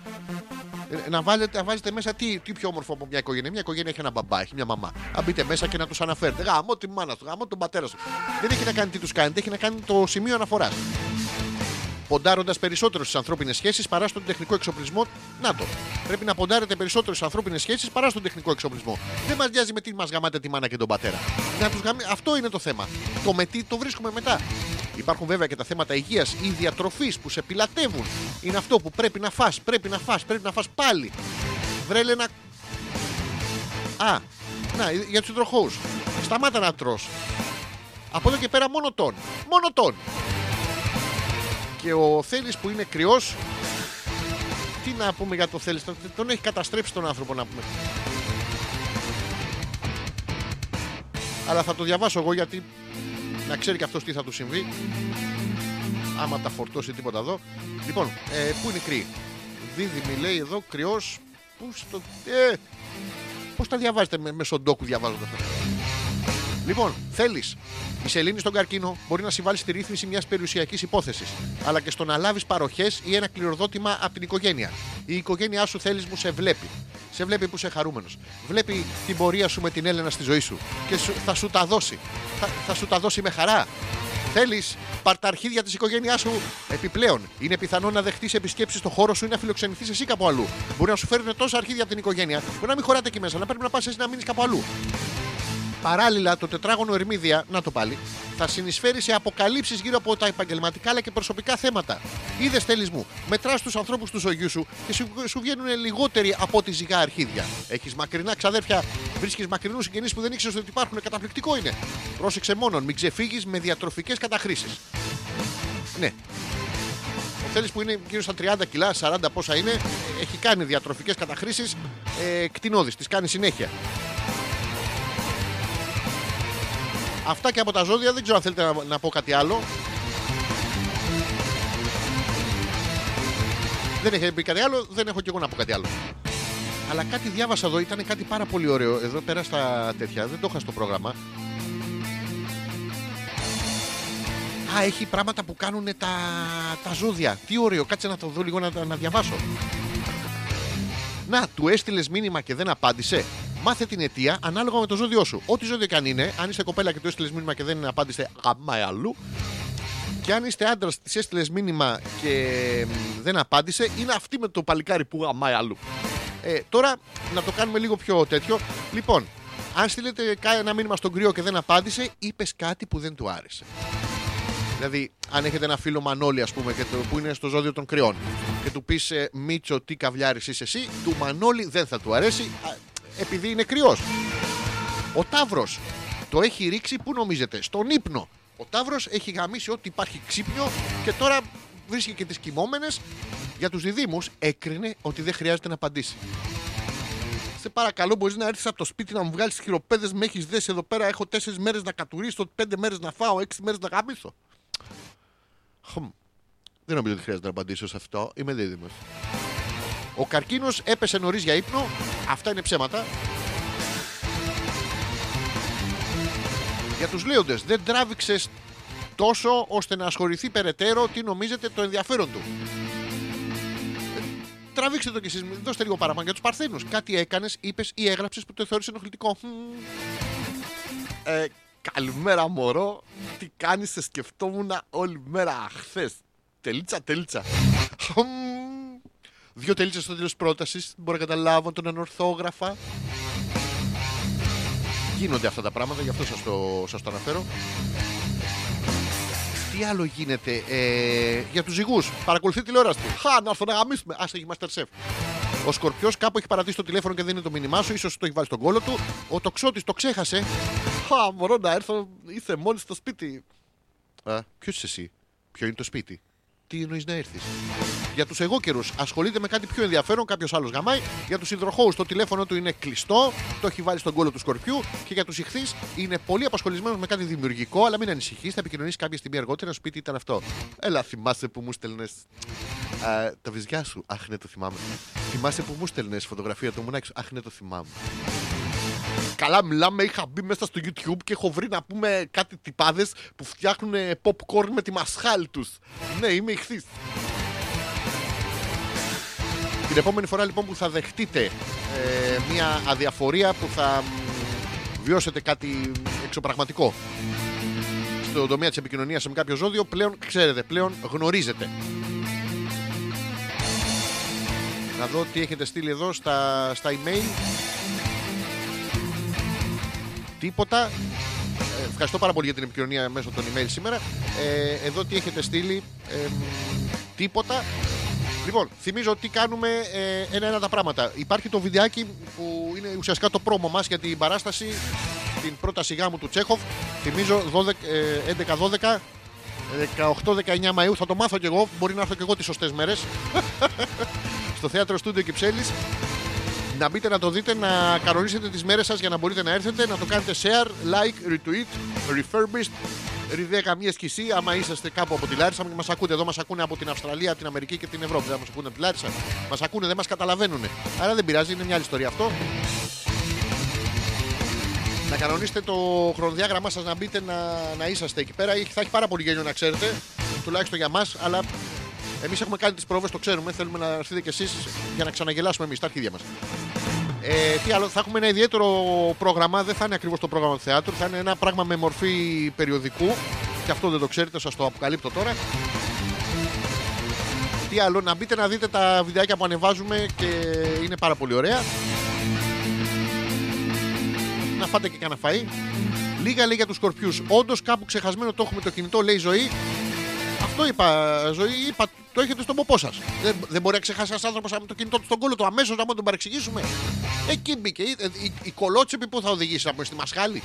Ε, να, βάλετε, να βάζετε μέσα τι, τι πιο όμορφο από μια οικογένεια. Μια οικογένεια έχει ένα μπαμπά, έχει μια μαμά. Αν μπείτε μέσα και να τους αναφέρετε. Γαμώ τη μάνα τους, γαμώ τον πατέρα σου. Δεν έχει να κάνει τι τους κάνετε, έχει να κάνει το σημείο αναφοράς. Ποντάροντας περισσότερο στις ανθρώπινες σχέσεις παρά στον τεχνικό εξοπλισμό. Να το. Πρέπει να ποντάρετε περισσότερο στις ανθρώπινες σχέσεις παρά στον τεχνικό εξοπλισμό. Δεν μας νοιάζει με τι μας γαμάτε τη μάνα και τον πατέρα. Να τους γαμ... Αυτό είναι το θέμα. Το με τι το βρίσκουμε μετά. Υπάρχουν βέβαια και τα θέματα υγείας ή διατροφής που σε πιλατεύουν. Είναι αυτό που πρέπει να φας, πρέπει να φας, πρέπει να φας πάλι. Βρέλε να. Α, να, για τους υδροχώου. Σταμάτα να τρως. Από εδώ και πέρα μόνο τον. Μόνο τον. Και ο Θέλης που είναι κρυός Τι να πούμε για το Θέλης τον- Τον έχει καταστρέψει τον άνθρωπο να πούμε Αλλά θα το διαβάσω εγώ γιατί Να ξέρει και αυτός τι θα του συμβεί. Άμα τα φορτώσει τίποτα εδώ. Λοιπόν, ε, πού είναι η κρύη Δίδυμη λέει εδώ κρυός. Πού στο... Ε, Πώς τα διαβάζετε με, με σοντόκου διαβάζοντας αυτά Λοιπόν, θέλεις. Η σελήνη στον καρκίνο μπορεί να συμβάλλει στη ρύθμιση μιας περιουσιακής υπόθεσης, αλλά και στο να λάβεις παροχές ή ένα κληροδότημα από την οικογένεια. Η οικογένειά σου θέλεις μου σε βλέπει. Σε βλέπει που είσαι χαρούμενος. Βλέπει την πορεία σου με την Έλενα στη ζωή σου και σου- θα σου τα δώσει. Θα, θα σου τα δώσει με χαρά. Θέλεις Πάρ τα αρχίδια της οικογένειάς σου; Επιπλέον, είναι πιθανό να δεχτείς επισκέψεις στο χώρο σου ή να φιλοξενηθείς εσύ κάπου αλλού. Μπορεί να σου φέρουν τόσα αρχίδια από την οικογένεια, μπορεί να μην χωράτε εκεί μέσα, να πρέπει να πας εσύ να μείνεις κάπου αλλού. Παράλληλα, το τετράγωνο Ερμίδια, να το πάλι, θα συνεισφέρει σε αποκαλύψεις γύρω από τα επαγγελματικά αλλά και προσωπικά θέματα. Είδες τέλει μου, μετράς τους ανθρώπους του ζωγιού σου και σου, σου βγαίνουν λιγότεροι από ό,τι ζυγά αρχίδια. Έχεις μακρινά ξαδέρφια, βρίσκεις μακρινούς συγγενείς που δεν ήξερες ότι υπάρχουν. Καταπληκτικό είναι. Πρόσεξε μόνον, μην ξεφύγεις με διατροφικές καταχρήσεις. Ναι. Ο Θέλει που είναι γύρω στα 30 κιλά, 40 πόσα είναι, έχει κάνει διατροφικές καταχρήσεις ε, κτηνώδει. Τις κάνει συνέχεια. Αυτά και από τα ζώδια. Δεν ξέρω αν θέλετε να, να πω κάτι άλλο. Δεν έχει πει κάτι άλλο, δεν έχω και εγώ να πω κάτι άλλο. Αλλά κάτι διάβασα εδώ, ήταν κάτι πάρα πολύ ωραίο. Εδώ πέρα στα τέτοια, δεν το είχα στο πρόγραμμα. Α, έχει πράγματα που κάνουν τα, τα ζώδια. Τι ωραίο, κάτσε να το δω λίγο να, να διαβάσω. Να, του έστειλες μήνυμα και δεν απάντησε. Μάθε την αιτία ανάλογα με το ζώδιό σου. Ό,τι ζώδιο και αν είναι, αν είστε κοπέλα και του έστειλες μήνυμα και δεν απάντησε αμά αλλού. Και αν είστε άντρας, της έστειλες μήνυμα και μ, δεν απάντησε, είναι αυτή με το παλικάρι που αμά αλλού. Ε, τώρα να το κάνουμε λίγο πιο τέτοιο. Λοιπόν, αν στείλετε κα- ένα μήνυμα στον κρυό και δεν απάντησε, είπες κάτι που δεν του άρεσε. Δηλαδή, αν έχετε ένα φίλο Μανώλη, ας πούμε, και το, που είναι στο ζώδιο των κρυών, και του πεις ε, Μίτσο, τι καβλιάρης είσαι εσύ, του Μανώλη δεν θα του αρέσει, α, επειδή είναι κρυός. Ο Ταύρος το έχει ρίξει, πού νομίζετε, στον ύπνο. Ο Ταύρος έχει γαμίσει ό,τι υπάρχει ξύπνιο και τώρα βρίσκει και τις κοιμόμενες. Για τους διδήμου έκρινε ότι δεν χρειάζεται να απαντήσει. Σε παρακαλώ, μπορείς να έρθεις από το σπίτι να μου βγάλεις χειροπέδες. Με έχεις δέσει εδώ πέρα. Έχω τέσσερις μέρες να κατουρίσω, πέντε μέρες να φάω, έξι μέρες να γαμίσω. Χμ. Δεν νομίζω ότι χρειάζεται να απαντήσω σε αυτό. Είμαι δίδυμος. Ο καρκίνος έπεσε νωρίς για ύπνο. Αυτά είναι ψέματα. Για τους λέοντες δεν τράβηξες τόσο ώστε να ασχοληθεί περαιτέρω τι νομίζετε το ενδιαφέρον του. Ε, Τραβήξτε το κι εσείς, δώστε λίγο παραπάνω για τους Παρθένους. Κάτι έκανες, είπες ή έγραψες που το θεώρησε ενοχλητικό. Χμ. Ε, καλημέρα μωρό, τι κάνεις, σε σκεφτόμουν όλη μέρα χθες. Τελίτσα, τελίτσα. Χμ. Δύο τελίτσες στο τέλος πρότασης, μπορώ να καταλάβω τον ανορθόγραφα. Γίνονται αυτά τα πράγματα, γι' αυτό σας το, σας το αναφέρω. Τι άλλο γίνεται ε, για τους ζυγούς; Παρακολουθεί τηλεόραση. Χα, να έρθω να γαμίσουμε. Ας έχει Masterchef. Ο Σκορπιός κάπου έχει παρατήσει το τηλέφωνο και δεν είναι το μήνυμά σου, ίσως το έχει βάλει στον κόλο του. Ο τοξότης το ξέχασε. Χα, μπορώ να έρθω, είσαι μόλις στο σπίτι. Α, ποιος είσαι εσύ, Ποιο είναι το σπίτι, Τι εννοείς να έρθεις. Για τους εγώκερου ασχολείται με κάτι πιο ενδιαφέρον, κάποιος άλλος γαμάει. Για τους υδροχώους το τηλέφωνο του είναι κλειστό, το έχει βάλει στον κόλο του σκορπιού. Και για τους ηχθείς είναι πολύ απασχολημένο με κάτι δημιουργικό, αλλά μην ανησυχείς, θα επικοινωνήσεις κάποια στιγμή αργότερα. Σπίτι ήταν αυτό. Έλα, θυμάσαι που μου στέλνες τα βυζιά σου. Αχ, ναι, το θυμάμαι. Θυμάσαι που μου στέλνες φωτογραφία του μουνάκι σου. Αχ, ναι, το θυμάμαι. Καλά, μιλάμε. Είχα μπει μέσα στο YouTube και έχω βρει να πούμε κάτι τυπάδες που φτιάχνουν popcorn με τη μασχάλη τους. Ναι, είμαι ηχθής. Την επόμενη φορά λοιπόν που θα δεχτείτε ε, μια αδιαφορία που θα μ, βιώσετε κάτι εξωπραγματικό στον τομέα της επικοινωνίας με κάποιο ζώδιο πλέον ξέρετε, πλέον γνωρίζετε. Να δω τι έχετε στείλει εδώ στα, στα email. Τίποτα. Ε, ευχαριστώ πάρα πολύ για την επικοινωνία μέσω των email σήμερα. Ε, εδώ τι έχετε στείλει. Ε, μ, τίποτα. Λοιπόν, θυμίζω ότι κάνουμε ε, ένα-ένα τα πράγματα. Υπάρχει το βιντεάκι που είναι ουσιαστικά το πρόμο μας για την παράσταση την πρόταση γάμου του Τσέχοφ. Θυμίζω 11-12 18-19 Μαΐου θα το μάθω κι εγώ. Μπορεί να έρθω κι εγώ τις σωστές μέρες στο θέατρο Στούντιο Κυψέλης να μπείτε να το δείτε, να κανονίσετε τις μέρες σας για να μπορείτε να έρθετε, να το κάνετε share, like, retweet, refurbished, ριδέ καμία σκησή. Άμα είσαστε κάπου από τη Λάρισα, μας ακούτε εδώ, μας ακούνε από την Αυστραλία, την Αμερική και την Ευρώπη. Δεν μας ακούνε από τη Λάρισα. Μας ακούνε, δεν μας καταλαβαίνουν. Άρα δεν πειράζει, είναι μια άλλη ιστορία αυτό. Να κανονίσετε το χρονοδιάγραμμά σας να μπείτε να, να είσαστε εκεί πέρα. Θα έχει πάρα πολύ γέλιο να ξέρετε, τουλάχιστον για μας, αλλά εμείς έχουμε κάνει τις πρόβες, το ξέρουμε. Θέλουμε να έρθετε κι εσείς για να ξαναγελάσουμε εμείς τα αρχίδια μας. Ε, τι άλλο, θα έχουμε ένα ιδιαίτερο πρόγραμμα. Δεν θα είναι ακριβώς το πρόγραμμα του θεάτρου, θα είναι ένα πράγμα με μορφή περιοδικού. και αυτό δεν το ξέρετε, σας το αποκαλύπτω τώρα. Τι άλλο, να μπείτε να δείτε τα βιντεάκια που ανεβάζουμε και είναι πάρα πολύ ωραία. Να φάτε και κανένα φαΐ. Λίγα λέει για του σκορπιούς. Όντως κάπου ξεχασμένο το έχουμε το κινητό, λέει η ζωή. Αυτό είπα, ζωή, είπα, το έχετε στον ποπό σας. Δεν, δεν μπορεί να ξεχάσει ένας άνθρωπος με το κινητό του στον κόλλο του αμέσως να μην τον παρεξηγήσουμε. Εκεί μπήκε. Η, η, η κολότσεπη που θα οδηγήσει να πούμε στη μασχάλη.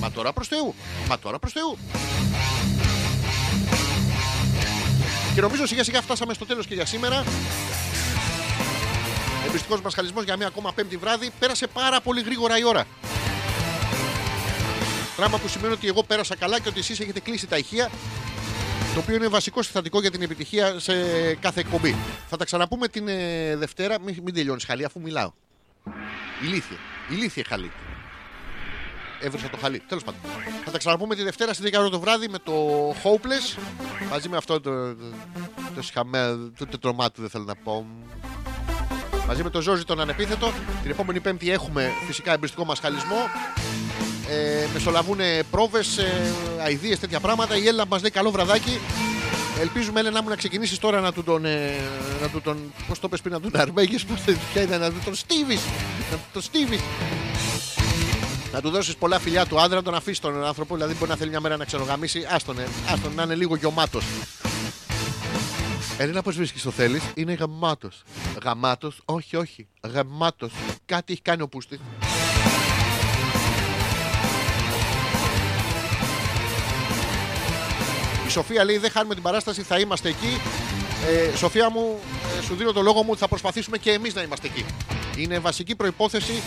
Μα τώρα προς Θεού. Μα τώρα προς Θεού. Και νομίζω σιγά σιγά φτάσαμε στο τέλος και για σήμερα. Εμπιστικό μασχαλισμός για μια ακόμα πέμπτη βράδυ. Πέρασε πάρα πολύ γρήγορα η ώρα. Πράγμα που σημαίνει ότι εγώ πέρασα καλά και ότι εσείς έχετε κλείσει τα ηχεία. Το οποίο είναι βασικό συστατικό για την επιτυχία σε κάθε εκπομπή. Θα τα ξαναπούμε την ε, Δευτέρα. Μην, μην τελειώνεις χαλί, αφού μιλάω. Ηλίθεια. Ηλίθεια χαλί. Έβρισα το χαλί. Τέλος πάντων. Θα τα ξαναπούμε τη Δευτέρα στις 10 ώρα το βράδυ με το Hopeless. Μαζί με αυτό το. το, το σχαμέ, το τετρομάτι δεν θέλω να πω. Μαζί με τον Ζόζι τον ανεπίθετο. Την επόμενη Πέμπτη έχουμε φυσικά εμπριστικό μασχαλισμό. Ε, μεσολαβούν πρόβες, ε, αειδίε, τέτοια πράγματα. Η Έλληνα μας λέει καλό βραδάκι. Ελπίζουμε, Έλενα μου, να ξεκινήσεις τώρα να του τον. Ε, να του τον Πώς το πες πριν, να του τον αρμέγει. Πώ το είναι, να του τον στίβεις. Να του τον στίβεις. Να του δώσεις πολλά φιλιά του άντρα, να τον αφήσεις τον άνθρωπο. Δηλαδή, μπορεί να θέλει μια μέρα να ξενογαμίσει. Άστον, ε, άστον να είναι λίγο γιωμάτο. Ελένα, πώς βρίσκεις το θέλεις, είναι γαμάτος. Γαμάτος, όχι, όχι. Γαμάτος. Κάτι έχει κάνει ο Πούστης. Η Σοφία λέει: Δεν χάνουμε την παράσταση, θα είμαστε εκεί. Ε, Σοφία μου, ε, σου δίνω το λόγο μου ότι θα προσπαθήσουμε και εμείς να είμαστε εκεί. Είναι βασική προπόθεση.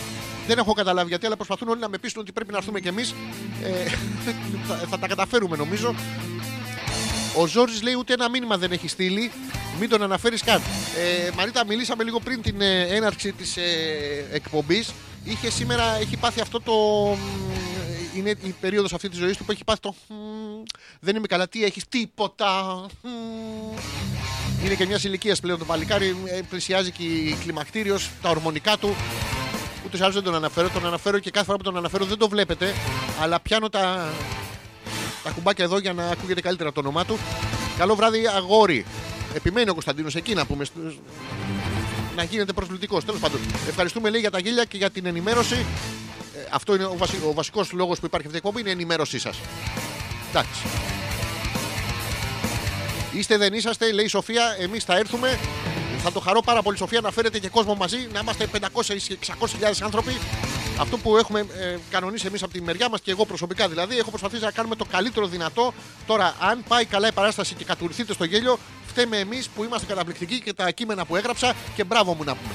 Δεν έχω καταλάβει γιατί, αλλά προσπαθούν όλοι να με πείσουν ότι πρέπει να έρθουμε κι εμείς. Ε, θα, θα τα καταφέρουμε νομίζω. Ο Ζόρζης λέει ούτε ένα μήνυμα δεν έχει στείλει. Μην τον αναφέρεις καν. Ε, Μαρίτα, μιλήσαμε λίγο πριν την ε, έναρξη της ε, εκπομπής. Είχε σήμερα, έχει πάθει αυτό το. Μ, Είναι η περίοδος αυτή της ζωής του που έχει πάθει το. μ, Δεν είμαι καλά. Τι έχεις, τίποτα. μ. Είναι και μιας ηλικίας πλέον το παλικάρι. ε, Πλησιάζει και η κλιμακτήριος, τα ορμονικά του. Ούτε άλλως δεν τον αναφέρω. Τον αναφέρω και κάθε φορά που τον αναφέρω δεν το βλέπετε. Αλλά πιάνω τα, τα κουμπάκια εδώ για να ακούγεται καλύτερα το όνομά του. Καλό βράδυ, αγόρι. Επιμένει ο Κωνσταντίνος εκεί να πούμε. στ- Να γίνεται προσβλητικός. Τέλος πάντων, ευχαριστούμε λέει για τα γέλια και για την ενημέρωση. Ε, αυτό είναι ο, βασι... ο βασικός λόγος που υπάρχει αυτή η εκπομπή, είναι η ενημέρωσή σας. Εντάξει. Είστε δεν είσαστε, λέει η Σοφία, εμείς θα έρθουμε. Θα το χαρώ πάρα πολύ, Σοφία, να φέρετε και κόσμο μαζί, να είμαστε 500 ή 600.000 άνθρωποι. Αυτό που έχουμε ε, κανονίσει εμείς από τη μεριά μας και εγώ προσωπικά δηλαδή, έχω προσπαθήσει να κάνουμε το καλύτερο δυνατό. Τώρα, αν πάει καλά η παράσταση και κατουρηθείτε στο γέλιο, φταίμε εμείς που είμαστε καταπληκτικοί και τα κείμενα που έγραψα και μπράβο μου να πούμε.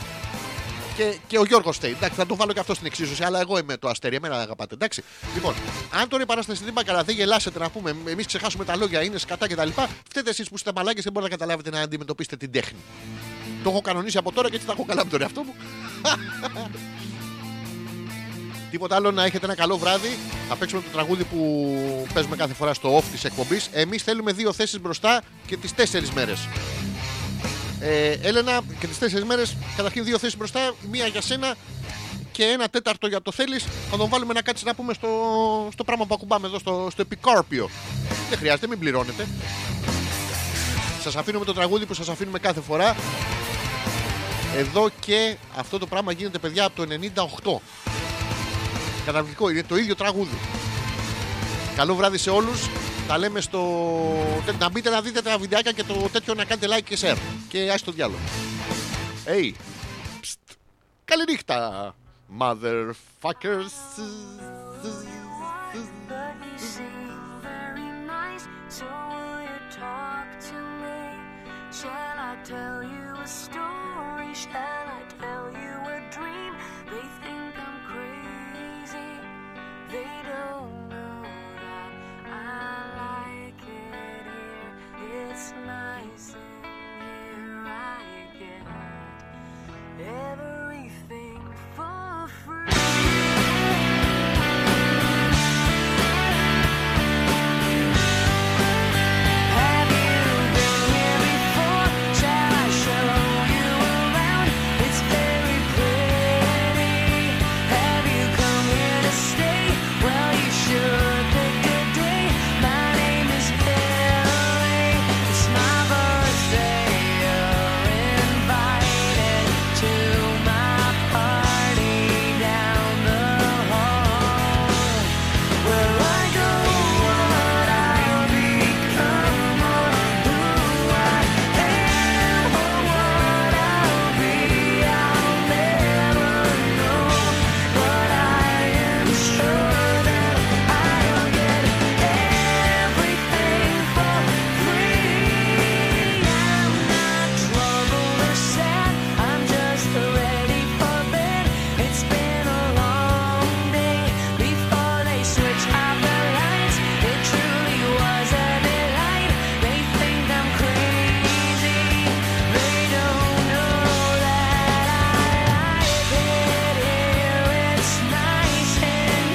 Και, και ο Γιώργος Στέιν. Εντάξει, θα το βάλω και αυτό στην εξίσωση, αλλά εγώ είμαι το αστέρι, εμένα αγαπάτε. Εντάξει. Λοιπόν, αν τώρα η παράσταση δεν πάει καλά, δεν γελάσετε να πούμε, εμείς ξεχάσουμε τα λόγια, είναι σκατά κτλ. Φταίτε εσείς που είστε μαλάκες δεν μπορείτε να καταλάβετε να αντιμετωπίσετε την τέχνη. Το έχω κανονίσει από τώρα και έτσι θα έχω καλά με τον εαυτό μου. Τίποτα άλλο να έχετε ένα καλό βράδυ. Θα παίξουμε το τραγούδι που παίζουμε κάθε φορά στο off της εκπομπής. Εμείς θέλουμε δύο θέσεις μπροστά και τις τέσσερις μέρες. Ε, Έλενα, και τις τέσσερις μέρες, καταρχήν δύο θέσεις μπροστά, μία για σένα και ένα τέταρτο για το θέλεις. Θα τον βάλουμε να κάτσει να πούμε στο, στο πράγμα που ακουμπάμε εδώ, στο, στο επικόρπιο. Δεν χρειάζεται, μην πληρώνετε. Σας αφήνουμε το τραγούδι που σας αφήνουμε κάθε φορά. Εδώ και αυτό το πράγμα γίνεται παιδιά από το 98. Καταπληκτικό, είναι το ίδιο τραγούδι. Καλό βράδυ σε όλους. Τα λέμε στο. να μπείτε να δείτε τα βιντεάκια και το τέτοιο να κάνετε like και share. Και άστο διάλογο. Hey! Σττ! Καληνύχτα, Motherfuckers. I like it here. It's nice in here. I get every